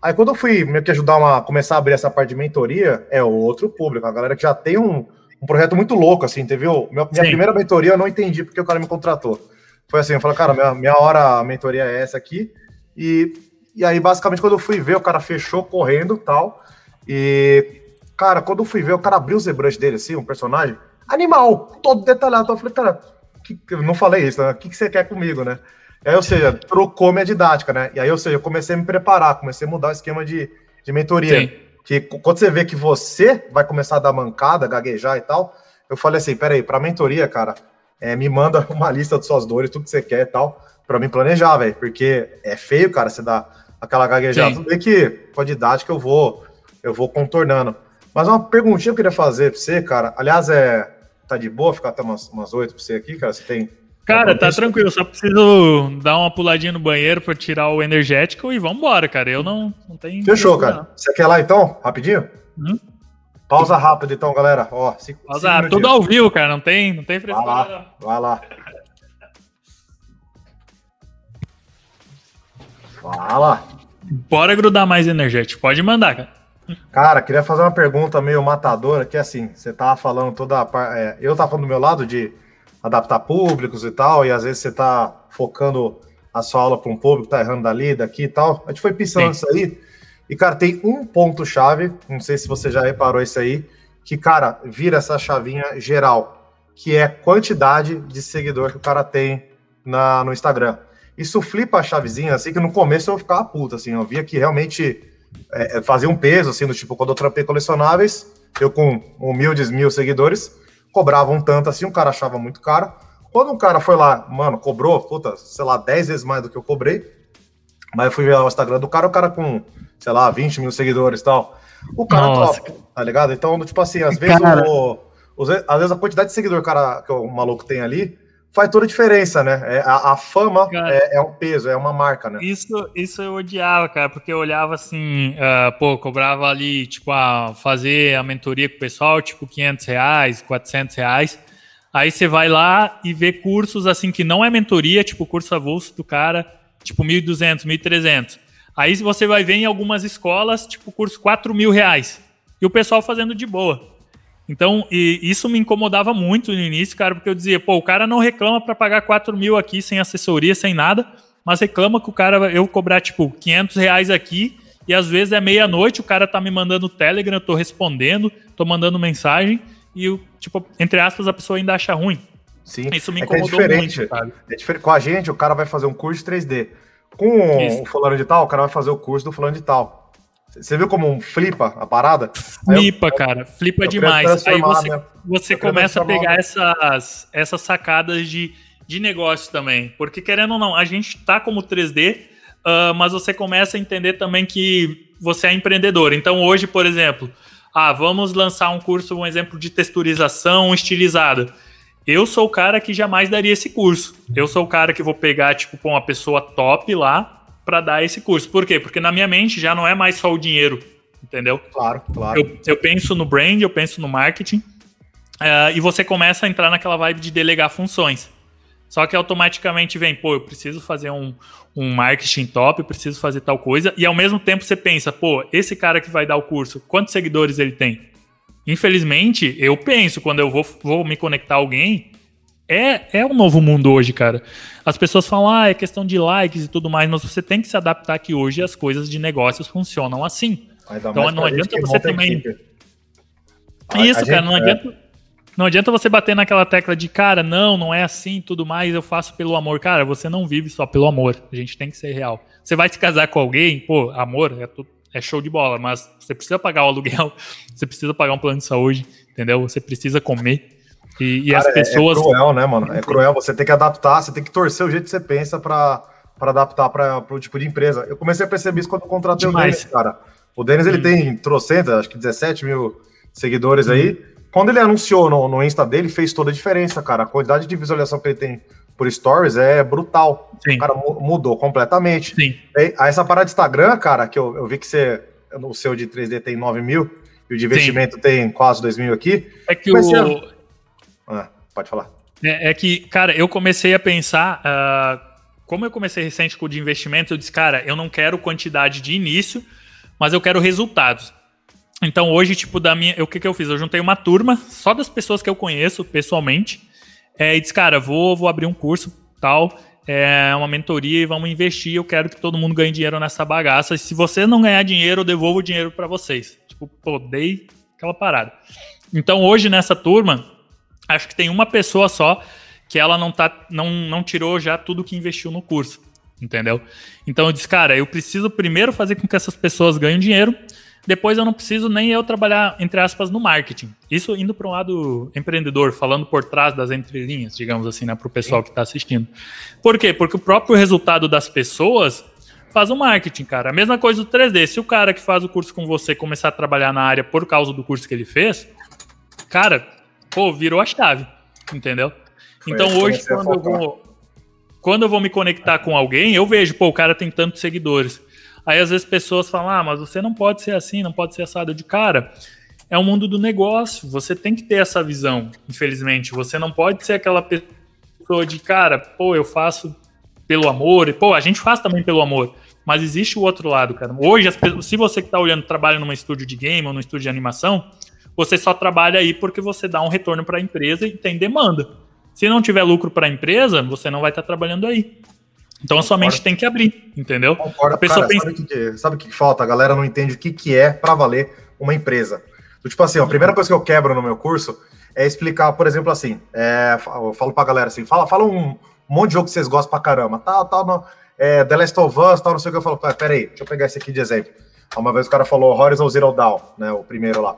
[SPEAKER 1] Aí quando eu fui meio que ajudar uma começar a abrir essa parte de mentoria, é outro público, a galera que já tem um, um projeto muito louco, assim, entendeu? Minha, minha primeira mentoria eu não entendi porque o cara me contratou. Foi assim, eu falei, cara, minha, minha hora a mentoria é essa aqui. E, e aí, basicamente, quando eu fui ver, o cara fechou correndo tal. E, cara, quando eu fui ver, o cara abriu o ZBrush dele, assim, um personagem, animal, todo detalhado. Eu falei, cara, que, eu não falei isso, né? O que, que você quer comigo, né? E aí, ou seja, trocou minha didática, né? E aí, ou seja, eu comecei a me preparar, comecei a mudar o esquema de, de mentoria. Sim. Que quando você vê que você vai começar a dar mancada, gaguejar e tal, eu falei assim: peraí, para mentoria, cara, é, me manda uma lista de suas dores, tudo que você quer e tal, para mim planejar, velho. Porque é feio, cara, você dá aquela gaguejada. Tudo bem que com a didática eu vou, eu vou contornando. Mas uma perguntinha que eu queria fazer para você, cara. Aliás, é. Tá de boa ficar até umas, umas 8 pra você aqui, cara? Você tem
[SPEAKER 2] Cara, tá tranquilo, só preciso dar uma puladinha no banheiro para tirar o energético e vambora, cara. Eu não, não tenho.
[SPEAKER 1] Fechou, cara. Não. Você quer lá então? Rapidinho? Hum? Pausa rápida então, galera. Ó,
[SPEAKER 2] cinco, Pausa cinco tudo ao vivo, cara. Não tem, não tem
[SPEAKER 1] frescura. Vai lá, vai lá. Fala.
[SPEAKER 2] Bora grudar mais energético. Pode mandar, cara.
[SPEAKER 1] Cara, queria fazer uma pergunta meio matadora, que é assim, você tava falando toda a parte. É, eu tava falando do meu lado de adaptar públicos e tal, e às vezes você está focando a sua aula para um público, tá errando dali, daqui e tal. A gente foi pensando nisso aí. E, cara, tem um ponto-chave, não sei se você já reparou isso aí, que, cara, vira essa chavinha geral, que é quantidade de seguidor que o cara tem na, no Instagram. Isso flipa a chavezinha, assim, que no começo eu ficava puta, assim, eu via que realmente é, é fazia um peso, assim, do tipo, quando eu trampei colecionáveis, eu com humildes mil seguidores, cobravam tanto assim, o cara achava muito caro. Quando um cara foi lá, mano, cobrou, puta, sei lá, 10 vezes mais do que eu cobrei, mas eu fui ver o Instagram do cara, o cara com, sei lá, 20 mil seguidores e tal. O cara Nossa. topa, tá ligado? Então, tipo assim, às vezes, cara... o, o, às vezes a quantidade de seguidor cara, que o maluco tem ali faz toda a diferença, né? É, a, a fama é, é, um peso, é uma marca, né?
[SPEAKER 2] Isso, isso eu odiava, cara, porque eu olhava assim, uh, pô, cobrava ali, tipo, a fazer a mentoria com o pessoal, tipo, 500 reais, 400 reais. Aí você vai lá e vê cursos assim que não é mentoria, tipo, curso avulso do cara, tipo, 1.200, 1.300. Aí você vai ver em algumas escolas, tipo, curso 4 mil reais. E o pessoal fazendo de boa. Então, isso me incomodava muito no início, cara, porque eu dizia, pô, o cara não reclama para pagar 4 mil aqui sem assessoria, sem nada, mas reclama que o cara, eu cobrar, tipo, 500 reais aqui, e às vezes é meia-noite, o cara tá me mandando Telegram, eu tô respondendo, tô mandando mensagem, e, tipo, entre aspas, a pessoa ainda acha ruim.
[SPEAKER 1] Sim, isso me é incomodou é diferente, muito? É diferente. Com a gente, o cara vai fazer um curso de 3D. Com isso. o fulano de tal, o cara vai fazer o curso do fulano de tal. Você viu como flipa a parada?
[SPEAKER 2] Flipa, eu, cara. Flipa demais. Aí você, né? você começa a pegar essas, essas sacadas de, de negócio também. Porque, querendo ou não, a gente tá como 3D, uh, ah, mas você começa a entender também que você é empreendedor. Então, hoje, por exemplo, ah, vamos lançar um curso, um exemplo de texturização estilizada. Eu sou o cara que jamais daria esse curso. Eu sou o cara que vou pegar, tipo, uma pessoa top lá, para dar esse curso. Por quê? Porque na minha mente já não é mais só o dinheiro, entendeu?
[SPEAKER 1] Claro, claro.
[SPEAKER 2] Eu, eu penso no brand, eu penso no marketing, uh, e você começa a entrar naquela vibe de delegar funções. Só que automaticamente vem, pô, eu preciso fazer um, um marketing top, eu preciso fazer tal coisa, e ao mesmo tempo você pensa, pô, esse cara que vai dar o curso, quantos seguidores ele tem? Infelizmente, eu penso, quando eu vou, vou me conectar a alguém, é, é um novo mundo hoje, cara. As pessoas falam, ah, é questão de likes e tudo mais, mas você tem que se adaptar que hoje as coisas de negócios funcionam assim. Então não adianta você também. Isso, cara, não é. adianta. Não adianta você bater naquela tecla de, cara, não, não é assim tudo mais, eu faço pelo amor. Cara, você não vive só pelo amor. A gente tem que ser real. Você vai se casar com alguém, pô, amor é, tudo, é show de bola, mas você precisa pagar o aluguel, você precisa pagar um plano de saúde, entendeu? Você precisa comer. E, e Cara, as pessoas.
[SPEAKER 1] É, cruel, né, mano? É cruel. Você tem que adaptar, você tem que torcer o jeito que você pensa para adaptar para o tipo de empresa. Eu comecei a perceber isso quando eu contratei Demais. o Denis, cara. O Denis, ele hum. tem trocentas, acho que 17 mil seguidores hum. aí. Quando ele anunciou no, no Insta dele, fez toda a diferença, cara. A quantidade de visualização que ele tem por stories é brutal. Sim. O cara mudou completamente. Sim. E, aí, essa parada de Instagram, cara, que eu, eu vi que você o seu de 3D tem 9 mil e o de investimento Sim. tem quase 2 mil aqui.
[SPEAKER 2] É que o.
[SPEAKER 1] Ah, pode falar.
[SPEAKER 2] É, é, que, cara, eu comecei a pensar. Uh, como eu comecei recente com o de investimento, eu disse, cara, eu não quero quantidade de início, mas eu quero resultados. Então hoje, tipo, da minha. O que, que eu fiz? Eu juntei uma turma só das pessoas que eu conheço pessoalmente. É, e disse, cara, vou, vou abrir um curso tal. É uma mentoria e vamos investir. Eu quero que todo mundo ganhe dinheiro nessa bagaça. E se você não ganhar dinheiro, eu devolvo o dinheiro para vocês. Tipo, pô, dei aquela parada. Então hoje nessa turma, acho que tem uma pessoa só que ela não, tá, não, não tirou já tudo que investiu no curso, entendeu? Então eu disse, cara, eu preciso primeiro fazer com que essas pessoas ganhem dinheiro, depois eu não preciso nem eu trabalhar, entre aspas, no marketing. Isso indo para um lado empreendedor, falando por trás das entrelinhas, digamos assim, né, para o pessoal que está assistindo. Por quê? Porque o próprio resultado das pessoas faz o marketing, cara. A mesma coisa do 3D. Se o cara que faz o curso com você começar a trabalhar na área por causa do curso que ele fez, cara, pô, virou a chave, entendeu? Foi então hoje, quando eu, vou, quando eu vou me conectar com alguém, eu vejo, pô, o cara tem tantos seguidores. Aí às vezes pessoas falam, ah, mas você não pode ser assim, não pode ser assado de cara. É o mundo do negócio, você tem que ter essa visão, infelizmente. Você não pode ser aquela pessoa de, cara, pô, eu faço pelo amor, e, pô, a gente faz também pelo amor. Mas existe o outro lado, cara. Hoje, se você que está olhando trabalha num estúdio de game ou num estúdio de animação, você só trabalha aí porque você dá um retorno para a empresa e tem demanda. Se não tiver lucro para a empresa, você não vai estar tá trabalhando aí. Então a sua mente tem que abrir, entendeu?
[SPEAKER 1] Concordo. A pessoa Cara, pensa... sabe o que, sabe que falta? A galera não entende o que, que é para valer uma empresa. Então, tipo assim, a primeira coisa que eu quebro no meu curso é explicar, por exemplo, assim, é, eu falo pra galera assim, fala, fala um, monte de jogo que vocês gostam pra caramba, tal, tal, é, The Last of Us, tal, não sei o que, eu falo, pera aí, deixa eu pegar esse aqui de exemplo. Uma vez o cara falou Horizon Zero Dawn, né, o primeiro lá.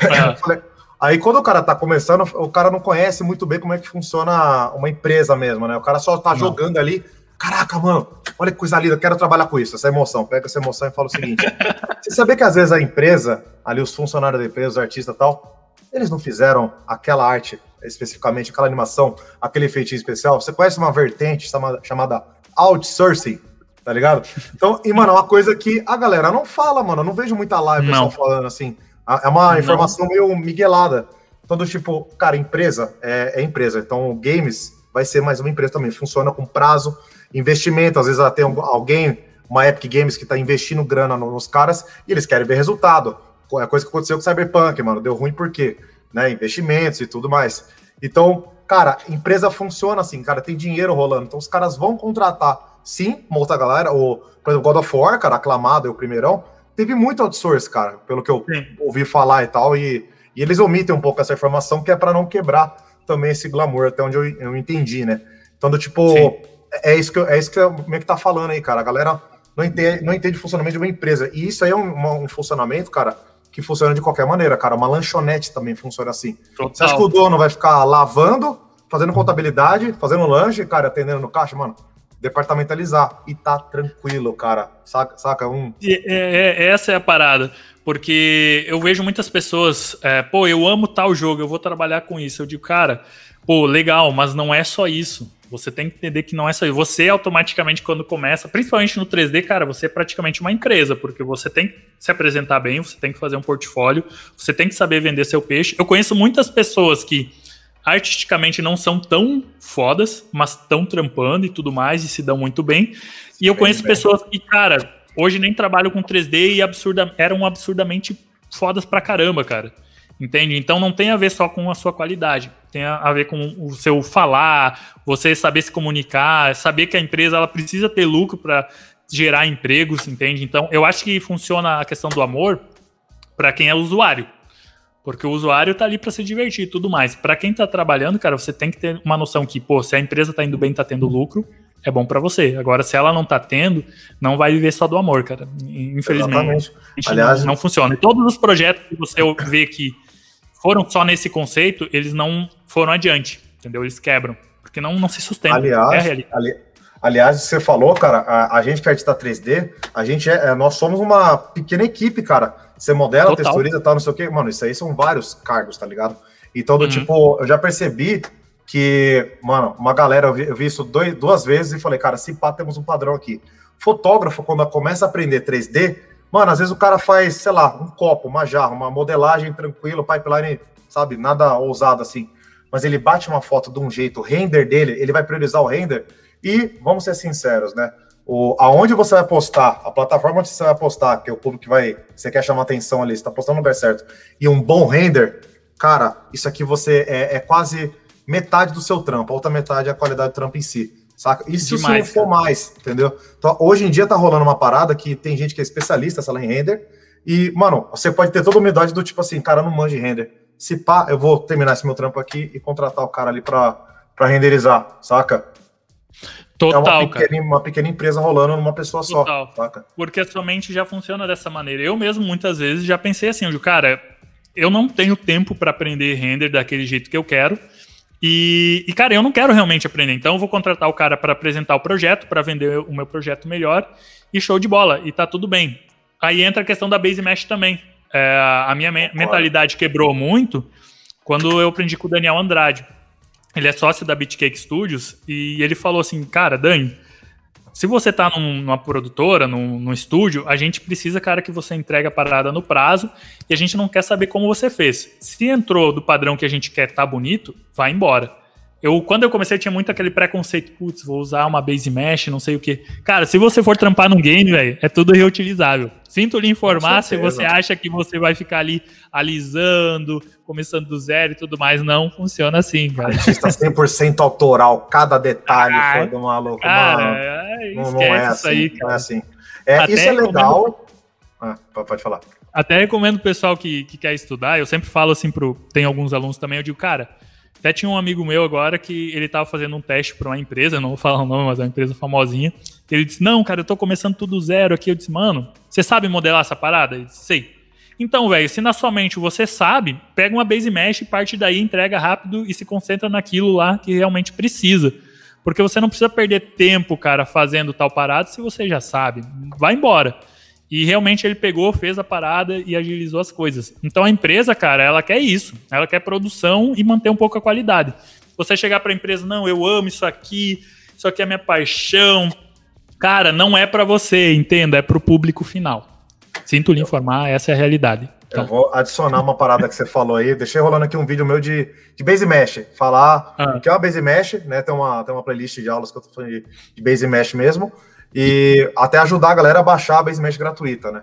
[SPEAKER 1] Ah. Aí quando o cara tá começando, o cara não conhece muito bem como é que funciona uma empresa mesmo, né? O cara só tá não. jogando ali, caraca, mano, olha que coisa linda, eu quero trabalhar com isso, essa emoção. Pega essa emoção e fala o seguinte: você sabia que às vezes a empresa, ali os funcionários da empresa, os artistas e tal, eles não fizeram aquela arte especificamente, aquela animação, aquele efeitinho especial? Você conhece uma vertente chamada, chamada outsourcing? Tá ligado? Então, e, mano, é uma coisa que a galera não fala, mano. Eu não vejo muita live pessoal falando assim. É uma não. informação meio miguelada. Então, do tipo, cara, empresa é, é, empresa. Então, games vai ser mais uma empresa também. Funciona com prazo, investimento. Às vezes ela tem alguém, uma Epic Games, que está investindo grana nos caras e eles querem ver resultado. É coisa que aconteceu com o Cyberpunk, mano. Deu ruim por quê? Né? Investimentos e tudo mais. Então, cara, empresa funciona assim, cara, tem dinheiro rolando. Então, os caras vão contratar, sim, uma outra galera. O, por exemplo, God of War, cara, aclamado, é o primeirão teve muito outsource, cara, pelo que eu Sim. ouvi falar e tal, e, e, eles omitem um pouco essa informação, que é para não quebrar também esse glamour, até onde eu, eu entendi, né? Então, do tipo, é isso que eu, é isso que eu, meio que tá falando aí, cara. A galera não entende, não entende o funcionamento de uma empresa. E isso aí é um, um funcionamento, cara, que funciona de qualquer maneira, cara. Uma lanchonete também funciona assim. Total. Você acha que o dono vai ficar lavando, fazendo contabilidade, fazendo lanche, cara, atendendo no caixa, mano? Departamentalizar e tá tranquilo, cara. Saca? saca? Um...
[SPEAKER 2] É, é, essa é a parada. Porque eu vejo muitas pessoas, é, pô, eu amo tal jogo, eu vou trabalhar com isso. Eu digo, cara, pô, legal, mas não é só isso. Você tem que entender que não é só isso. Você automaticamente, quando começa, principalmente no 3D, cara, você é praticamente uma empresa, porque você tem que se apresentar bem, você tem que fazer um portfólio, você tem que saber vender seu peixe. Eu conheço muitas pessoas que artisticamente não são tão fodas, mas estão trampando e tudo mais e se dão muito bem. E eu bem, conheço bem. pessoas que, cara, hoje nem trabalham com 3D e absurda, eram absurdamente fodas pra caramba, cara. Entende? Então não tem a ver só com a sua qualidade, tem a ver com o seu falar, você saber se comunicar, saber que a empresa ela precisa ter lucro para gerar empregos, entende? Então eu acho que funciona a questão do amor para quem é usuário. Porque o usuário tá ali para se divertir e tudo mais. Para quem tá trabalhando, cara, você tem que ter uma noção que, pô, se a empresa tá indo bem, tá tendo lucro, é bom para você. Agora, se ela não tá tendo, não vai viver só do amor, cara. Infelizmente, Aliás, não, não, funciona. E todos os projetos que você vê que foram só nesse conceito, eles não foram adiante, entendeu? Eles quebram, porque não, não se sustentam.
[SPEAKER 1] Aliás, é ali, aliás, você falou, cara, a, a gente que é artista 3D, a gente é, é, nós somos uma pequena equipe, cara você modela, Total. texturiza, tal, não sei o quê. Mano, isso aí são vários cargos, tá ligado? Então, do uhum. tipo, eu já percebi que, mano, uma galera, eu vi, eu vi isso dois, duas vezes e falei, cara, se pá, temos um padrão aqui. Fotógrafo, quando começa a aprender 3D, Mano, às vezes o cara faz, sei lá, um copo, uma jarra, uma modelagem tranquilo, pipeline, sabe, nada ousado assim. Mas ele bate uma foto de um jeito, o render dele, ele vai priorizar o render. E, vamos ser sinceros, né? O, aonde você vai postar, a plataforma onde você vai postar, que é o público que vai, você quer chamar atenção ali, você está postando no lugar certo, e um bom render, cara, isso aqui você é, é quase metade do seu trampo, a outra metade é a qualidade do trampo em si. Saca? E se Demais, não for cara. mais, entendeu? Então, hoje em dia tá rolando uma parada que tem gente que é especialista, sei lá, em render, e, mano, você pode ter toda a humildade do tipo assim, cara, não manja de render. Se pá, eu vou terminar esse meu trampo aqui e contratar o cara ali para renderizar, saca?
[SPEAKER 2] Total, é
[SPEAKER 1] uma pequena. Uma pequena empresa rolando numa pessoa Total.
[SPEAKER 2] só. Saca? Porque a sua mente já funciona dessa maneira. Eu mesmo, muitas vezes, já pensei assim, cara, eu não tenho tempo para aprender render daquele jeito que eu quero. E, e, cara, eu não quero realmente aprender. Então, eu vou contratar o cara para apresentar o projeto, para vender o meu projeto melhor. E show de bola. E tá tudo bem. Aí entra a questão da base mesh também. É, a minha me mentalidade quebrou muito quando eu aprendi com o Daniel Andrade. Ele é sócio da Bitcake Studios e ele falou assim, cara, Dani, se você tá num, numa produtora, num, num, estúdio, a gente precisa, cara, que você entregue a parada no prazo e a gente não quer saber como você fez. Se entrou do padrão que a gente quer tá bonito, vai embora. Eu, quando eu comecei, tinha muito aquele preconceito, putz, vou usar uma base mesh, não sei o que. Cara, se você for trampar num game, velho, é tudo reutilizável. Sinto lhe informar se você acha que você vai ficar ali alisando, começando do zero e tudo mais. Não funciona assim, cara.
[SPEAKER 1] Artista 100% autoral, cada detalhe foi do maluco.
[SPEAKER 2] Cara, é, não, não, é assim, aí,
[SPEAKER 1] não é assim. É, isso é legal. Ah, pode falar.
[SPEAKER 2] Até recomendo o pessoal que, que quer estudar. Eu sempre falo assim pro. Tem alguns alunos também, eu digo, cara até tinha um amigo meu agora que ele estava fazendo um teste para uma empresa, não vou falar o nome, mas é uma empresa famosinha. Ele disse: Não, cara, eu estou começando tudo zero aqui. Eu disse: Mano, você sabe modelar essa parada? Ele disse: Sei. Então, velho, se na sua mente você sabe, pega uma base mesh e parte daí, entrega rápido e se concentra naquilo lá que realmente precisa. Porque você não precisa perder tempo, cara, fazendo tal parada se você já sabe. Vai embora. E realmente ele pegou, fez a parada e agilizou as coisas. Então a empresa, cara, ela quer isso. Ela quer produção e manter um pouco a qualidade. Você chegar para a empresa, não, eu amo isso aqui, isso aqui é minha paixão. Cara, não é para você, entenda, é para o público final. Sinto lhe informar, essa é a realidade.
[SPEAKER 1] Então. Eu vou adicionar uma parada que você falou aí. Deixei rolando aqui um vídeo meu de, de Base Mesh. Falar ah. o que é uma Base Mesh, né? Tem uma, tem uma playlist de aulas que eu tô falando de, de Base Mesh mesmo e até ajudar a galera a baixar a base mesh gratuita, né?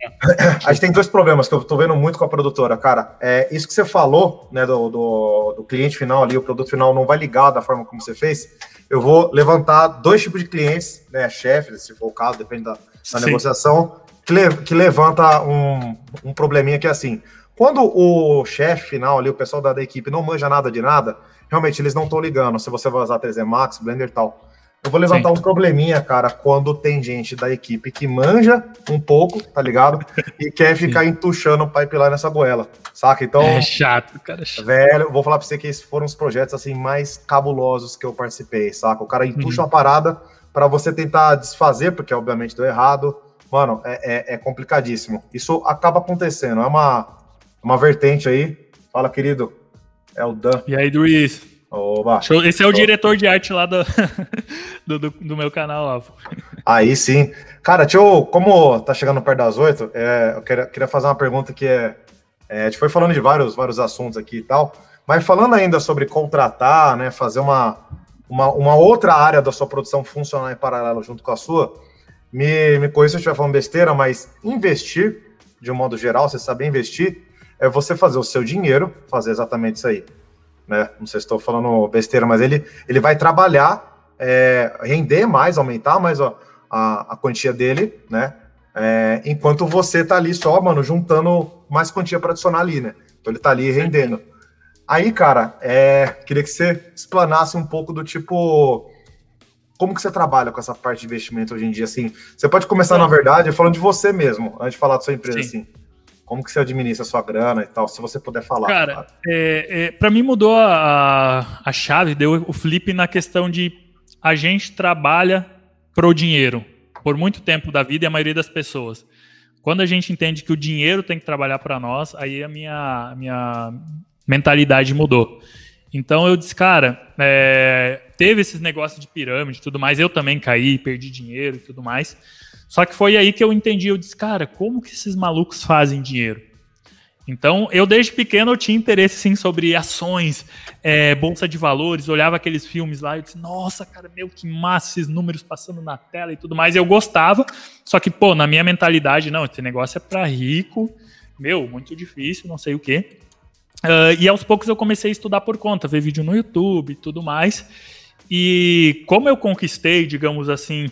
[SPEAKER 1] A gente tem dois problemas que eu tô vendo muito com a produtora, cara. É isso que você falou, né, do, do, do, cliente final ali, o produto final não vai ligar da forma como você fez. Eu vou levantar dois tipos de clientes, né, chefes, se for o caso, depende da, da negociação, que, le, que levanta um, um probleminha que é assim. Quando o chefe final ali, o pessoal da, da equipe não manja nada de nada, realmente eles não estão ligando se você vai usar 3D Max, Blender e tal. Eu vou levantar Sim. um probleminha, cara, quando tem gente da equipe que manja um pouco, tá ligado? E quer ficar Sim. entuchando o pipeline nessa goela, saca? Então.
[SPEAKER 2] É chato, cara. É chato.
[SPEAKER 1] Velho, vou falar pra você que esses foram os projetos assim mais cabulosos que eu participei, saca? O cara entuxa uhum. uma parada para você tentar desfazer, porque obviamente deu errado. Mano, é, é, é complicadíssimo. Isso acaba acontecendo, é uma, uma vertente aí. Fala, querido. É o Dan.
[SPEAKER 2] E aí, Luiz? Oba. Esse é o diretor de arte lá do, do, do, do, meu canal lá.
[SPEAKER 1] Aí sim. Cara, deixa eu, como tá chegando perto das oito, é, eu queria, queria fazer uma pergunta que é, é. A gente foi falando de vários, vários assuntos aqui e tal, mas falando ainda sobre contratar, né? Fazer uma, uma, uma outra área da sua produção funcionar em paralelo junto com a sua. Me, me conheço se eu estiver falando besteira, mas investir, de um modo geral, você saber investir, é você fazer o seu dinheiro, fazer exatamente isso aí né? Não sei se estou falando besteira, mas ele, ele vai trabalhar, é, render mais, aumentar mais a, a, a quantia dele, né? É, enquanto você tá ali só, mano, juntando mais quantia para adicionar ali, né? Então ele tá ali rendendo. Aí, cara, é, queria que você explanasse um pouco do tipo. Como que você trabalha com essa parte de investimento hoje em dia? Assim, você pode começar, na verdade, falando de você mesmo, antes de falar da sua empresa, Sim. assim. Como que você administra a sua grana e tal, se você puder falar.
[SPEAKER 2] Cara, é, é para mim mudou a, a chave, deu o flip na questão de a gente trabalha pro dinheiro por muito tempo da vida e a maioria das pessoas. Quando a gente entende que o dinheiro tem que trabalhar para nós, aí a minha, minha mentalidade mudou. Então eu disse, cara, é, teve esses negócios de pirâmide e tudo mais, eu também caí, perdi dinheiro e tudo mais. Só que foi aí que eu entendi, eu disse, cara, como que esses malucos fazem dinheiro? Então, eu desde pequeno eu tinha interesse sim sobre ações, é, bolsa de valores, olhava aqueles filmes lá e disse, nossa, cara, meu, que massa esses números passando na tela e tudo mais. Eu gostava, só que, pô, na minha mentalidade, não, esse negócio é para rico, meu, muito difícil, não sei o quê. Uh, e aos poucos eu comecei a estudar por conta, ver vídeo no YouTube e tudo mais. E como eu conquistei, digamos assim,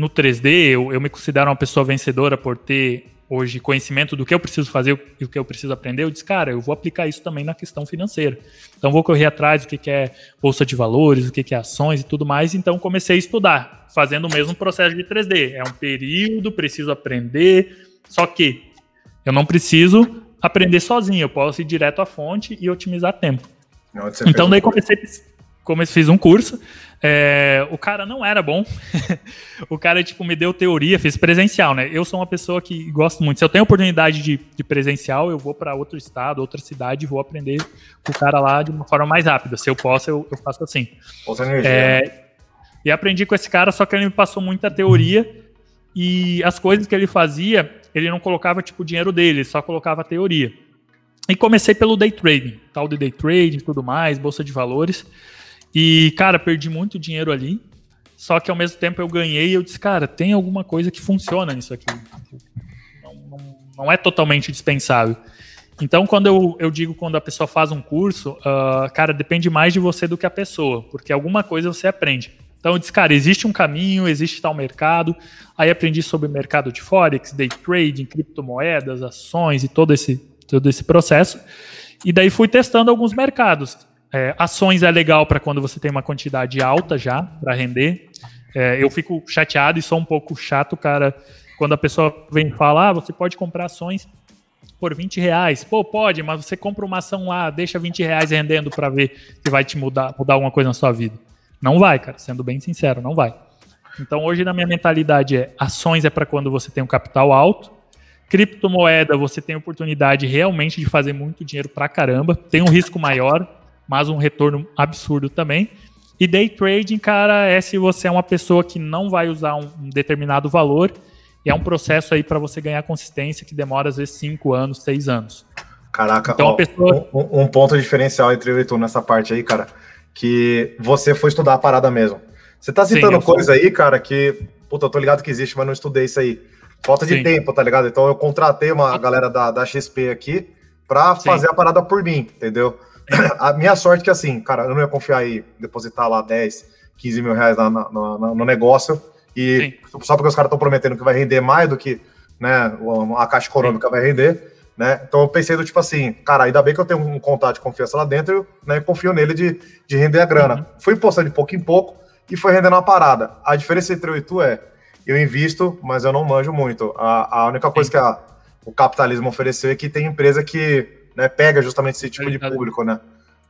[SPEAKER 2] no 3D, eu, eu me considero uma pessoa vencedora por ter hoje conhecimento do que eu preciso fazer e o que eu preciso aprender, eu disse, cara, eu vou aplicar isso também na questão financeira. Então vou correr atrás do que, é bolsa de valores, o que, é ações e tudo mais. Então comecei a estudar, fazendo o mesmo processo de 3D. É um período, preciso aprender, só que eu não preciso aprender sozinho, eu posso ir direto à fonte e otimizar tempo. Então daí comecei, comecei, fiz um curso é, o cara não era bom. o cara, tipo, me deu teoria, fez presencial, né? Eu sou uma pessoa que gosto muito. Se eu tenho oportunidade de, de presencial, eu vou para outro estado, outra cidade e vou aprender com o cara lá de uma forma mais rápida. Se eu posso, eu, eu faço assim. Outra energia. É, né? E aprendi com esse cara, só que ele me passou muita teoria e as coisas que ele fazia, ele não colocava, tipo, o dinheiro dele, ele só colocava teoria. E comecei pelo day trading, tal de day trading e tudo mais, bolsa de valores. E, cara, perdi muito dinheiro ali. Só que ao mesmo tempo eu ganhei e eu disse, cara, tem alguma coisa que funciona nisso aqui. Não, não, não é totalmente dispensável. Então, quando eu, eu digo quando a pessoa faz um curso, uh, cara, depende mais de você do que a pessoa, porque alguma coisa você aprende. Então eu disse, cara, existe um caminho, existe tal mercado. Aí aprendi sobre mercado de Forex, day trading, criptomoedas, ações e todo esse, todo esse processo. E daí fui testando alguns mercados. É, ações é legal para quando você tem uma quantidade alta já para render. É, eu fico chateado e sou um pouco chato, cara, quando a pessoa vem falar, ah, você pode comprar ações por 20 reais. Pô, pode, mas você compra uma ação lá, deixa 20 reais rendendo para ver se vai te mudar, mudar alguma coisa na sua vida. Não vai, cara, sendo bem sincero, não vai. Então hoje na minha mentalidade é ações é para quando você tem um capital alto. Criptomoeda, você tem oportunidade realmente de fazer muito dinheiro para caramba, tem um risco maior, mas um retorno absurdo também. E day trading, cara, é se você é uma pessoa que não vai usar um, determinado valor, e é um processo aí para você ganhar consistência que demora às vezes 5 anos, 6 anos.
[SPEAKER 1] Caraca, então, ó, pessoa... um, um, ponto diferencial entre eu e tu nessa parte aí, cara, que você foi estudar a parada mesmo. Você tá citando Sim, coisa aí, cara, que, puta, eu tô ligado que existe, mas não estudei isso aí. Falta de Sim. tempo, tá ligado? Então eu contratei uma galera da, da XP aqui para fazer a parada por mim, entendeu? A minha sorte é que assim, cara, eu não ia confiar aí, depositar lá 10, 15 mil reais na, na, na, no negócio e Sim. só porque os caras estão prometendo que vai render mais do que né, a Caixa Econômica Sim. vai render, né? Então eu pensei do tipo assim, cara, ainda bem que eu tenho um contato de confiança lá dentro, né? confio nele de, de render a grana. Uhum. Fui postando de pouco em pouco e foi rendendo uma parada. A diferença entre eu e tu é, eu invisto, mas eu não manjo muito. A, a única coisa Sim. que a, o capitalismo ofereceu é que tem empresa que né, pega justamente esse tipo de público, né?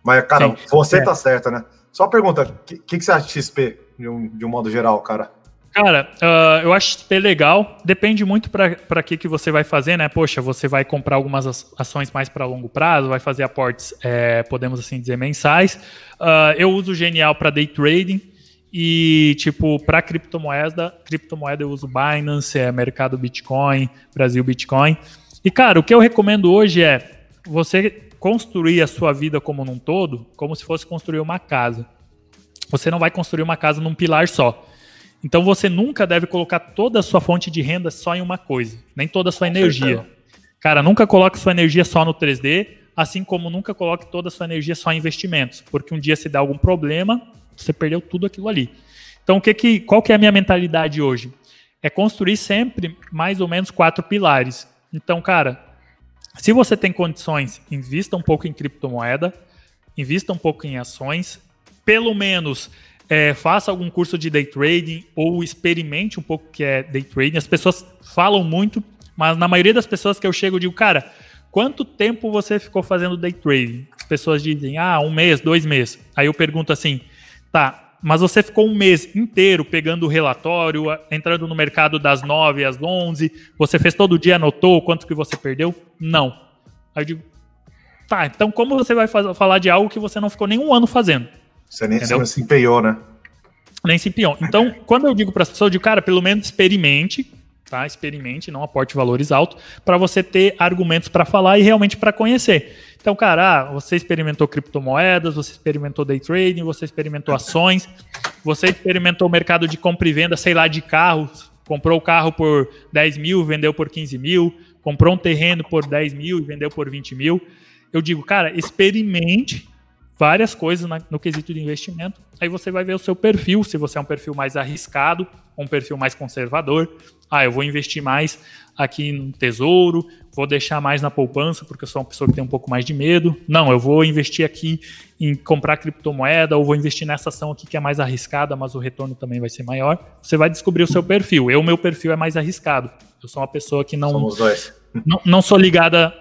[SPEAKER 1] Mas, cara, Sim, você é. tá certa, né? Só uma pergunta, o que, que, que, você acha de XP, de um, de um modo geral, cara?
[SPEAKER 2] Cara, uh, eu acho XP legal, depende muito para que, que você vai fazer, né? Poxa, você vai comprar algumas ações mais para longo prazo, vai fazer aportes, é, podemos assim dizer, mensais. Uh, eu uso o Genial para day trading e, tipo, para criptomoeda, criptomoeda eu uso Binance, é, Mercado Bitcoin, Brasil Bitcoin. E, cara, o que eu recomendo hoje é você construir a sua vida como num todo, como se fosse construir uma casa. Você não vai construir uma casa num pilar só. Então você nunca deve colocar toda a sua fonte de renda só em uma coisa, nem toda a sua Com energia. Certeza. Cara, nunca coloque sua energia só no 3D, assim como nunca coloque toda a sua energia só em investimentos, porque um dia se dá algum problema, você perdeu tudo aquilo ali. Então, o que que, qual que é a minha mentalidade hoje? É construir sempre mais ou menos quatro pilares. Então, cara, se você tem condições, invista um pouco em criptomoeda, invista um pouco em ações, pelo menos é, faça algum curso de day trading ou experimente um pouco o que é day trading. As pessoas falam muito, mas na maioria das pessoas que eu chego, eu digo, cara, quanto tempo você ficou fazendo day trading? As pessoas dizem, ah, um mês, dois meses. Aí eu pergunto assim, tá, mas você ficou um mês inteiro pegando o relatório, entrando no mercado das 9 às 11, você fez todo dia, anotou quanto que você perdeu? Não. Aí eu digo, tá, então como você vai falar de algo que você não ficou nem um ano fazendo?
[SPEAKER 1] Você nem você se empenhou, né?
[SPEAKER 2] Nem se empenhou. Então, quando eu digo para as pessoas, eu digo, cara, pelo menos experimente, tá? Experimente, não aporte valores altos, para você ter argumentos para falar e realmente para conhecer. Então, cara, ah, você experimentou criptomoedas, você experimentou day trading, você experimentou ações, você experimentou o mercado de compra e venda, sei lá, de carros, comprou o carro por 10 mil, vendeu por 15 mil, comprou um terreno por 10 mil e vendeu por 20 mil. Eu digo, cara, experimente várias coisas na, no quesito de investimento. Aí você vai ver o seu perfil, se você é um perfil mais arriscado, um perfil mais conservador. Ah, eu vou investir mais aqui no tesouro, vou deixar mais na poupança, porque eu sou uma pessoa que tem um pouco mais de medo. Não, eu vou investir aqui em comprar criptomoeda, ou vou investir nessa ação aqui que é mais arriscada, mas o retorno também vai ser maior. Você vai descobrir o seu perfil. Eu, meu perfil é mais arriscado. Eu sou uma pessoa que não.
[SPEAKER 1] Somos dois.
[SPEAKER 2] Não, não sou ligada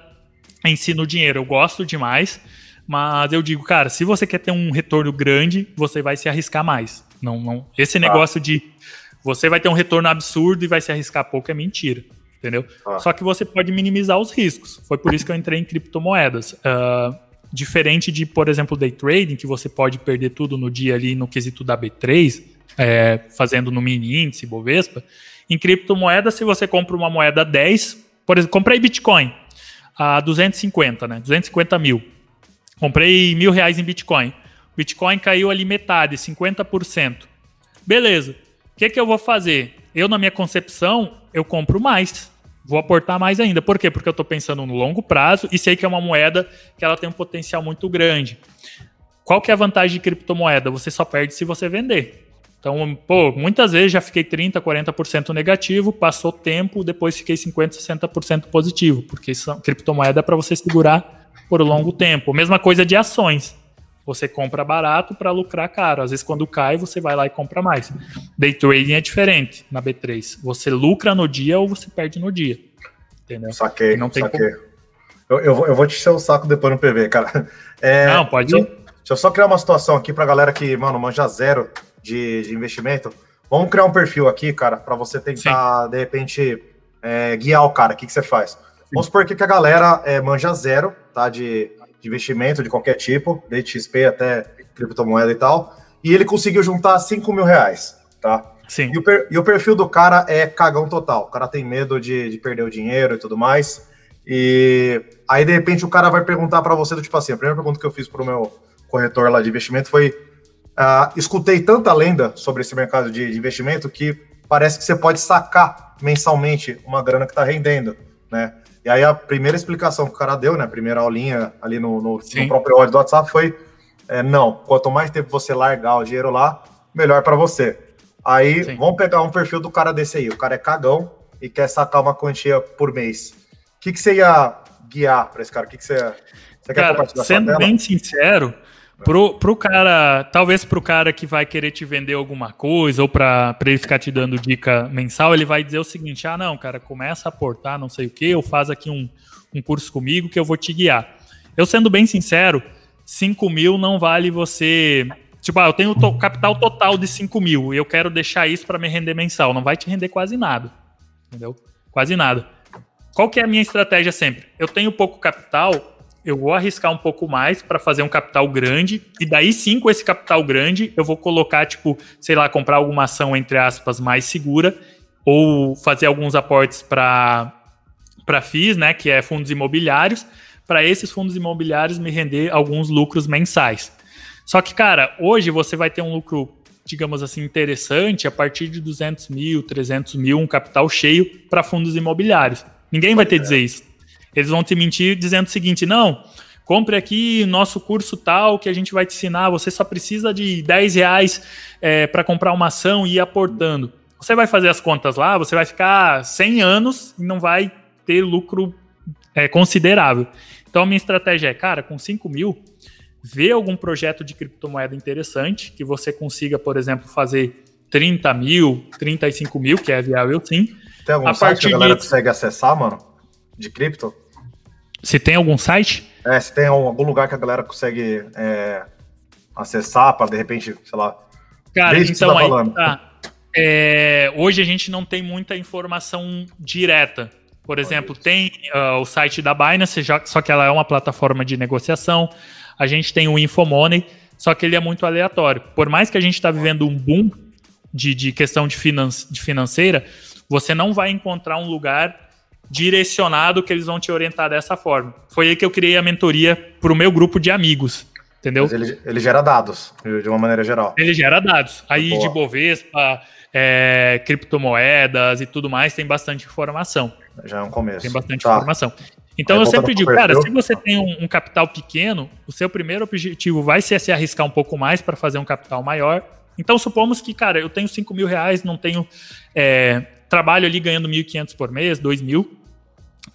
[SPEAKER 2] em si no dinheiro. Eu gosto demais mas eu digo, cara, se você quer ter um retorno grande, você vai se arriscar mais. Não, não. Esse ah. negócio de você vai ter um retorno absurdo e vai se arriscar pouco é mentira. Entendeu? Ah. Só que você pode minimizar os riscos. Foi por isso que eu entrei em criptomoedas. Uh, diferente de, por exemplo, day trading, que você pode perder tudo no dia ali no quesito da B3, é, fazendo no mini índice, Bovespa. Em criptomoeda, se você compra uma moeda 10, por exemplo, comprei Bitcoin a 250, né? 250 mil. Comprei mil reais em Bitcoin. Bitcoin caiu ali metade, 50%. Beleza. Que, que eu vou fazer? Eu, na minha concepção, eu compro mais. Vou aportar mais ainda. Por quê? Porque eu estou pensando no longo prazo e sei que é uma moeda que ela tem um potencial muito grande. Qual que é a vantagem de criptomoeda? Você só perde se você vender. Então, pô, muitas vezes já fiquei 30%, 40% negativo, passou tempo, depois fiquei 50%, 60% positivo, porque criptomoeda é para você segurar por longo tempo. Mesma coisa de ações. Você compra barato para lucrar caro. Às vezes, quando cai, você vai lá e compra mais. Day trading é diferente na B3. Você lucra no dia ou você perde no dia. Entendeu?
[SPEAKER 1] Saquei, não tem saquei. Como... Eu, eu, eu, vou te encher o saco depois no PV, cara.
[SPEAKER 2] É, não, pode ir.
[SPEAKER 1] Deixa eu só criar uma situação aqui pra galera que, mano, manja zero de, de investimento. Vamos criar um perfil aqui, cara, para você tentar, Sim. de repente, é, guiar o cara. O que, que você faz? Vamos supor que a galera é, manja zero, tá? De, de, investimento de qualquer tipo, desde XP até criptomoeda e tal. E ele conseguiu juntar 5 mil reais, tá?
[SPEAKER 2] Sim.
[SPEAKER 1] E o, per, e o perfil do cara é cagão total. O cara tem medo de, de perder o dinheiro e tudo mais. E aí, de repente, o cara vai perguntar para você, do tipo assim, a primeira pergunta que eu fiz pro meu corretor lá de investimento foi: uh, escutei tanta lenda sobre esse mercado de, de investimento que parece que você pode sacar mensalmente uma grana que está rendendo, né? E aí a primeira explicação que o cara deu, né, a primeira aulinha ali no, no, no próprio áudio do WhatsApp foi, é, não, quanto mais tempo você largar o dinheiro lá, melhor para você. Aí Sim. vamos pegar um perfil do cara desse aí, o cara é cagão e quer sacar uma quantia por mês. O que, que você ia guiar para esse cara? O que, que você, você
[SPEAKER 2] cara, quer compartilhar? Sendo bem sincero, Pro, pro cara, talvez pro cara que vai querer te vender alguma coisa ou para ele ficar te dando dica mensal, ele vai dizer o seguinte: ah, não, cara, começa a aportar não sei o que, ou faz aqui um, um curso comigo que eu vou te guiar. Eu sendo bem sincero, 5 mil não vale você. Tipo, ah, eu tenho to capital total de 5 mil e eu quero deixar isso para me render mensal. Não vai te render quase nada. Entendeu? Quase nada. Qual que é a minha estratégia sempre? Eu tenho pouco capital, eu vou arriscar um pouco mais para fazer um capital grande, e daí sim, com esse capital grande, eu vou colocar, tipo, sei lá, comprar alguma ação, entre aspas, mais segura, ou fazer alguns aportes para FIIs, né, que é fundos imobiliários, para esses fundos imobiliários me render alguns lucros mensais. Só que, cara, hoje você vai ter um lucro, digamos assim, interessante a partir de 200 mil, 300 mil, um capital cheio para fundos imobiliários. Ninguém vai ter dizer isso. Eles vão te mentir dizendo o seguinte: não, compre aqui nosso curso tal que a gente vai te ensinar. Você só precisa de 10 reais é, para comprar uma ação e ir aportando. Você vai fazer as contas lá, você vai ficar 100 anos e não vai ter lucro é, considerável. Então, a minha estratégia é, cara, com 5 mil, vê algum projeto de criptomoeda interessante que você consiga, por exemplo, fazer 30 mil, 35 mil, que é viável sim.
[SPEAKER 1] Tem algum a site que a galera de... consegue acessar, mano? De cripto?
[SPEAKER 2] Se tem algum site?
[SPEAKER 1] É, se tem algum lugar que a galera consegue é, acessar para de repente, sei lá.
[SPEAKER 2] Cara, então tá aí tá. É, hoje a gente não tem muita informação direta. Por exemplo, tem uh, o site da Binance, já, só que ela é uma plataforma de negociação. A gente tem o Infomoney, só que ele é muito aleatório. Por mais que a gente está vivendo um boom de, de questão de, finan de financeira, você não vai encontrar um lugar direcionado que eles vão te orientar dessa forma. Foi aí que eu criei a mentoria para o meu grupo de amigos. Entendeu? Mas
[SPEAKER 1] ele, ele gera dados, de uma maneira geral.
[SPEAKER 2] Ele gera dados. Aí Boa. de Bovespa, é, criptomoedas e tudo mais, tem bastante informação.
[SPEAKER 1] Já é um começo.
[SPEAKER 2] Tem bastante tá. informação. Então Aí eu sempre digo, cara, se você tem um, um, capital pequeno, o seu primeiro objetivo vai ser se arriscar um pouco mais para fazer um capital maior. Então supomos que, cara, eu tenho 5 mil reais, não tenho é, trabalho ali ganhando 1.500 por mês, 2 mil.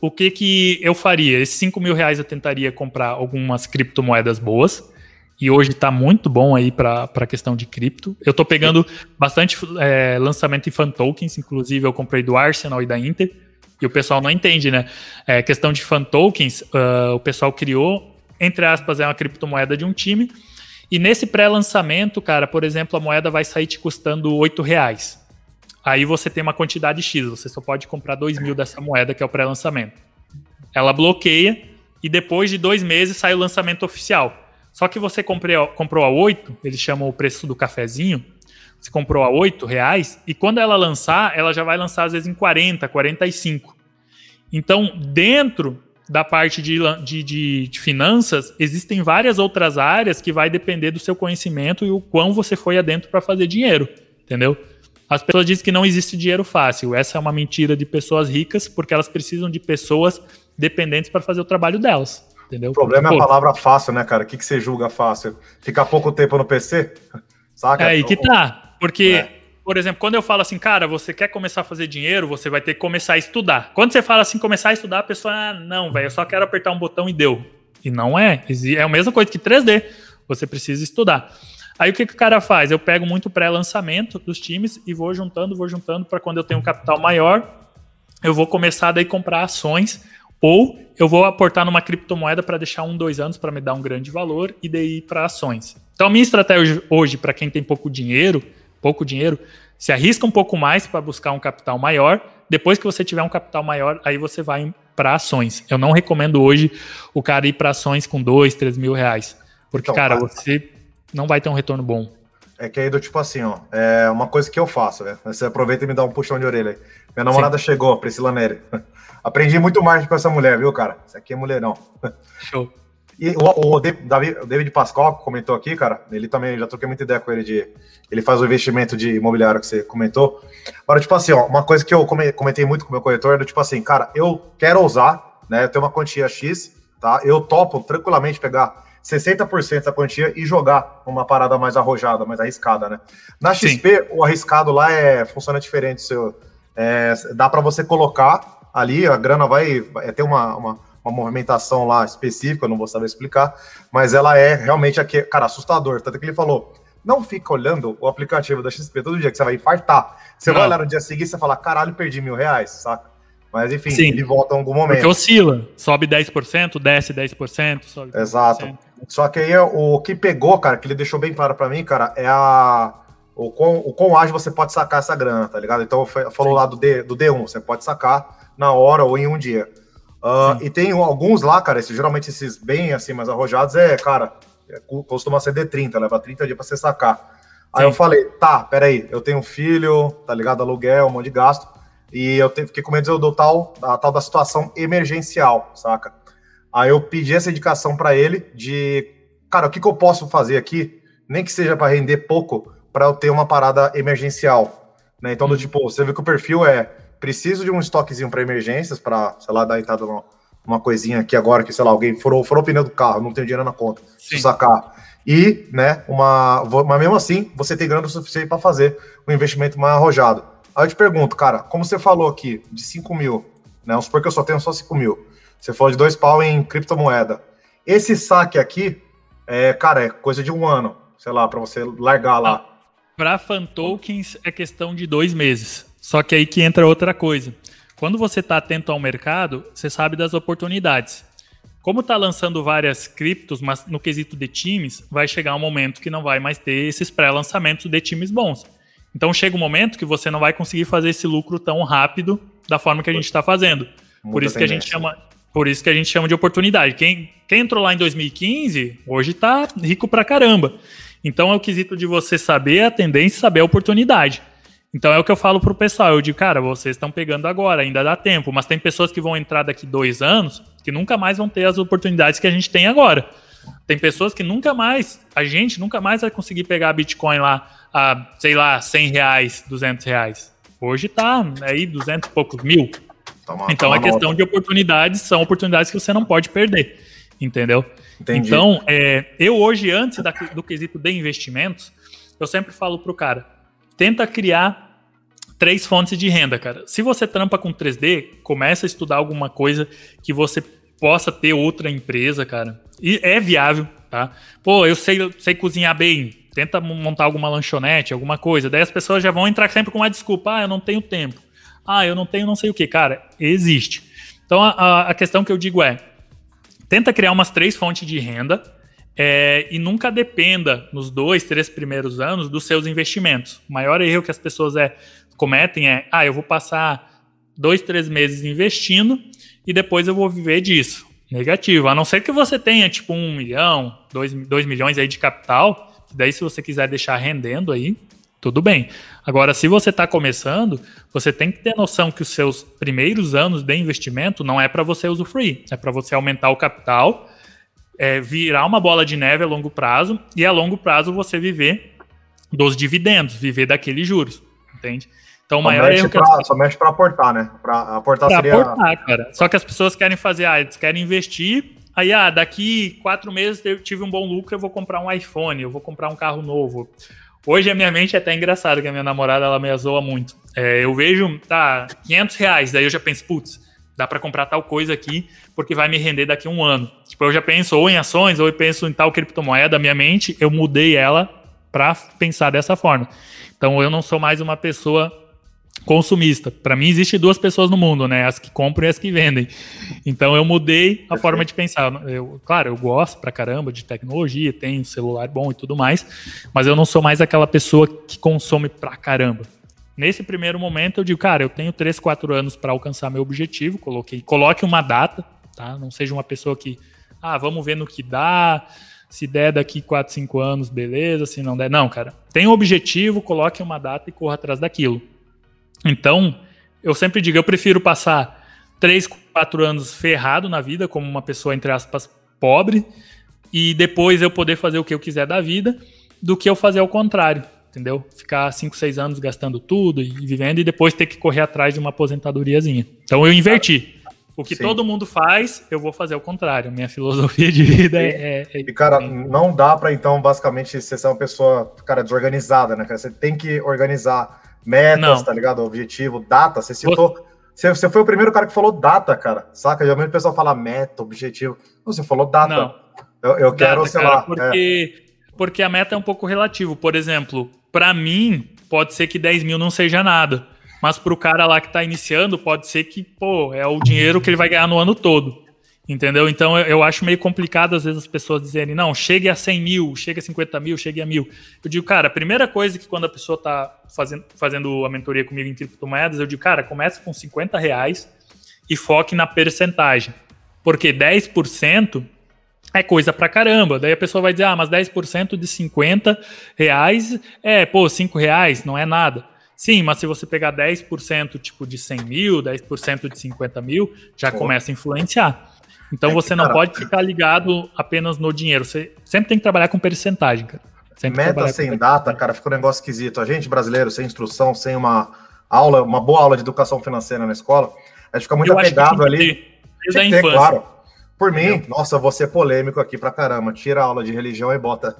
[SPEAKER 2] O que que eu faria? Esses 5 mil reais eu tentaria comprar algumas criptomoedas boas e hoje está muito bom aí para a questão de cripto. Eu estou pegando bastante é, lançamento em fan tokens, inclusive eu comprei do Arsenal e da Inter, e o pessoal não entende, né? É, questão de fan tokens, uh, o pessoal criou, entre aspas, é uma criptomoeda de um time, e nesse pré-lançamento, cara, por exemplo, a moeda vai sair te custando 8 reais. Aí você tem uma quantidade X, você só pode comprar 2 mil dessa moeda, que é o pré-lançamento. Ela bloqueia, e depois de dois meses sai o lançamento oficial. Só que você comprou, comprou a 8, eles chamam o preço do cafezinho, você comprou a 8 reais, e quando ela lançar, ela já vai lançar às vezes em 40, 45. Então, dentro da parte de, de, de, de, finanças, existem várias outras áreas que vai depender do seu conhecimento e o quão você foi adentro para fazer dinheiro, entendeu? As pessoas dizem que não existe dinheiro fácil. Essa é uma mentira de pessoas ricas, porque elas precisam de pessoas dependentes para fazer o trabalho delas. Entendeu?
[SPEAKER 1] O problema Pô, é a palavra fácil, né, cara? O que, que você julga fácil? Ficar pouco tempo no PC?
[SPEAKER 2] Saca? É aí que tá. Porque, é. por exemplo, quando eu falo assim, cara, você quer começar a fazer dinheiro, você vai ter que começar a estudar. Quando você fala assim, começar a estudar, a pessoa, ah, não, velho, eu só quero apertar um botão e deu. E não é. É a mesma coisa que 3D. Você precisa estudar. Aí o que, que o cara faz? Eu pego muito pré-lançamento dos times e vou juntando, vou juntando para quando eu tenho um capital maior, eu vou começar daí a comprar ações ou eu vou aportar numa criptomoeda para deixar um, dois anos para me dar um grande valor e daí para ações. Então, a minha estratégia hoje, para quem tem pouco dinheiro, pouco dinheiro, se arrisca um pouco mais para buscar um capital maior. Depois que você tiver um capital maior, aí você vai para ações. Eu não recomendo hoje o cara ir para ações com dois, três mil reais. Porque, então, cara, você não vai ter um retorno bom.
[SPEAKER 1] É que aí do tipo assim, ó, é uma coisa que eu faço, né? Você aproveita e me dá um puxão de orelha aí. Minha namorada Sim. chegou, Priscila Neri. Aprendi muito mais com essa mulher, viu, cara? Isso aqui é mulherão. Show. E o, o, David, o David Pascoal comentou aqui, cara, ele também, já troquei muita ideia com ele de. Ele faz o investimento de imobiliário que você comentou. Agora, tipo assim, ó, uma coisa que eu comentei muito com o meu corretor é tipo assim, cara, eu quero usar, né? Eu tenho uma quantia X, tá? Eu topo tranquilamente pegar 60% da quantia e jogar uma parada mais arrojada, mais arriscada, né? Na XP, Sim. o arriscado lá é funciona diferente. Seu, é, dá para você colocar ali a grana vai, vai ter uma, uma, uma, movimentação lá específica, eu não vou saber explicar, mas ela é realmente, aqui, cara, assustador. Tanto que ele falou, não fica olhando o aplicativo da XP todo dia, que você vai infartar. Você não. vai olhar no dia seguinte e fala, caralho, perdi mil reais, saca? Mas enfim, Sim. ele volta em algum momento. Porque
[SPEAKER 2] oscila, sobe 10%, desce 10%, sobe 10%.
[SPEAKER 1] Exato. Só que aí o que pegou, cara, que ele deixou bem claro para mim, cara, é a o quão, o quão ágil você pode sacar essa grana, tá ligado? Então falou Sim. lá do, D, do D1, você pode sacar na hora ou em um dia. Uh, e tem alguns lá, cara, esses, geralmente esses bem assim, mais arrojados, é, cara, é, costuma ser D30, leva 30 dias pra você sacar. Aí Sim. eu falei, tá, peraí, eu tenho um filho, tá ligado? Aluguel, um monte de gasto. E eu fiquei com medo do tal, da tal da situação emergencial, saca? Aí eu pedi essa indicação para ele de, cara, o que, que eu posso fazer aqui, nem que seja para render pouco, para eu ter uma parada emergencial. Né? Então, do hum. tipo, você vê que o perfil é preciso de um estoquezinho para emergências, para, sei lá, dar entrada numa, uma coisinha aqui agora que, sei lá, alguém furou, furou o pneu do carro, não tem dinheiro na conta, Sim. sacar. E, né, uma. Mas mesmo assim, você tem grana o suficiente para fazer um investimento mais arrojado. Aí eu te pergunto, cara, como você falou aqui, de 5 mil, né? Vamos supor que eu só tenho só 5 mil. Você falou de dois pau em criptomoeda. Esse saque aqui, é, cara, é coisa de um ano, sei lá, para você largar lá.
[SPEAKER 2] Para fan tokens é questão de dois meses. Só que aí que entra outra coisa. Quando você está atento ao mercado, você sabe das oportunidades. Como está lançando várias criptos, mas no quesito de times, vai chegar um momento que não vai mais ter esses pré-lançamentos de times bons. Então chega um momento que você não vai conseguir fazer esse lucro tão rápido da forma que a gente está fazendo. por isso que a gente chama, por isso que a gente chama de oportunidade. Quem, quem entrou lá em 2015, hoje está rico pra caramba. Então é o quesito de você saber a tendência e saber a oportunidade. Então é o que eu falo pro pessoal. Eu digo, cara, vocês estão pegando agora, ainda dá tempo. Mas tem pessoas que vão entrar daqui dois anos que nunca mais vão ter as oportunidades que a gente tem agora. Tem pessoas que nunca mais, a gente nunca mais vai conseguir pegar Bitcoin lá a, sei lá, 100 reais, 200 reais. Hoje tá aí 200 e poucos mil. Toma, então toma é questão nota. de oportunidades, são oportunidades que você não pode perder, entendeu? Entendi. Então, é, eu hoje, antes da, do quesito de investimentos, eu sempre falo pro cara, tenta criar três fontes de renda, cara. Se você trampa com 3D, começa a estudar alguma coisa que você possa ter outra empresa, cara. E é viável, tá? Pô, eu sei, sei cozinhar bem. Tenta montar alguma lanchonete, alguma coisa. Daí as pessoas já vão entrar sempre com uma desculpa. Ah, eu não tenho tempo. Ah, eu não tenho não sei o que. Cara, existe. Então a, a questão que eu digo é: tenta criar umas três fontes de renda é, e nunca dependa, nos dois, três primeiros anos, dos seus investimentos. O maior erro que as pessoas é, cometem é: ah, eu vou passar dois, três meses investindo e depois eu vou viver disso. Negativo. A não ser que você tenha, tipo, um milhão, dois, dois milhões aí de capital, daí se você quiser deixar rendendo aí, tudo bem. Agora, se você está começando, você tem que ter noção que os seus primeiros anos de investimento não é para você usufruir, é para você aumentar o capital, é, virar uma bola de neve a longo prazo e a longo prazo você viver dos dividendos, viver daqueles juros, entende?
[SPEAKER 1] Então, o maior erro pra. Só mexe para aportar, né? Para aportar pra seria... aportar,
[SPEAKER 2] cara. Só que as pessoas querem fazer, ah, eles querem investir, aí, ah, daqui quatro meses eu tive um bom lucro, eu vou comprar um iPhone, eu vou comprar um carro novo. Hoje a minha mente é até engraçada, que a minha namorada, ela me zoa muito. É, eu vejo, tá, 500 reais, daí eu já penso, putz, dá para comprar tal coisa aqui, porque vai me render daqui a um ano. Tipo, eu já penso ou em ações, ou eu penso em tal criptomoeda, minha mente, eu mudei ela para pensar dessa forma. Então, eu não sou mais uma pessoa consumista. Para mim, existe duas pessoas no mundo, né? As que compram e as que vendem. Então, eu mudei a forma de pensar. Eu, claro, eu gosto pra caramba de tecnologia, tenho celular bom e tudo mais, mas eu não sou mais aquela pessoa que consome pra caramba. Nesse primeiro momento, eu digo, cara, eu tenho 3, 4 anos para alcançar meu objetivo. Coloquei, coloque uma data, tá? Não seja uma pessoa que, ah, vamos ver no que dá. Se der daqui 4, 5 anos, beleza. Se não der, não, cara. Tem um objetivo, coloque uma data e corra atrás daquilo. Então, eu sempre digo, eu prefiro passar 3, 4 anos ferrado na vida, como uma pessoa, entre aspas, pobre, e depois eu poder fazer o que eu quiser da vida, do que eu fazer ao contrário, entendeu? Ficar 5, 6 anos gastando tudo e vivendo e depois ter que correr atrás de uma aposentadoriazinha. Então eu inverti. O que Sim. todo mundo faz, eu vou fazer ao contrário. Minha filosofia de vida é. é,
[SPEAKER 1] é... E, cara, não dá para então, basicamente, você ser uma pessoa, cara, desorganizada, né? Você tem que organizar metas, não. tá ligado? Objetivo, data. Você citou. Você, você foi o primeiro cara que falou data, cara. Saca? Geralmente o pessoal fala meta, objetivo. Você falou data. Não. Eu, eu quero, data, sei cara, lá.
[SPEAKER 2] Porque, é. porque a meta é um pouco relativo. Por exemplo, para mim, pode ser que 10 mil não seja nada. Mas para o cara lá que está iniciando, pode ser que, pô, é o dinheiro que ele vai ganhar no ano todo. Entendeu? Então eu, eu, acho meio complicado às vezes as pessoas dizerem, não, chegue a 100 mil, chegue a 50 mil, chegue a mil. Eu digo, cara, a primeira coisa que quando a pessoa está fazendo, fazendo a mentoria comigo em criptomoedas, eu digo, cara, comece com 50 reais e foque na percentagem. Porque 10% é coisa pra caramba. Daí a pessoa vai dizer, ah, mas 10% de 50 reais é, pô, 5 reais, não é nada. Sim, mas se você pegar 10% tipo de 100 mil, 10% de 50 mil, já pô. começa a influenciar. Então é você não cara, pode ficar ligado apenas no dinheiro. Você sempre tem que trabalhar com percentagem, cara. Sempre
[SPEAKER 1] Meta sem data, cara, fica um negócio esquisito. A gente brasileiro, sem instrução, sem uma aula, uma boa aula de educação financeira na escola, a gente fica muito Eu apegado ali. Desde ter, claro. Por mim, nossa, vou ser polêmico aqui pra caramba. Tira a aula de religião e bota.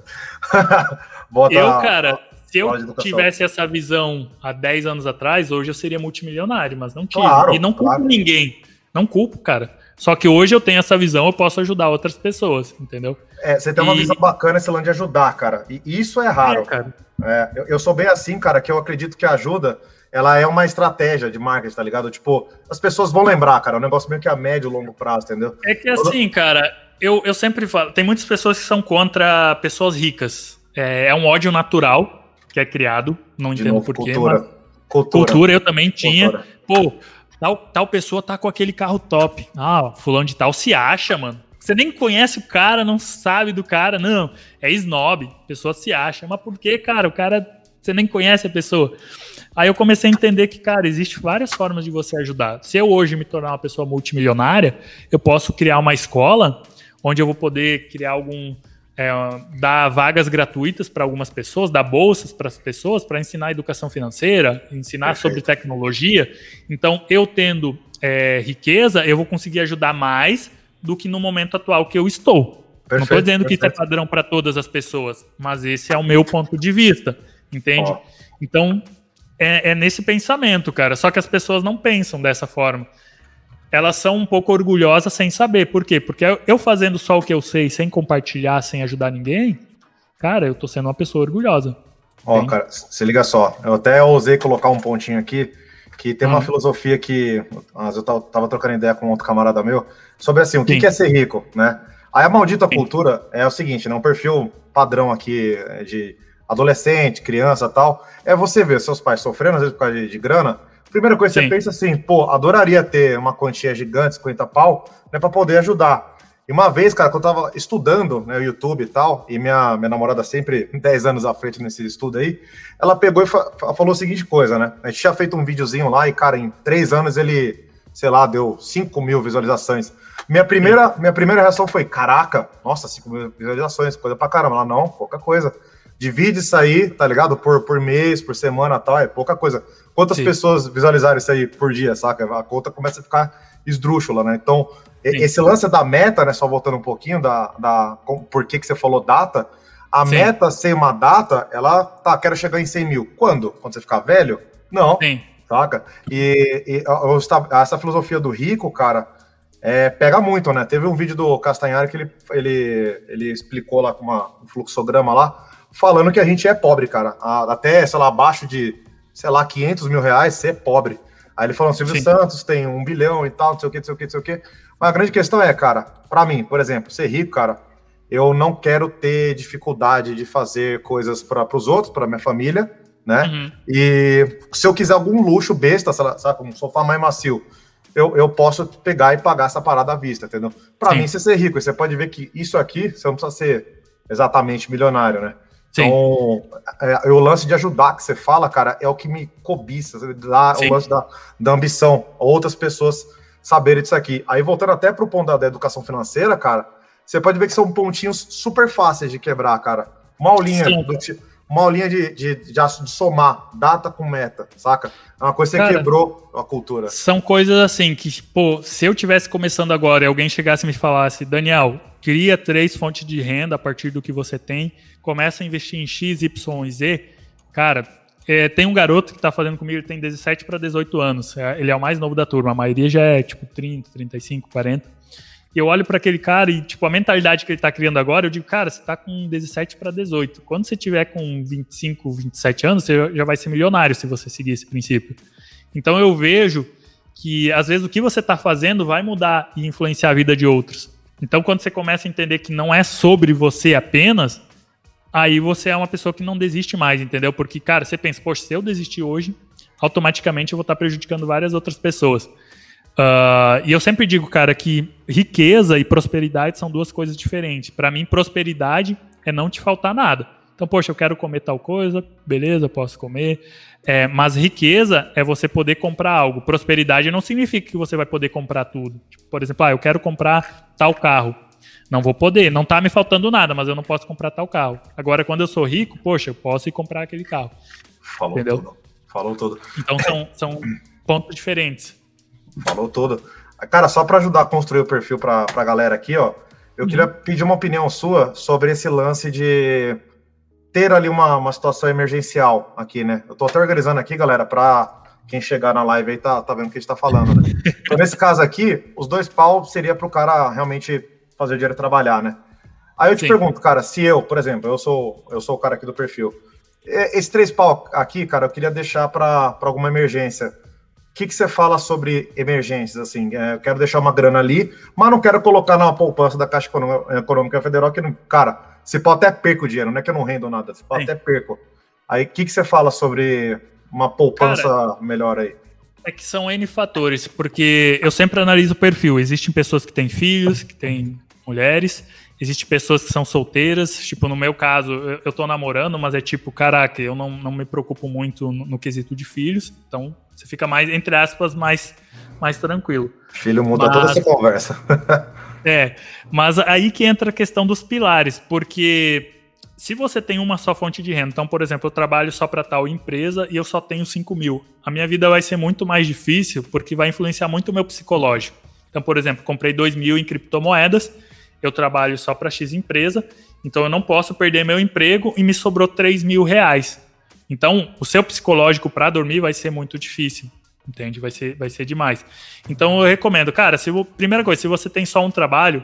[SPEAKER 2] bota eu, cara, se eu tivesse essa visão há 10 anos atrás, hoje eu seria multimilionário, mas não tive. Claro, e não culpo claro. ninguém. Não culpo, cara. Só que hoje eu tenho essa visão, eu posso ajudar outras pessoas, entendeu?
[SPEAKER 1] É, você tem uma e... visão bacana esse lance de ajudar, cara. E isso é raro. É, cara. É, eu, eu, sou bem assim, cara, que eu acredito que a ajuda, ela é uma estratégia de marketing, tá ligado? Tipo, as pessoas vão lembrar, cara, é um negócio meio que a médio e longo prazo, entendeu?
[SPEAKER 2] É que assim, cara, eu, eu sempre falo, tem muitas pessoas que são contra pessoas ricas. É, é um ódio natural que é criado, não de entendo porquê, cultura. mas... Cultura. cultura eu também tinha. Cultura. Pô, Tal, tal pessoa tá com aquele carro top. Ah, fulano de tal se acha, mano. Você nem conhece o cara, não sabe do cara. Não, é snob. A pessoa se acha. Mas por que, cara? O cara você nem conhece a pessoa. Aí eu comecei a entender que, cara, existe várias formas de você ajudar. Se eu hoje me tornar uma pessoa multimilionária, eu posso criar uma escola onde eu vou poder criar algum. É, dar vagas gratuitas para algumas pessoas, dar bolsas para as pessoas para ensinar educação financeira, ensinar Perfeito. sobre tecnologia. Então, eu tendo é, riqueza, eu vou conseguir ajudar mais do que no momento atual que eu estou. Perfeito, Não estou dizendo perfeito. que isso é padrão para todas as pessoas, mas esse é o meu ponto de vista, entende? Oh. Então, é, é nesse pensamento, cara. Só que as pessoas não pensam dessa forma. Elas são um pouco orgulhosas sem saber. Por quê? Porque eu fazendo só o que eu sei, sem compartilhar, sem ajudar ninguém, cara, eu tô sendo uma pessoa orgulhosa.
[SPEAKER 1] Ó, oh, cara, se liga só. Eu até ousei colocar um pontinho aqui, que tem uma hum. filosofia que. Eu tava, tava, trocando ideia com outro camarada meu, sobre assim, o que, que é ser rico, né? Aí a maldita Sim. cultura é o seguinte, né? Um perfil padrão aqui é, de adolescente, criança tal, é você ver seus pais sofrendo, às vezes por causa de, de grana. Primeira coisa que você pensa assim, pô, adoraria ter uma quantia gigante, 50 pau, né, para poder ajudar. E uma vez, cara, quando eu tava estudando né, o YouTube e tal, e minha, minha namorada sempre 10 anos à frente nesse estudo aí, ela pegou e fa falou a seguinte coisa, né? A gente tinha feito um videozinho lá e, cara, em três anos ele, sei lá, deu 5 mil visualizações. Minha primeira, minha primeira reação foi: caraca, nossa, 5 mil visualizações, coisa pra caramba. Ela, não, pouca coisa. Divide isso aí, tá ligado? Por, por mês, por semana tal, é pouca coisa. Quantas Sim. pessoas visualizaram isso aí por dia, saca? A conta começa a ficar esdrúxula, né? Então, Sim. esse lance da meta, né? Só voltando um pouquinho da, da por que, que você falou data, a Sim. meta sem uma data, ela tá, quero chegar em 100 mil. Quando? Quando você ficar velho? Não. Sim. Saca? E, e essa filosofia do rico, cara, é, pega muito, né? Teve um vídeo do Castanhari que ele, ele, ele explicou lá com uma, um fluxograma lá, falando que a gente é pobre, cara. Até, sei lá, abaixo de, sei lá, 500 mil reais, você é pobre. Aí ele falou, Silvio Sim. Santos tem um bilhão e tal, não sei o que, não sei o que, não sei o que. Mas a grande questão é, cara, para mim, por exemplo, ser rico, cara, eu não quero ter dificuldade de fazer coisas para os outros, para minha família, né? Uhum. E se eu quiser algum luxo besta, sabe, um sofá mais macio, eu, eu posso pegar e pagar essa parada à vista, entendeu? Para mim, você ser rico, você pode ver que isso aqui, você não precisa ser exatamente milionário, né? Sim. Então, é, o lance de ajudar que você fala, cara, é o que me cobiça, dá o lance da, da ambição, outras pessoas saberem disso aqui. Aí, voltando até para o ponto da, da, educação financeira, cara, você pode ver que são pontinhos super fáceis de quebrar, cara. Uma aulinha, do, uma aulinha de, de, de, de, somar data com meta, saca? É uma coisa que cara, você quebrou a cultura.
[SPEAKER 2] São coisas assim que, pô, se eu tivesse começando agora e alguém chegasse e me falasse, Daniel, cria três fontes de renda a partir do que você tem começa a investir em X, Y e Z, cara, é, tem um garoto que está fazendo comigo, ele tem 17 para 18 anos. É, ele é o mais novo da turma, a maioria já é tipo 30, 35, 40. E eu olho para aquele cara e, tipo, a mentalidade que ele está criando agora, eu digo, cara, você está com 17 para 18. Quando você tiver com 25, 27 anos, você já vai ser milionário se você seguir esse princípio. Então eu vejo que, às vezes, o que você está fazendo vai mudar e influenciar a vida de outros. Então, quando você começa a entender que não é sobre você apenas, aí você é uma pessoa que não desiste mais, entendeu? Porque, cara, você pensa, poxa, se eu desistir hoje, automaticamente eu vou estar prejudicando várias outras pessoas. Uh, e eu sempre digo, cara, que riqueza e prosperidade são duas coisas diferentes. Para mim, prosperidade é não te faltar nada. Então, poxa, eu quero comer tal coisa, beleza, posso comer. É, mas riqueza é você poder comprar algo. Prosperidade não significa que você vai poder comprar tudo. Tipo, por exemplo, ah, eu quero comprar tal carro. Não vou poder, não tá me faltando nada, mas eu não posso comprar tal carro. Agora, quando eu sou rico, poxa, eu posso ir comprar aquele carro.
[SPEAKER 1] Falou Entendeu? tudo. Falou tudo.
[SPEAKER 2] Então são, são pontos diferentes.
[SPEAKER 1] Falou tudo. Cara, só para ajudar a construir o perfil para a galera aqui, ó, eu uhum. queria pedir uma opinião sua sobre esse lance de ter ali uma, uma situação emergencial aqui, né? Eu tô até organizando aqui, galera, para quem chegar na live aí tá, tá vendo o que a gente tá falando, né? Então, nesse caso aqui, os dois pau seria para o cara realmente fazer o dinheiro trabalhar, né? Aí eu te Sim. pergunto, cara, se eu, por exemplo, eu sou eu sou o cara aqui do perfil, esse três pau aqui, cara, eu queria deixar para alguma emergência. O que, que você fala sobre emergências? Assim, é, eu quero deixar uma grana ali, mas não quero colocar na poupança da Caixa Econômica Federal, que, não, cara, se pode até perco o dinheiro, não é que eu não rendo nada, se pode Sim. até perco. Aí, o que, que você fala sobre uma poupança cara, melhor aí?
[SPEAKER 2] É que são N fatores, porque eu sempre analiso o perfil. Existem pessoas que têm filhos, que têm mulheres, Existem pessoas que são solteiras, tipo, no meu caso, eu, eu tô namorando, mas é tipo, caraca, eu não, não me preocupo muito no, no quesito de filhos, então você fica mais, entre aspas, mais, mais tranquilo.
[SPEAKER 1] Filho muda mas, toda essa conversa.
[SPEAKER 2] é, mas aí que entra a questão dos pilares, porque se você tem uma só fonte de renda, então, por exemplo, eu trabalho só para tal empresa e eu só tenho 5 mil, a minha vida vai ser muito mais difícil porque vai influenciar muito o meu psicológico. Então, por exemplo, comprei 2 mil em criptomoedas, eu trabalho só para X empresa, então eu não posso perder meu emprego e me sobrou 3 mil reais. Então, o seu psicológico para dormir vai ser muito difícil, entende? Vai ser, vai ser demais. Então, eu recomendo, cara, se primeira coisa, se você tem só um trabalho,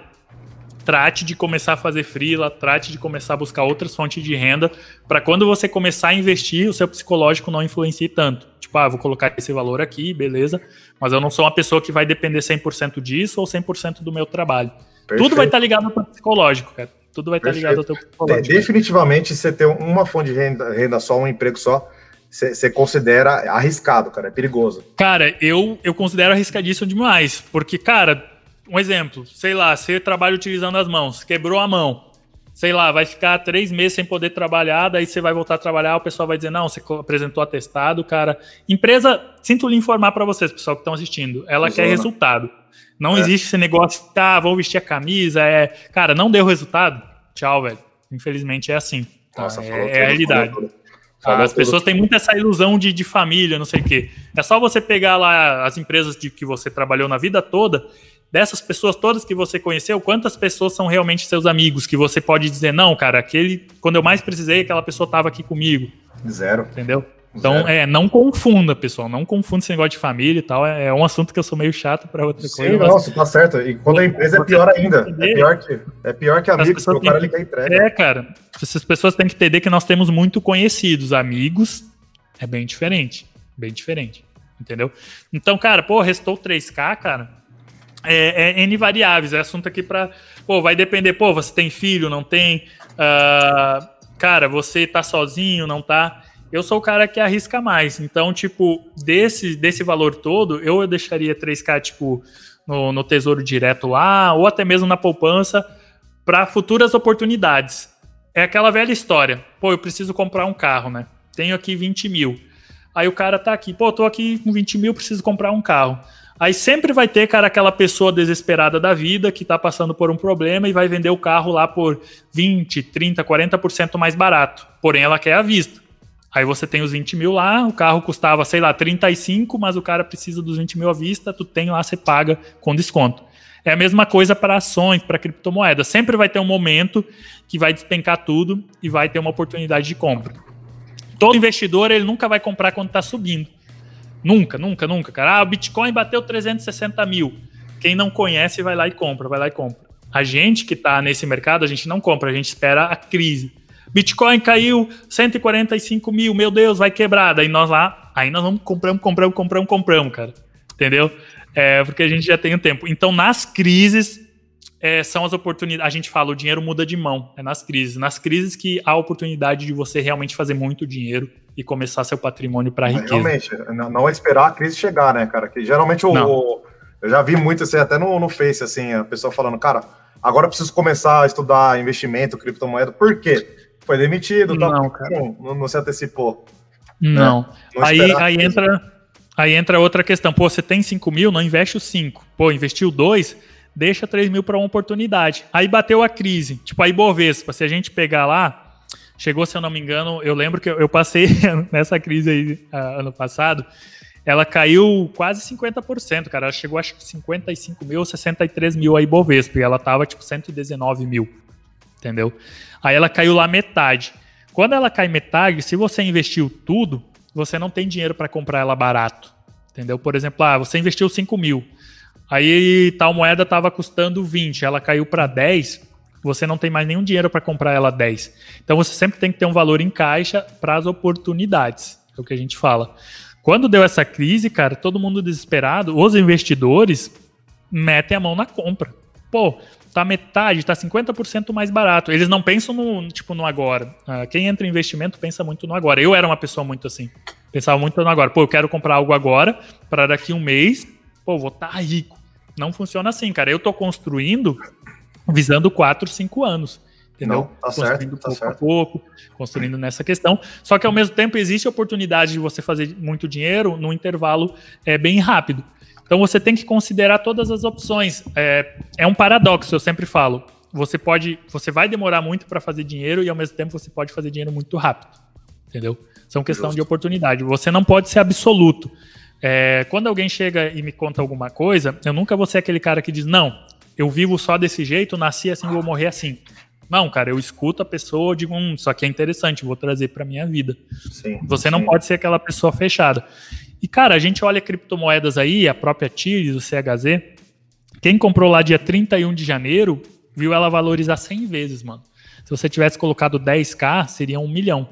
[SPEAKER 2] trate de começar a fazer freela, trate de começar a buscar outras fontes de renda, para quando você começar a investir, o seu psicológico não influencie tanto. Tipo, ah, vou colocar esse valor aqui, beleza, mas eu não sou uma pessoa que vai depender 100% disso ou 100% do meu trabalho. Perfeito. Tudo vai estar tá ligado ao teu psicológico, cara. Tudo vai estar tá ligado ao teu psicológico.
[SPEAKER 1] Definitivamente, você ter uma fonte de renda, renda só, um emprego só, você considera arriscado, cara, é perigoso.
[SPEAKER 2] Cara, eu, eu considero arriscadíssimo demais, porque, cara, um exemplo, sei lá, você trabalha utilizando as mãos, quebrou a mão, sei lá, vai ficar três meses sem poder trabalhar, daí você vai voltar a trabalhar, o pessoal vai dizer, não, você apresentou atestado, cara. Empresa, sinto lhe informar para vocês, pessoal que estão assistindo, ela quer resultado. Não é. existe esse negócio, tá, vou vestir a camisa, é. Cara, não deu resultado? Tchau, velho. Infelizmente é assim. Tá? Nossa, é, é a realidade. Falou As pessoas têm muito essa ilusão de, de família, não sei o quê. É só você pegar lá as empresas de que você trabalhou na vida toda, dessas pessoas todas que você conheceu, quantas pessoas são realmente seus amigos, que você pode dizer, não, cara, aquele, quando eu mais precisei, aquela pessoa estava aqui comigo.
[SPEAKER 1] Zero.
[SPEAKER 2] Entendeu? Então, Zero. é, não confunda, pessoal. Não confunda esse negócio de família e tal. É, é um assunto que eu sou meio chato para outra Sim, coisa.
[SPEAKER 1] Sim, você tá certo. E quando a empresa é pior ainda. É pior que, é pior que amigo, porque o cara ele quer entrega.
[SPEAKER 2] É, cara. Essas pessoas têm que entender que nós temos muito conhecidos. Amigos é bem diferente. Bem diferente. Entendeu? Então, cara, pô, restou 3K, cara. É, é N variáveis. É assunto aqui para. Pô, vai depender. Pô, você tem filho, não tem? Uh, cara, você tá sozinho, não tá? Eu sou o cara que arrisca mais. Então, tipo, desse, desse valor todo, eu deixaria 3K, tipo, no, no Tesouro Direto lá, ou até mesmo na poupança, para futuras oportunidades. É aquela velha história. Pô, eu preciso comprar um carro, né? Tenho aqui 20 mil. Aí o cara tá aqui, pô, tô aqui com 20 mil, preciso comprar um carro. Aí sempre vai ter, cara, aquela pessoa desesperada da vida que tá passando por um problema e vai vender o carro lá por 20, 30, 40% mais barato. Porém, ela quer a vista. Aí você tem os 20 mil lá, o carro custava, sei lá, 35, mas o cara precisa dos 20 mil à vista, tu tem lá, você paga com desconto. É a mesma coisa para ações, para criptomoedas. Sempre vai ter um momento que vai despencar tudo e vai ter uma oportunidade de compra. Todo investidor, ele nunca vai comprar quando está subindo. Nunca, nunca, nunca, cara. Ah, o Bitcoin bateu 360 mil. Quem não conhece vai lá e compra, vai lá e compra. A gente que está nesse mercado, a gente não compra, a gente espera a crise. Bitcoin caiu 145 mil, meu Deus, vai quebrar. Daí nós lá, aí nós vamos compramos, compramos, compramos, compramos, cara. Entendeu? É, porque a gente já tem o um tempo. Então, nas crises, é, são as oportunidades. A gente fala, o dinheiro muda de mão. É nas crises. Nas crises que há a oportunidade de você realmente fazer muito dinheiro e começar seu patrimônio para riqueza.
[SPEAKER 1] Realmente, não é esperar a crise chegar, né, cara? Que geralmente o, o eu já vi muito assim, até no, no Face, assim, a pessoa falando, cara, agora eu preciso começar a estudar investimento, criptomoeda. Por quê? Foi demitido, tá?
[SPEAKER 2] não, cara.
[SPEAKER 1] Não, não, se antecipou.
[SPEAKER 2] Não. Né? não aí, aí entra, aí entra outra questão. Pô, você tem 5 mil, não investe os 5. Pô, investiu 2, deixa 3 mil para uma oportunidade. Aí bateu a crise. Tipo, aí Bovespa, se a gente pegar lá, chegou, se eu não me engano, eu lembro que eu, eu passei nessa crise aí uh, ano passado, ela caiu quase 50%, cara. Ela chegou acho que 55 mil, 63 mil aí Bovespa, e ela tava tipo 119 mil, entendeu? Aí ela caiu lá metade. Quando ela cai metade, se você investiu tudo, você não tem dinheiro para comprar ela barato. Entendeu? Por exemplo, ah, você investiu 5 mil. Aí tal moeda estava custando 20, ela caiu para 10, você não tem mais nenhum dinheiro para comprar ela 10. Então você sempre tem que ter um valor em caixa para as oportunidades. É o que a gente fala. Quando deu essa crise, cara, todo mundo desesperado, os investidores metem a mão na compra. Pô, tá metade, tá 50% mais barato. Eles não pensam no, tipo, no agora. Uh, quem entra em investimento pensa muito no agora. Eu era uma pessoa muito assim. Pensava muito no agora. Pô, eu quero comprar algo agora para daqui um mês, pô, vou estar tá rico. Não funciona assim, cara. Eu tô construindo visando 4, 5 anos. Entendeu?
[SPEAKER 1] Não, tá
[SPEAKER 2] construindo
[SPEAKER 1] certo, tá
[SPEAKER 2] pouco
[SPEAKER 1] certo.
[SPEAKER 2] a pouco, construindo nessa questão. Só que ao mesmo tempo existe a oportunidade de você fazer muito dinheiro num intervalo é, bem rápido. Então você tem que considerar todas as opções. É, é um paradoxo, eu sempre falo. Você pode, você vai demorar muito para fazer dinheiro e ao mesmo tempo você pode fazer dinheiro muito rápido. Entendeu? São questão
[SPEAKER 1] Justo.
[SPEAKER 2] de oportunidade. Você não pode ser absoluto. É, quando alguém chega e me conta alguma coisa, eu nunca vou ser aquele cara que diz, não, eu vivo só desse jeito, nasci assim, vou morrer assim. Não, cara, eu escuto a pessoa, digo, hum, isso aqui é interessante, vou trazer para minha vida.
[SPEAKER 1] Sim,
[SPEAKER 2] Você não
[SPEAKER 1] sim.
[SPEAKER 2] pode ser aquela pessoa fechada. E, cara, a gente olha criptomoedas aí, a própria TIRS, o CHZ. Quem comprou lá dia 31 de janeiro, viu ela valorizar 100 vezes, mano. Se você tivesse colocado 10k, seria um milhão.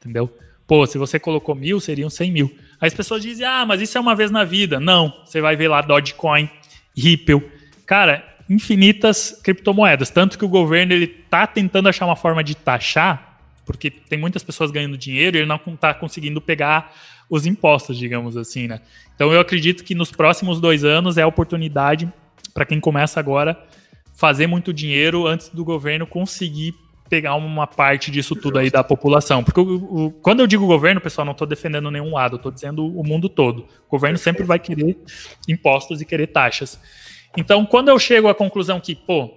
[SPEAKER 2] Entendeu? Pô, se você colocou mil, seriam 100 mil. Aí as pessoas dizem, ah, mas isso é uma vez na vida. Não, você vai ver lá Dogecoin, Ripple. Cara, infinitas criptomoedas. Tanto que o governo ele tá tentando achar uma forma de taxar, porque tem muitas pessoas ganhando dinheiro e ele não está conseguindo pegar os impostos, digamos assim, né? Então eu acredito que nos próximos dois anos é a oportunidade para quem começa agora fazer muito dinheiro antes do governo conseguir pegar uma parte disso tudo aí da população. Porque o- o- quando eu digo governo, pessoal, não estou defendendo nenhum lado, estou dizendo o mundo todo. O governo sempre vai querer impostos e querer taxas. Então, quando eu chego à conclusão que, pô,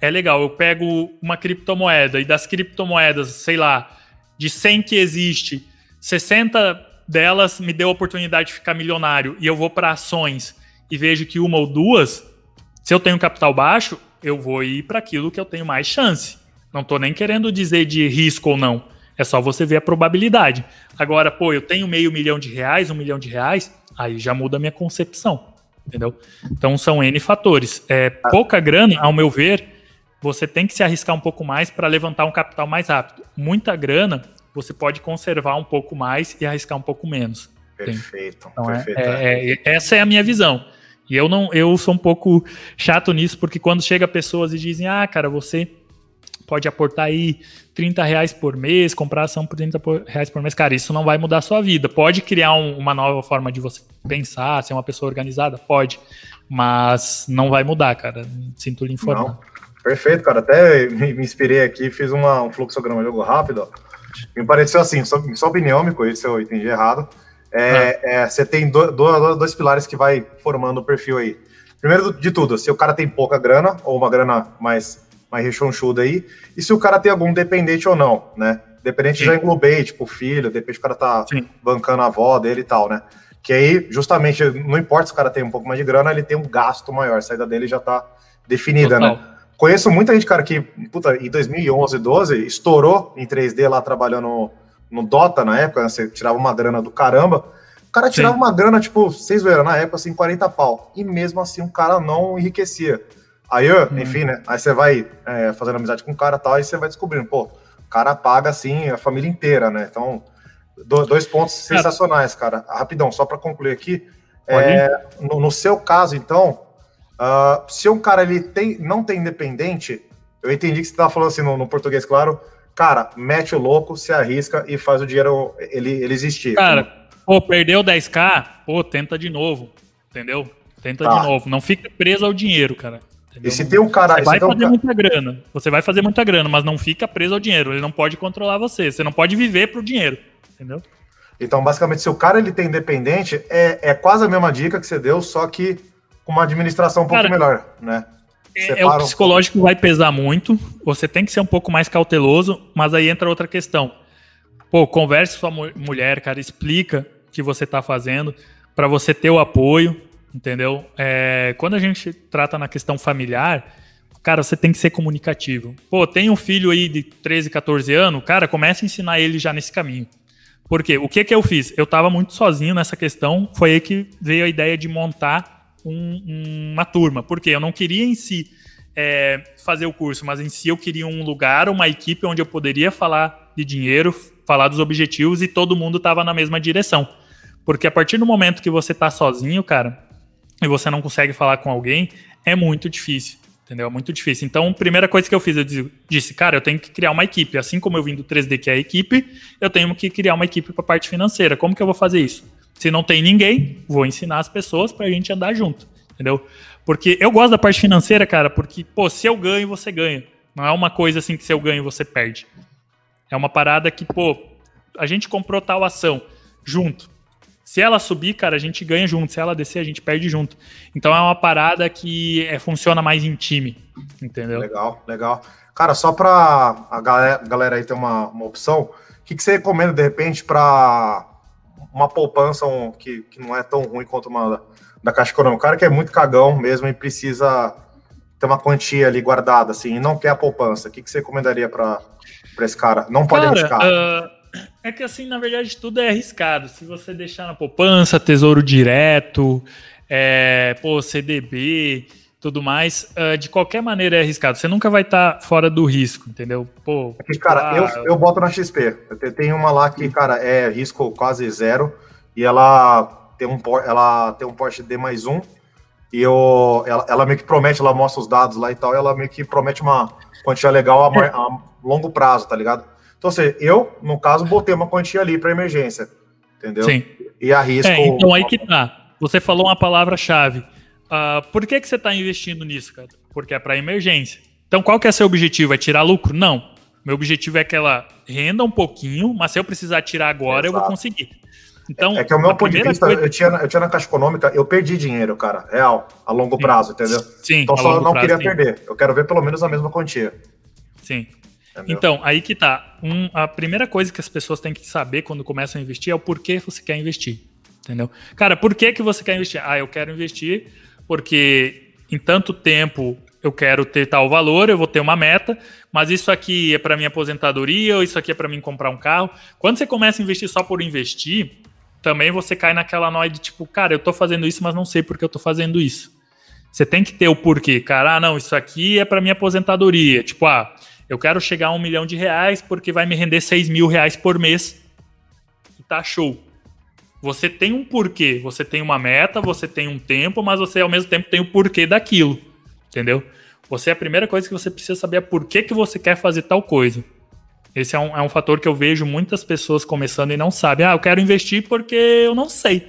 [SPEAKER 2] é legal, eu pego uma criptomoeda e das criptomoedas, sei lá, de 100 que existe, 60 delas me deu a oportunidade de ficar milionário e eu vou para ações e vejo que uma ou duas, se eu tenho capital baixo, eu vou ir para aquilo que eu tenho mais chance. Não tô nem querendo dizer de risco ou não. É só você ver a probabilidade. Agora, pô, eu tenho meio milhão de reais, um milhão de reais, aí já muda a minha concepção. Entendeu? Então são N fatores. É, pouca grana, ao meu ver, você tem que se arriscar um pouco mais para levantar um capital mais rápido. Muita grana, você pode conservar um pouco mais e arriscar um pouco menos.
[SPEAKER 1] Perfeito,
[SPEAKER 2] Então, é-
[SPEAKER 1] perfeito.
[SPEAKER 2] é- é- essa é a minha visão. E eu não, eu sou um pouco chato nisso, porque quando chega pessoas e dizem, ah, cara, você pode aportar aí 30 reais por mês, comprar ação por 30 por- reais por mês, cara, isso não vai mudar a sua vida. Pode criar um- uma nova forma de você pensar, ser uma pessoa organizada? Pode. Mas não vai mudar, cara. Sinto lhe informar.
[SPEAKER 1] Não. Perfeito, cara. Até me, me inspirei aqui, fiz uma, um fluxograma jogo rápido. ó. Me pareceu assim, só, sua opinião, me corrija se eu entendi errado. É, é, você tem do- do- dois pilares que vai formando o perfil aí. Primeiro de tudo, se o cara tem pouca grana, ou uma grana mais, mais rechonchuda aí, e se o cara tem algum dependente ou não, né? Dependente
[SPEAKER 2] Sim.
[SPEAKER 1] já englobei, tipo filho, de repente o cara tá
[SPEAKER 2] Sim.
[SPEAKER 1] bancando a avó dele e tal, né? Que aí, justamente, não importa se o cara tem um pouco mais de grana, ele tem um gasto maior, a saída dele já tá definida, né? Conheço muita gente, cara, que, puta, em 2011, 12, estourou em 3D lá trabalhando no Dota na época, né? Você tirava uma grana do caramba. O cara tirava
[SPEAKER 2] Sim.
[SPEAKER 1] uma grana, tipo, vocês viram, na época, assim, 40 pau. E mesmo assim o cara não enriquecia. Aí, eu,
[SPEAKER 2] Hum.
[SPEAKER 1] enfim, né? Aí você vai é, fazendo amizade com o cara e tal, e você vai descobrindo, pô, o cara paga, assim, a família inteira, né? Então, do- dois pontos sensacionais, cara. Rapidão, só para concluir aqui. É, no, no seu caso, então, ah, se um cara ele tem, não tem independente, eu entendi que você estava falando assim no, no português, claro. Cara, mete o louco, se arrisca e faz o dinheiro ele, ele existir.
[SPEAKER 2] Cara, pô, perdeu 10k, pô, tenta de novo. Entendeu? Tenta
[SPEAKER 1] Tá.
[SPEAKER 2] de novo. Não fica preso ao dinheiro, cara. Entendeu?
[SPEAKER 1] e se tem um cara.
[SPEAKER 2] Você vai
[SPEAKER 1] tem um
[SPEAKER 2] fazer
[SPEAKER 1] ca-
[SPEAKER 2] muita grana. Você vai fazer muita grana, mas não fica preso ao dinheiro. Ele não pode controlar você. Você não pode viver pro dinheiro. Entendeu?
[SPEAKER 1] Então, basicamente, se o cara ele tem independente, é, é quase a mesma dica que você deu, só que uma administração um pouco
[SPEAKER 2] Cara,
[SPEAKER 1] melhor, né?
[SPEAKER 2] É, é
[SPEAKER 1] um
[SPEAKER 2] o psicológico que vai pesar muito. Você tem que ser um pouco mais cauteloso, mas aí entra outra questão. Pô, converse com sua mu- mulher, cara, explica o que você tá fazendo para você ter o apoio, entendeu? É, quando a gente trata na questão familiar, cara, você tem que ser comunicativo. Pô, tem um filho aí de 13, 14 anos, cara, comece a ensinar ele já nesse caminho. Por quê? O que que eu fiz? Eu tava muito sozinho nessa questão, foi aí que veio a ideia de montar um- uma turma. Por quê? Eu não queria em si é, fazer o curso, mas em si eu queria um lugar, uma equipe onde eu poderia falar de dinheiro, falar dos objetivos e todo mundo tava na mesma direção. Porque a partir do momento que você tá sozinho, cara, e você não consegue falar com alguém, é muito difícil. Entendeu? É muito difícil. Então, a primeira coisa que eu fiz, eu disse, cara, eu tenho que criar uma equipe. Assim como eu vim do 3D, que é a equipe, eu tenho que criar uma equipe para a parte financeira. Como que eu vou fazer isso? Se não tem ninguém, vou ensinar as pessoas para a gente andar junto. entendeu? Porque eu gosto da parte financeira, cara, porque, pô, se eu ganho, você ganha. Não é uma coisa assim que se eu ganho, você perde. É uma parada que, pô, a gente comprou tal ação junto. Se ela subir, cara, a gente ganha junto. Se ela descer, a gente perde junto. Então é uma parada que é, funciona mais em time, entendeu?
[SPEAKER 1] Legal, legal. Cara, só para a galera, galera, aí ter uma, uma opção, o que, que você recomenda de repente para uma poupança um, que, que não é tão ruim quanto uma da Caixa Econômica? O cara que é muito cagão mesmo e precisa ter uma quantia ali guardada, assim, e não quer a poupança. O que, que você recomendaria para esse cara? Não pode cara, arriscar. Uh
[SPEAKER 2] é que assim, na verdade, tudo é arriscado. Se você deixar na poupança, tesouro direto, é, pô, CDB, tudo mais, uh, de qualquer maneira é arriscado. Você nunca vai estar tá fora do risco, entendeu?
[SPEAKER 1] Pô, é cara, ah, eu, eu boto na XP. Tem uma lá que, cara, é risco quase zero e ela tem um, ela tem um Porsche D mais um e eu, ela, ela meio que promete, ela mostra os dados lá e tal, e ela meio que promete uma quantia legal a, a longo prazo, tá ligado? Então, assim, eu, no caso, botei uma quantia ali para emergência, entendeu?
[SPEAKER 2] Sim.
[SPEAKER 1] E arrisco. É,
[SPEAKER 2] então, aí que tá. Você falou uma palavra-chave. Uh, por que, que você está investindo nisso, cara? Porque é para emergência. Então, qual que é seu objetivo? É tirar lucro? Não. Meu objetivo é que ela renda um pouquinho, mas se eu precisar tirar agora, Exato. eu vou conseguir.
[SPEAKER 1] Então, é que o meu ponto de vista, coisa... eu, tinha, eu tinha na Caixa Econômica, eu perdi dinheiro, cara, real, a longo sim. prazo, entendeu?
[SPEAKER 2] Sim,
[SPEAKER 1] então só eu não prazo, queria sim. perder. Eu quero ver pelo menos a mesma quantia.
[SPEAKER 2] Sim. Entendeu? Então, aí que tá. Um, a primeira coisa que as pessoas têm que saber quando começam a investir é o porquê você quer investir. Entendeu? Cara, por que, que você quer investir? Ah, eu quero investir porque em tanto tempo eu quero ter tal valor, eu vou ter uma meta, mas isso aqui é para minha aposentadoria ou isso aqui é para mim comprar um carro. Quando você começa a investir só por investir, também você cai naquela noia de tipo, cara, eu tô fazendo isso, mas não sei por que eu tô fazendo isso. Você tem que ter o porquê, cara. Ah, não, isso aqui é para minha aposentadoria. Tipo, ah, eu quero chegar a um milhão de reais porque vai me render seis mil reais por mês. E tá show. Você tem um porquê, você tem uma meta, você tem um tempo, mas você ao mesmo tempo tem o porquê daquilo. Entendeu? Você é a primeira coisa que você precisa saber é por que, que você quer fazer tal coisa. Esse é um, é um fator que eu vejo muitas pessoas começando e não sabem. Ah, eu quero investir porque eu não sei.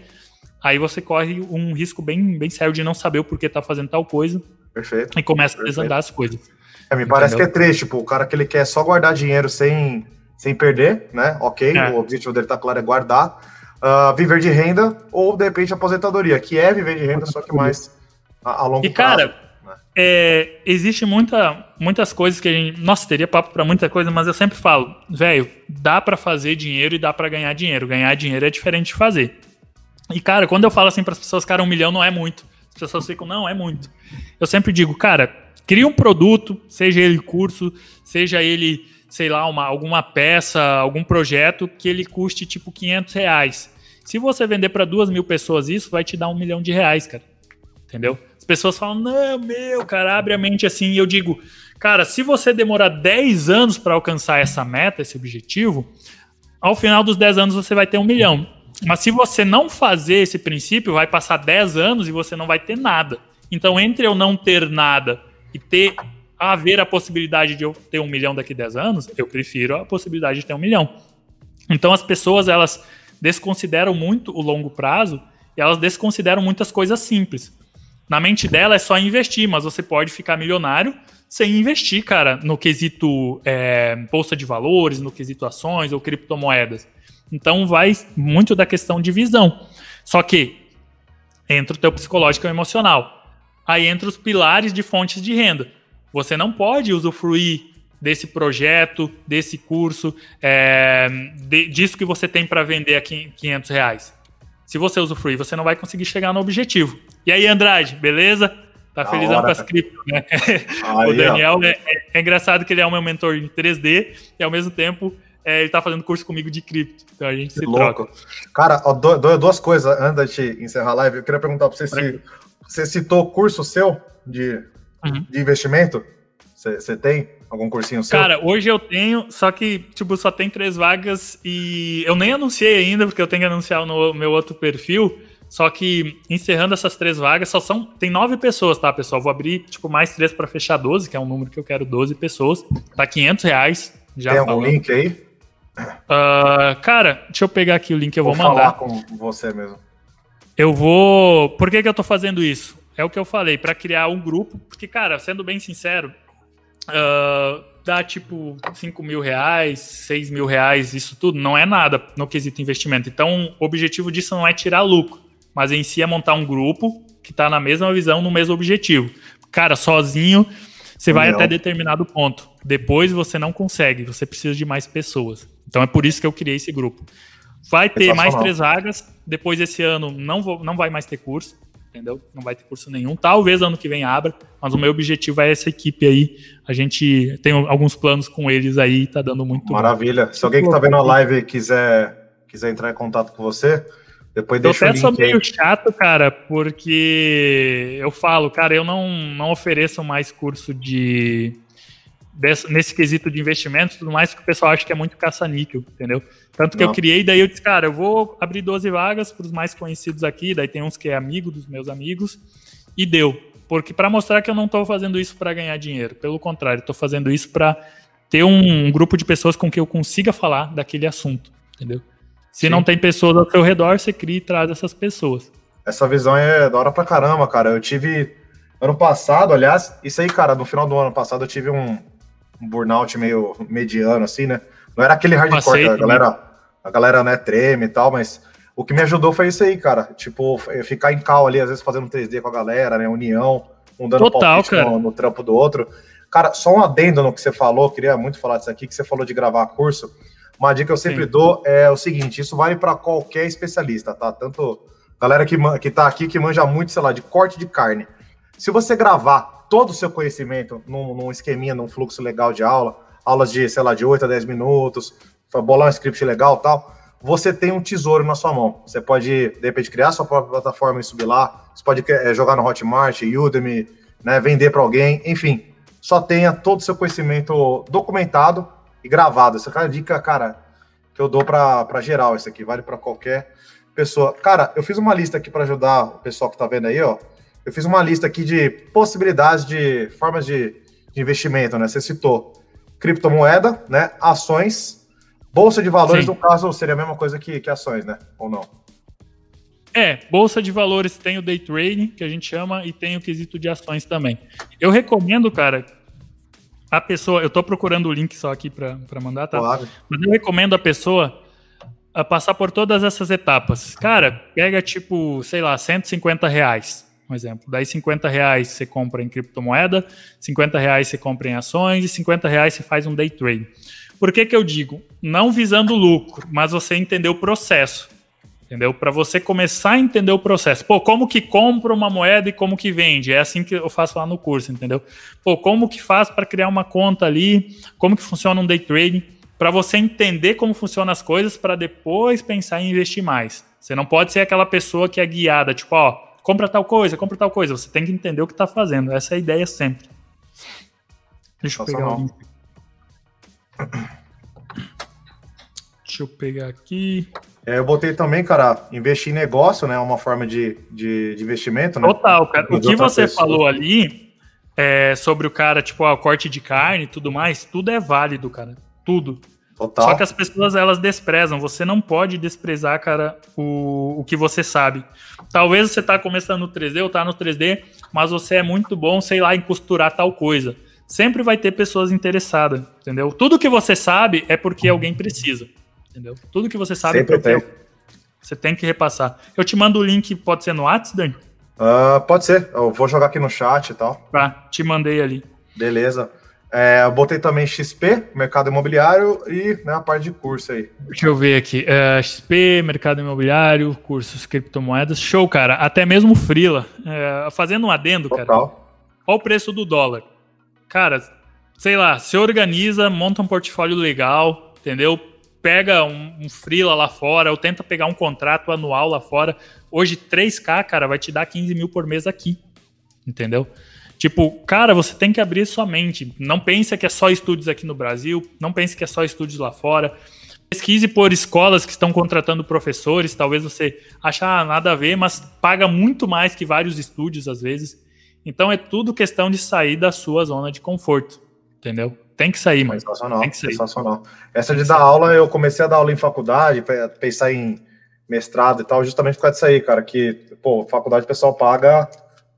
[SPEAKER 2] Aí você corre um risco bem, bem sério de não saber o porquê tá fazendo tal coisa.
[SPEAKER 1] Perfeito.
[SPEAKER 2] E começa
[SPEAKER 1] Perfeito.
[SPEAKER 2] a desandar as coisas.
[SPEAKER 1] É, me parece Entendeu? que é triste, tipo, o cara que ele quer só guardar dinheiro sem, sem perder, né? Ok, é. o objetivo dele tá claro, é guardar, uh, viver de renda ou, de repente, aposentadoria, que é viver de renda, só que mais a, a longo
[SPEAKER 2] e, prazo. E, cara, né? é, existe muita, muitas coisas que a gente... Nossa, teria papo para muita coisa, mas eu sempre falo, velho, dá para fazer dinheiro e dá para ganhar dinheiro. Ganhar dinheiro é diferente de fazer. E, cara, quando eu falo assim para as pessoas, cara, um milhão não é muito. As pessoas ficam, não, é muito. Eu sempre digo, cara, Cria um produto, seja ele curso, seja ele, sei lá, uma, alguma peça, algum projeto que ele custe tipo 500 reais. Se você vender para duas mil pessoas isso, vai te dar um milhão de reais, cara. Entendeu? As pessoas falam, não, meu, cara, abre a mente assim. E eu digo, cara, se você demorar 10 anos para alcançar essa meta, esse objetivo, ao final dos 10 anos você vai ter um milhão. Mas se você não fazer esse princípio, vai passar 10 anos e você não vai ter nada. Então, entre eu não ter nada e ter haver a possibilidade de eu ter um milhão daqui a 10 anos, eu prefiro a possibilidade de ter um milhão. Então as pessoas elas desconsideram muito o longo prazo e elas desconsideram muitas coisas simples. Na mente dela é só investir, mas você pode ficar milionário sem investir, cara, no quesito é, bolsa de valores, no quesito ações ou criptomoedas. Então vai muito da questão de visão. Só que entra o teu psicológico e emocional. Aí entra os pilares de fontes de renda. Você não pode usufruir desse projeto, desse curso, é, de, disso que você tem para vender a 500 reais. Se você usufruir, você não vai conseguir chegar no objetivo. E aí, Andrade, beleza? Tá felizão hora, com as cripto, né? Aí, o Daniel é, é, engraçado que ele é o meu mentor em 3D e ao mesmo tempo é, ele tá fazendo curso comigo de cripto. Então a gente que se louco. troca.
[SPEAKER 1] Cara, ó, duas coisas antes de encerrar a live. Eu queria perguntar para você se você citou curso seu de, uhum. de investimento? Você tem algum cursinho seu?
[SPEAKER 2] Cara, hoje eu tenho, só que, tipo, só tem três vagas e eu nem anunciei ainda, porque eu tenho que anunciar no meu outro perfil. Só que, encerrando essas três vagas, só são. Tem nove pessoas, tá, pessoal? Vou abrir, tipo, mais três para fechar 12, que é um número que eu quero 12 pessoas. Tá 500 reais. Já
[SPEAKER 1] tem algum link aí?
[SPEAKER 2] Uh, cara, deixa eu pegar aqui o link, eu vou, vou mandar.
[SPEAKER 1] falar com você mesmo.
[SPEAKER 2] Eu vou. Por que, que eu tô fazendo isso? É o que eu falei, para criar um grupo, porque, cara, sendo bem sincero, uh, dá tipo 5 mil reais, 6 mil reais, isso tudo não é nada no quesito investimento. Então, o objetivo disso não é tirar lucro, mas em si é montar um grupo que está na mesma visão, no mesmo objetivo. Cara, sozinho você vai até determinado ponto. Depois você não consegue, você precisa de mais pessoas. Então é por isso que eu criei esse grupo. Vai ter mais três vagas. Depois desse ano não, vou, não vai mais ter curso, entendeu? Não vai ter curso nenhum. Talvez ano que vem abra, mas o meu objetivo é essa equipe aí. A gente tem alguns planos com eles aí, tá dando muito
[SPEAKER 1] Maravilha. Bom. Se alguém que tá vendo a live quiser, quiser entrar em contato com você, depois eu deixa
[SPEAKER 2] até sou meio chato, cara, porque eu falo, cara, eu não, não ofereço mais curso de desse, nesse quesito de investimento, tudo mais, que o pessoal acha que é muito caça-níquel, entendeu? Tanto que Não. eu criei, daí eu disse, cara, eu vou abrir 12 vagas para os mais conhecidos aqui, daí tem uns que é amigo dos meus amigos, e deu. Porque para mostrar que eu não estou fazendo isso para ganhar dinheiro, pelo contrário, estou fazendo isso para ter um grupo de pessoas com que eu consiga falar daquele assunto, entendeu? Se Sim. não tem pessoas ao seu redor, você cria e traz essas pessoas.
[SPEAKER 1] Essa visão é da hora pra caramba, cara. Eu tive ano passado, aliás, isso aí, cara, no final do ano passado eu tive um, um burnout meio mediano, assim, né? Não era aquele hardcore, a galera, a galera né, treme e tal, mas o que me ajudou foi isso aí, cara. Tipo, ficar em cal ali, às vezes fazendo 3D com a galera, né? União, um dando
[SPEAKER 2] Total, cara.
[SPEAKER 1] No, no, trampo do outro. Cara, só um adendo no que você falou, queria muito falar disso aqui, que você falou de gravar curso. Uma dica que eu sempre Sim. dou é o seguinte: isso vale para qualquer especialista, tá? Tanto galera que, que tá aqui que manja muito, sei lá, de corte de carne. Se você gravar todo o seu conhecimento num, num esqueminha, num fluxo legal de aula, aulas de, sei lá, de 8 a 10 minutos, bolar um script legal tal, você tem um tesouro na sua mão. Você pode, de repente, criar sua própria plataforma e subir lá, você pode é, jogar no Hotmart, Udemy, né, vender para alguém, enfim, só tenha todo o seu conhecimento documentado e gravado. Essa é a dica, cara, que eu dou para geral. Isso aqui vale para qualquer pessoa. Cara, eu fiz uma lista aqui para ajudar o pessoal que está vendo aí, ó eu fiz uma lista aqui de possibilidades de formas de, de investimento, né? Você citou criptomoeda, né? Ações, bolsa de valores, Sim. no caso, seria a mesma coisa que, que ações, né? Ou não?
[SPEAKER 2] É, bolsa de valores tem o day trading, que a gente chama, e tem o quesito de ações também. Eu recomendo, cara, a pessoa. Eu tô procurando o link só aqui para mandar, tá? Claro. Mas eu recomendo a pessoa a passar por todas essas etapas. Cara, pega tipo, sei lá, 150 reais um exemplo. Daí 50 reais você compra em criptomoeda, 50 reais você compra em ações e 50 reais você faz um day trade. Por que, que eu digo? Não visando lucro, mas você entender o processo. Entendeu? Para você começar a entender o processo. Pô, como que compra uma moeda e como que vende? É assim que eu faço lá no curso, entendeu? Pô, como que faz para criar uma conta ali? Como que funciona um day trading? Para você entender como funcionam as coisas para depois pensar em investir mais. Você não pode ser aquela pessoa que é guiada, tipo, ó, compra tal coisa, compra tal coisa. Você tem que entender o que está fazendo. Essa é a ideia sempre. Deixa eu pegar link. Deixa eu pegar aqui.
[SPEAKER 1] É, eu botei também, cara, investir em negócio, né? Uma forma de, de, de investimento, né?
[SPEAKER 2] Total, cara. O que você pessoa. falou ali é, sobre o cara, tipo, o corte de carne e tudo mais, tudo é válido, cara. Tudo. Total. Só que as pessoas elas desprezam. Você não pode desprezar, cara, o, o que você sabe. Talvez você tá começando no 3D ou tá no 3D, mas você é muito bom, sei lá, em costurar tal coisa. Sempre vai ter pessoas interessadas, entendeu? Tudo que você sabe é porque alguém precisa, entendeu? Tudo que você sabe
[SPEAKER 1] Sempre
[SPEAKER 2] é porque tem. você tem que repassar. Eu te mando o link, pode ser no WhatsApp, Dani?
[SPEAKER 1] Uh, pode ser, eu vou jogar aqui no chat e tal.
[SPEAKER 2] Tá, te mandei ali.
[SPEAKER 1] Beleza. É, eu botei também XP, mercado imobiliário e né, a parte de curso aí.
[SPEAKER 2] Deixa eu ver aqui. É, XP, mercado imobiliário, cursos, criptomoedas. Show, cara. Até mesmo Frila. É, fazendo um adendo, Total. cara. Qual o preço do dólar? Cara, sei lá, se organiza, monta um portfólio legal, entendeu? Pega um, um Frila lá fora, ou tenta pegar um contrato anual lá fora. Hoje, 3K, cara, vai te dar 15 mil por mês aqui. Entendeu? Tipo, cara, você tem que abrir sua mente. Não pense que é só estúdios aqui no Brasil, não pense que é só estúdios lá fora. Pesquise por escolas que estão contratando professores, talvez você ache ah, nada a ver, mas paga muito mais que vários estúdios às vezes. Então é tudo questão de sair da sua zona de conforto, entendeu? Tem que sair, mano.
[SPEAKER 1] Sensacional,
[SPEAKER 2] Tem que sair.
[SPEAKER 1] sensacional. Essa de dar aula, eu comecei a dar aula em faculdade, pensar em mestrado e tal, justamente por causa disso aí, cara, que, pô, faculdade o pessoal paga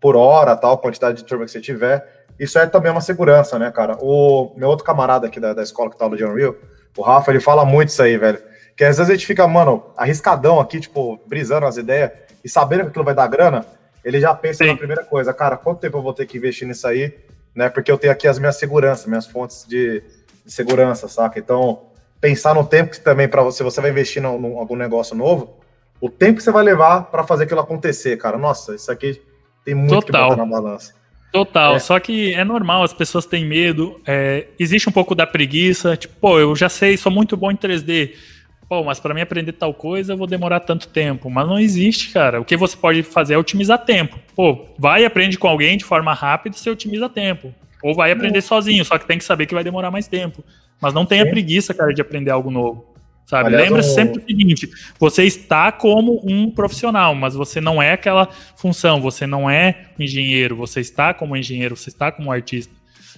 [SPEAKER 1] por hora, tal, quantidade de turma que você tiver. Isso é também uma segurança, né, cara? O meu outro camarada aqui da, da escola que tá no de Unreal, o Rafa, ele fala muito isso aí, velho. Que às vezes a gente fica, mano, arriscadão aqui, tipo, brisando as ideias e sabendo que aquilo vai dar grana, ele já pensa Sim. na primeira coisa, cara, quanto tempo eu vou ter que investir nisso aí, né? Porque eu tenho aqui as minhas seguranças, minhas fontes de, de segurança, saca? Então, pensar no tempo que também, para você, você vai investir em algum negócio novo, o tempo que você vai levar para fazer aquilo acontecer, cara. Nossa, isso aqui tem muito Total. que botar na balança.
[SPEAKER 2] Total, é. só que é normal, as pessoas têm medo, é, existe um pouco da preguiça, tipo, pô, eu já sei, sou muito bom em 3D, pô, mas para mim aprender tal coisa eu vou demorar tanto tempo, mas não existe, cara, o que você pode fazer é otimizar tempo, pô, vai e aprende com alguém de forma rápida, você otimiza tempo, ou vai aprender sozinho, só que tem que saber que vai demorar mais tempo, mas não tenha Sim. preguiça, cara, de aprender algo novo. Sabe? Aliás, Lembra um... sempre o seguinte: você está como um profissional, mas você não é aquela função, você não é engenheiro, você está como engenheiro, você está como artista.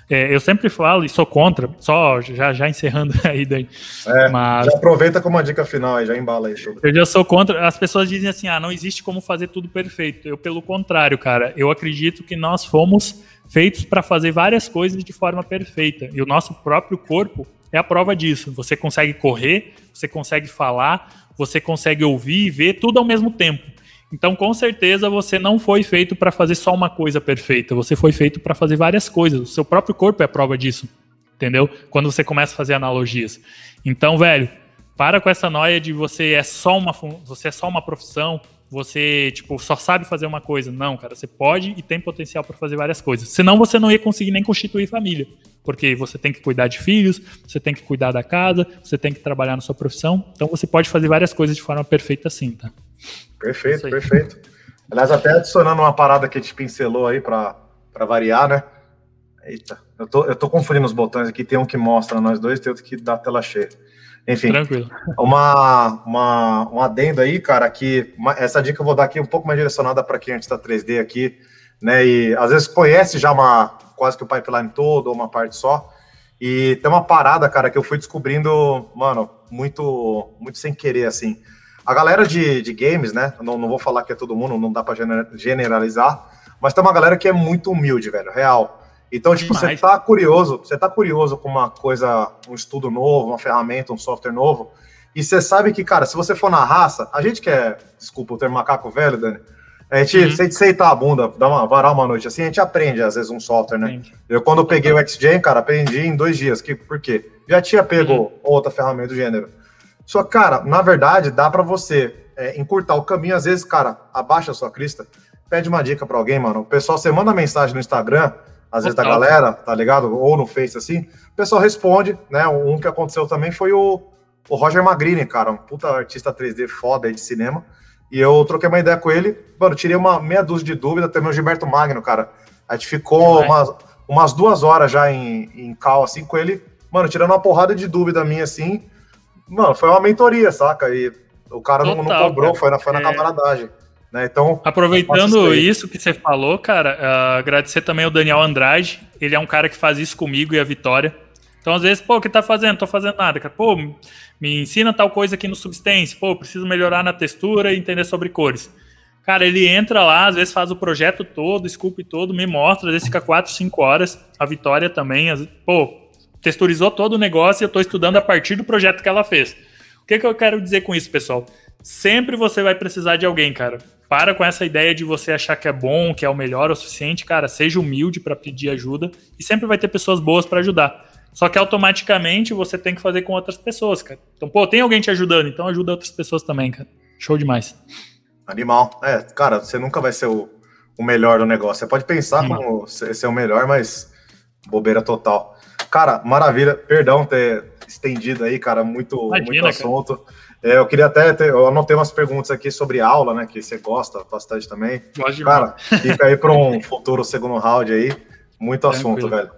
[SPEAKER 2] É, eu sempre falo e sou contra, só já, já encerrando aí daí.
[SPEAKER 1] É, mas, já aproveita como uma dica final aí, já embala aí.
[SPEAKER 2] Eu já sou contra. As pessoas dizem assim: ah, não existe como fazer tudo perfeito. Eu, pelo contrário, cara, eu acredito que nós fomos feitos para fazer várias coisas de forma perfeita. E o nosso próprio corpo é a prova disso. Você consegue correr, você consegue falar, você consegue ouvir e ver tudo ao mesmo tempo. Então, com certeza, você não foi feito para fazer só uma coisa perfeita. Você foi feito para fazer várias coisas. O seu próprio corpo é prova disso. Entendeu? Quando você começa a fazer analogias. Então, velho, para com essa noia de você é só uma, você é só uma profissão, você, tipo, só sabe fazer uma coisa. Não, cara, você pode e tem potencial para fazer várias coisas. Senão você não ia conseguir nem constituir família. Porque você tem que cuidar de filhos, você tem que cuidar da casa, você tem que trabalhar na sua profissão. Então você pode fazer várias coisas de forma perfeita assim, tá?
[SPEAKER 1] Perfeito, perfeito. Aliás, até adicionando uma parada que a gente pincelou aí para variar, né? Eita, eu tô, eu tô confundindo os botões aqui. Tem um que mostra nós dois, tem outro que dá tela cheia. Enfim, Tranquilo. Uma, uma, um adendo aí, cara, que uma, essa dica eu vou dar aqui um pouco mais direcionada para quem está 3D aqui, né? E às vezes conhece já uma quase que o pipeline todo ou uma parte só. E tem uma parada, cara, que eu fui descobrindo, mano, muito, muito sem querer, assim. A galera de, de games, né? Não, não vou falar que é todo mundo, não dá para generalizar, mas tem uma galera que é muito humilde, velho, real. Então, tipo, você tá curioso, você tá curioso com uma coisa, um estudo novo, uma ferramenta, um software novo, e você sabe que, cara, se você for na raça, a gente que é, desculpa o termo macaco velho, Dani, a gente, uhum. se a gente aceitar a bunda, dar uma, varar uma noite assim, a gente aprende, às vezes, um software, né? Entendi. Eu, quando eu peguei o XGen, cara, aprendi em dois dias. Que, por quê? Já tinha pego uhum. outra ferramenta do gênero. Só, cara, na verdade, dá para você é, encurtar o caminho. Às vezes, cara, abaixa a sua crista, pede uma dica para alguém, mano. O pessoal, você manda mensagem no Instagram, às vezes da galera, tá ligado? Ou no Face assim, o pessoal responde, né? Um que aconteceu também foi o, o Roger Magrini, cara, um puta artista 3D foda aí de cinema. E eu troquei uma ideia com ele, mano, tirei uma meia dúzia de dúvida, também o Gilberto Magno, cara. A gente ficou umas, umas duas horas já em, em cal, assim, com ele, mano, tirando uma porrada de dúvida minha, assim. Mano, foi uma mentoria, saca? E o cara Total, não, não cobrou, cara. foi na, foi na é... camaradagem. Né? Então,
[SPEAKER 2] Aproveitando isso que você falou, cara, uh, agradecer também ao Daniel Andrade. Ele é um cara que faz isso comigo e a Vitória. Então, às vezes, pô, o que tá fazendo? Tô fazendo nada, cara. Pô, me ensina tal coisa aqui no Substance. Pô, preciso melhorar na textura e entender sobre cores. Cara, ele entra lá, às vezes faz o projeto todo, esculpe todo, me mostra, às vezes fica 4, 5 horas. A Vitória também, vezes, pô, texturizou todo o negócio e eu tô estudando a partir do projeto que ela fez. O que, que eu quero dizer com isso, pessoal? Sempre você vai precisar de alguém, cara. Para com essa ideia de você achar que é bom, que é o melhor o suficiente, cara. Seja humilde para pedir ajuda e sempre vai ter pessoas boas para ajudar. Só que automaticamente você tem que fazer com outras pessoas, cara. Então, pô, tem alguém te ajudando, então ajuda outras pessoas também, cara. Show demais.
[SPEAKER 1] Animal. É, cara, você nunca vai ser o, o melhor do negócio. Você pode pensar hum. como ser o melhor, mas bobeira total. Cara, maravilha. Perdão ter estendido aí, cara, muito, Imagina, muito assunto. Cara. É, eu queria até ter, eu anotei umas perguntas aqui sobre aula, né? Que você gosta bastante também. Pode Cara, fica aí para um futuro segundo round aí. Muito assunto, velho.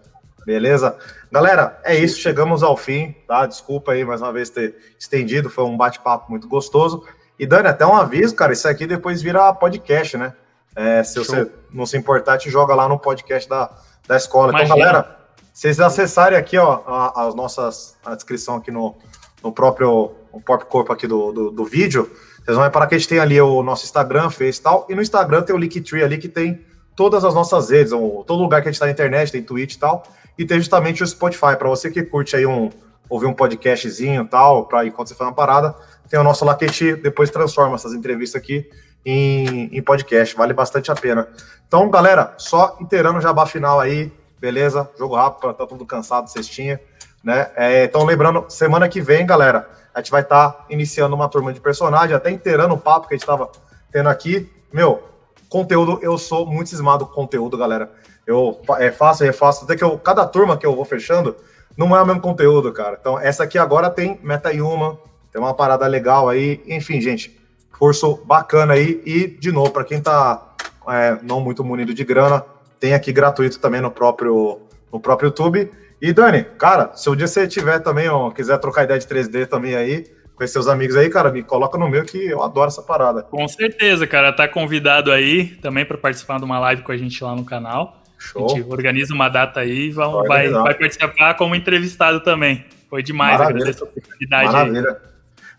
[SPEAKER 1] Beleza? Galera, é isso. Chegamos ao fim, tá? Desculpa aí mais uma vez ter estendido. Foi um bate-papo muito gostoso. E Dani, até um aviso, cara. Isso aqui depois vira podcast, né? É, se Show. você não se importar, te joga lá no podcast da, da escola. Então, Imagina. Então, galera, vocês acessarem aqui, ó, as nossas, a descrição aqui no, no próprio o próprio corpo aqui do, do, do, vídeo, vocês vão reparar que a gente tem ali o nosso Instagram, Face e tal, e no Instagram tem o Linktree ali que tem todas as nossas redes, todo lugar que a gente está na internet, tem Twitch e tal, e tem justamente o Spotify, para você que curte aí um, ouvir um podcastzinho e tal, para enquanto você faz uma parada, tem o nosso lá que a gente depois transforma essas entrevistas aqui em, em podcast, vale bastante a pena. Então, galera, só inteirando o jabá final aí, beleza? Jogo rápido, tá todo cansado, cestinha, né? É, então, lembrando, semana que vem, galera, a gente vai estar tá iniciando uma turma de personagem, até inteirando o papo que a gente estava tendo aqui. Meu, conteúdo, eu sou muito cismado com conteúdo, galera. Eu é, faço e refaço, até que eu, cada turma que eu vou fechando, não é o mesmo conteúdo, cara. Então, essa aqui agora tem Meta Yuma, tem uma parada legal aí. Enfim, gente, curso bacana aí. E, de novo, para quem tá é, não muito munido de grana, tem aqui gratuito também no próprio, no próprio YouTube. E, Dani, cara, se o dia você tiver também, ó, quiser trocar ideia de 3D também aí, com seus amigos aí, cara, me coloca no meu que eu adoro essa parada.
[SPEAKER 2] Com certeza, cara. Tá convidado aí também para participar de uma live com a gente lá no canal. Show. A gente organiza uma data aí e vai, vai, vai, participar como entrevistado também. Foi demais
[SPEAKER 1] Maravilha. agradecer a oportunidade. Maravilha. Aí.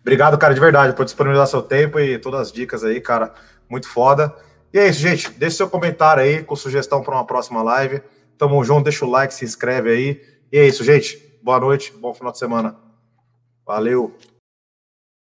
[SPEAKER 1] Obrigado, cara, de verdade, por disponibilizar seu tempo e todas as dicas aí, cara. Muito foda. E é isso, gente. Deixe seu comentário aí com sugestão para uma próxima live. Tamo junto, deixa o like, se inscreve aí. E é isso, gente. Boa noite, bom final de semana. Valeu.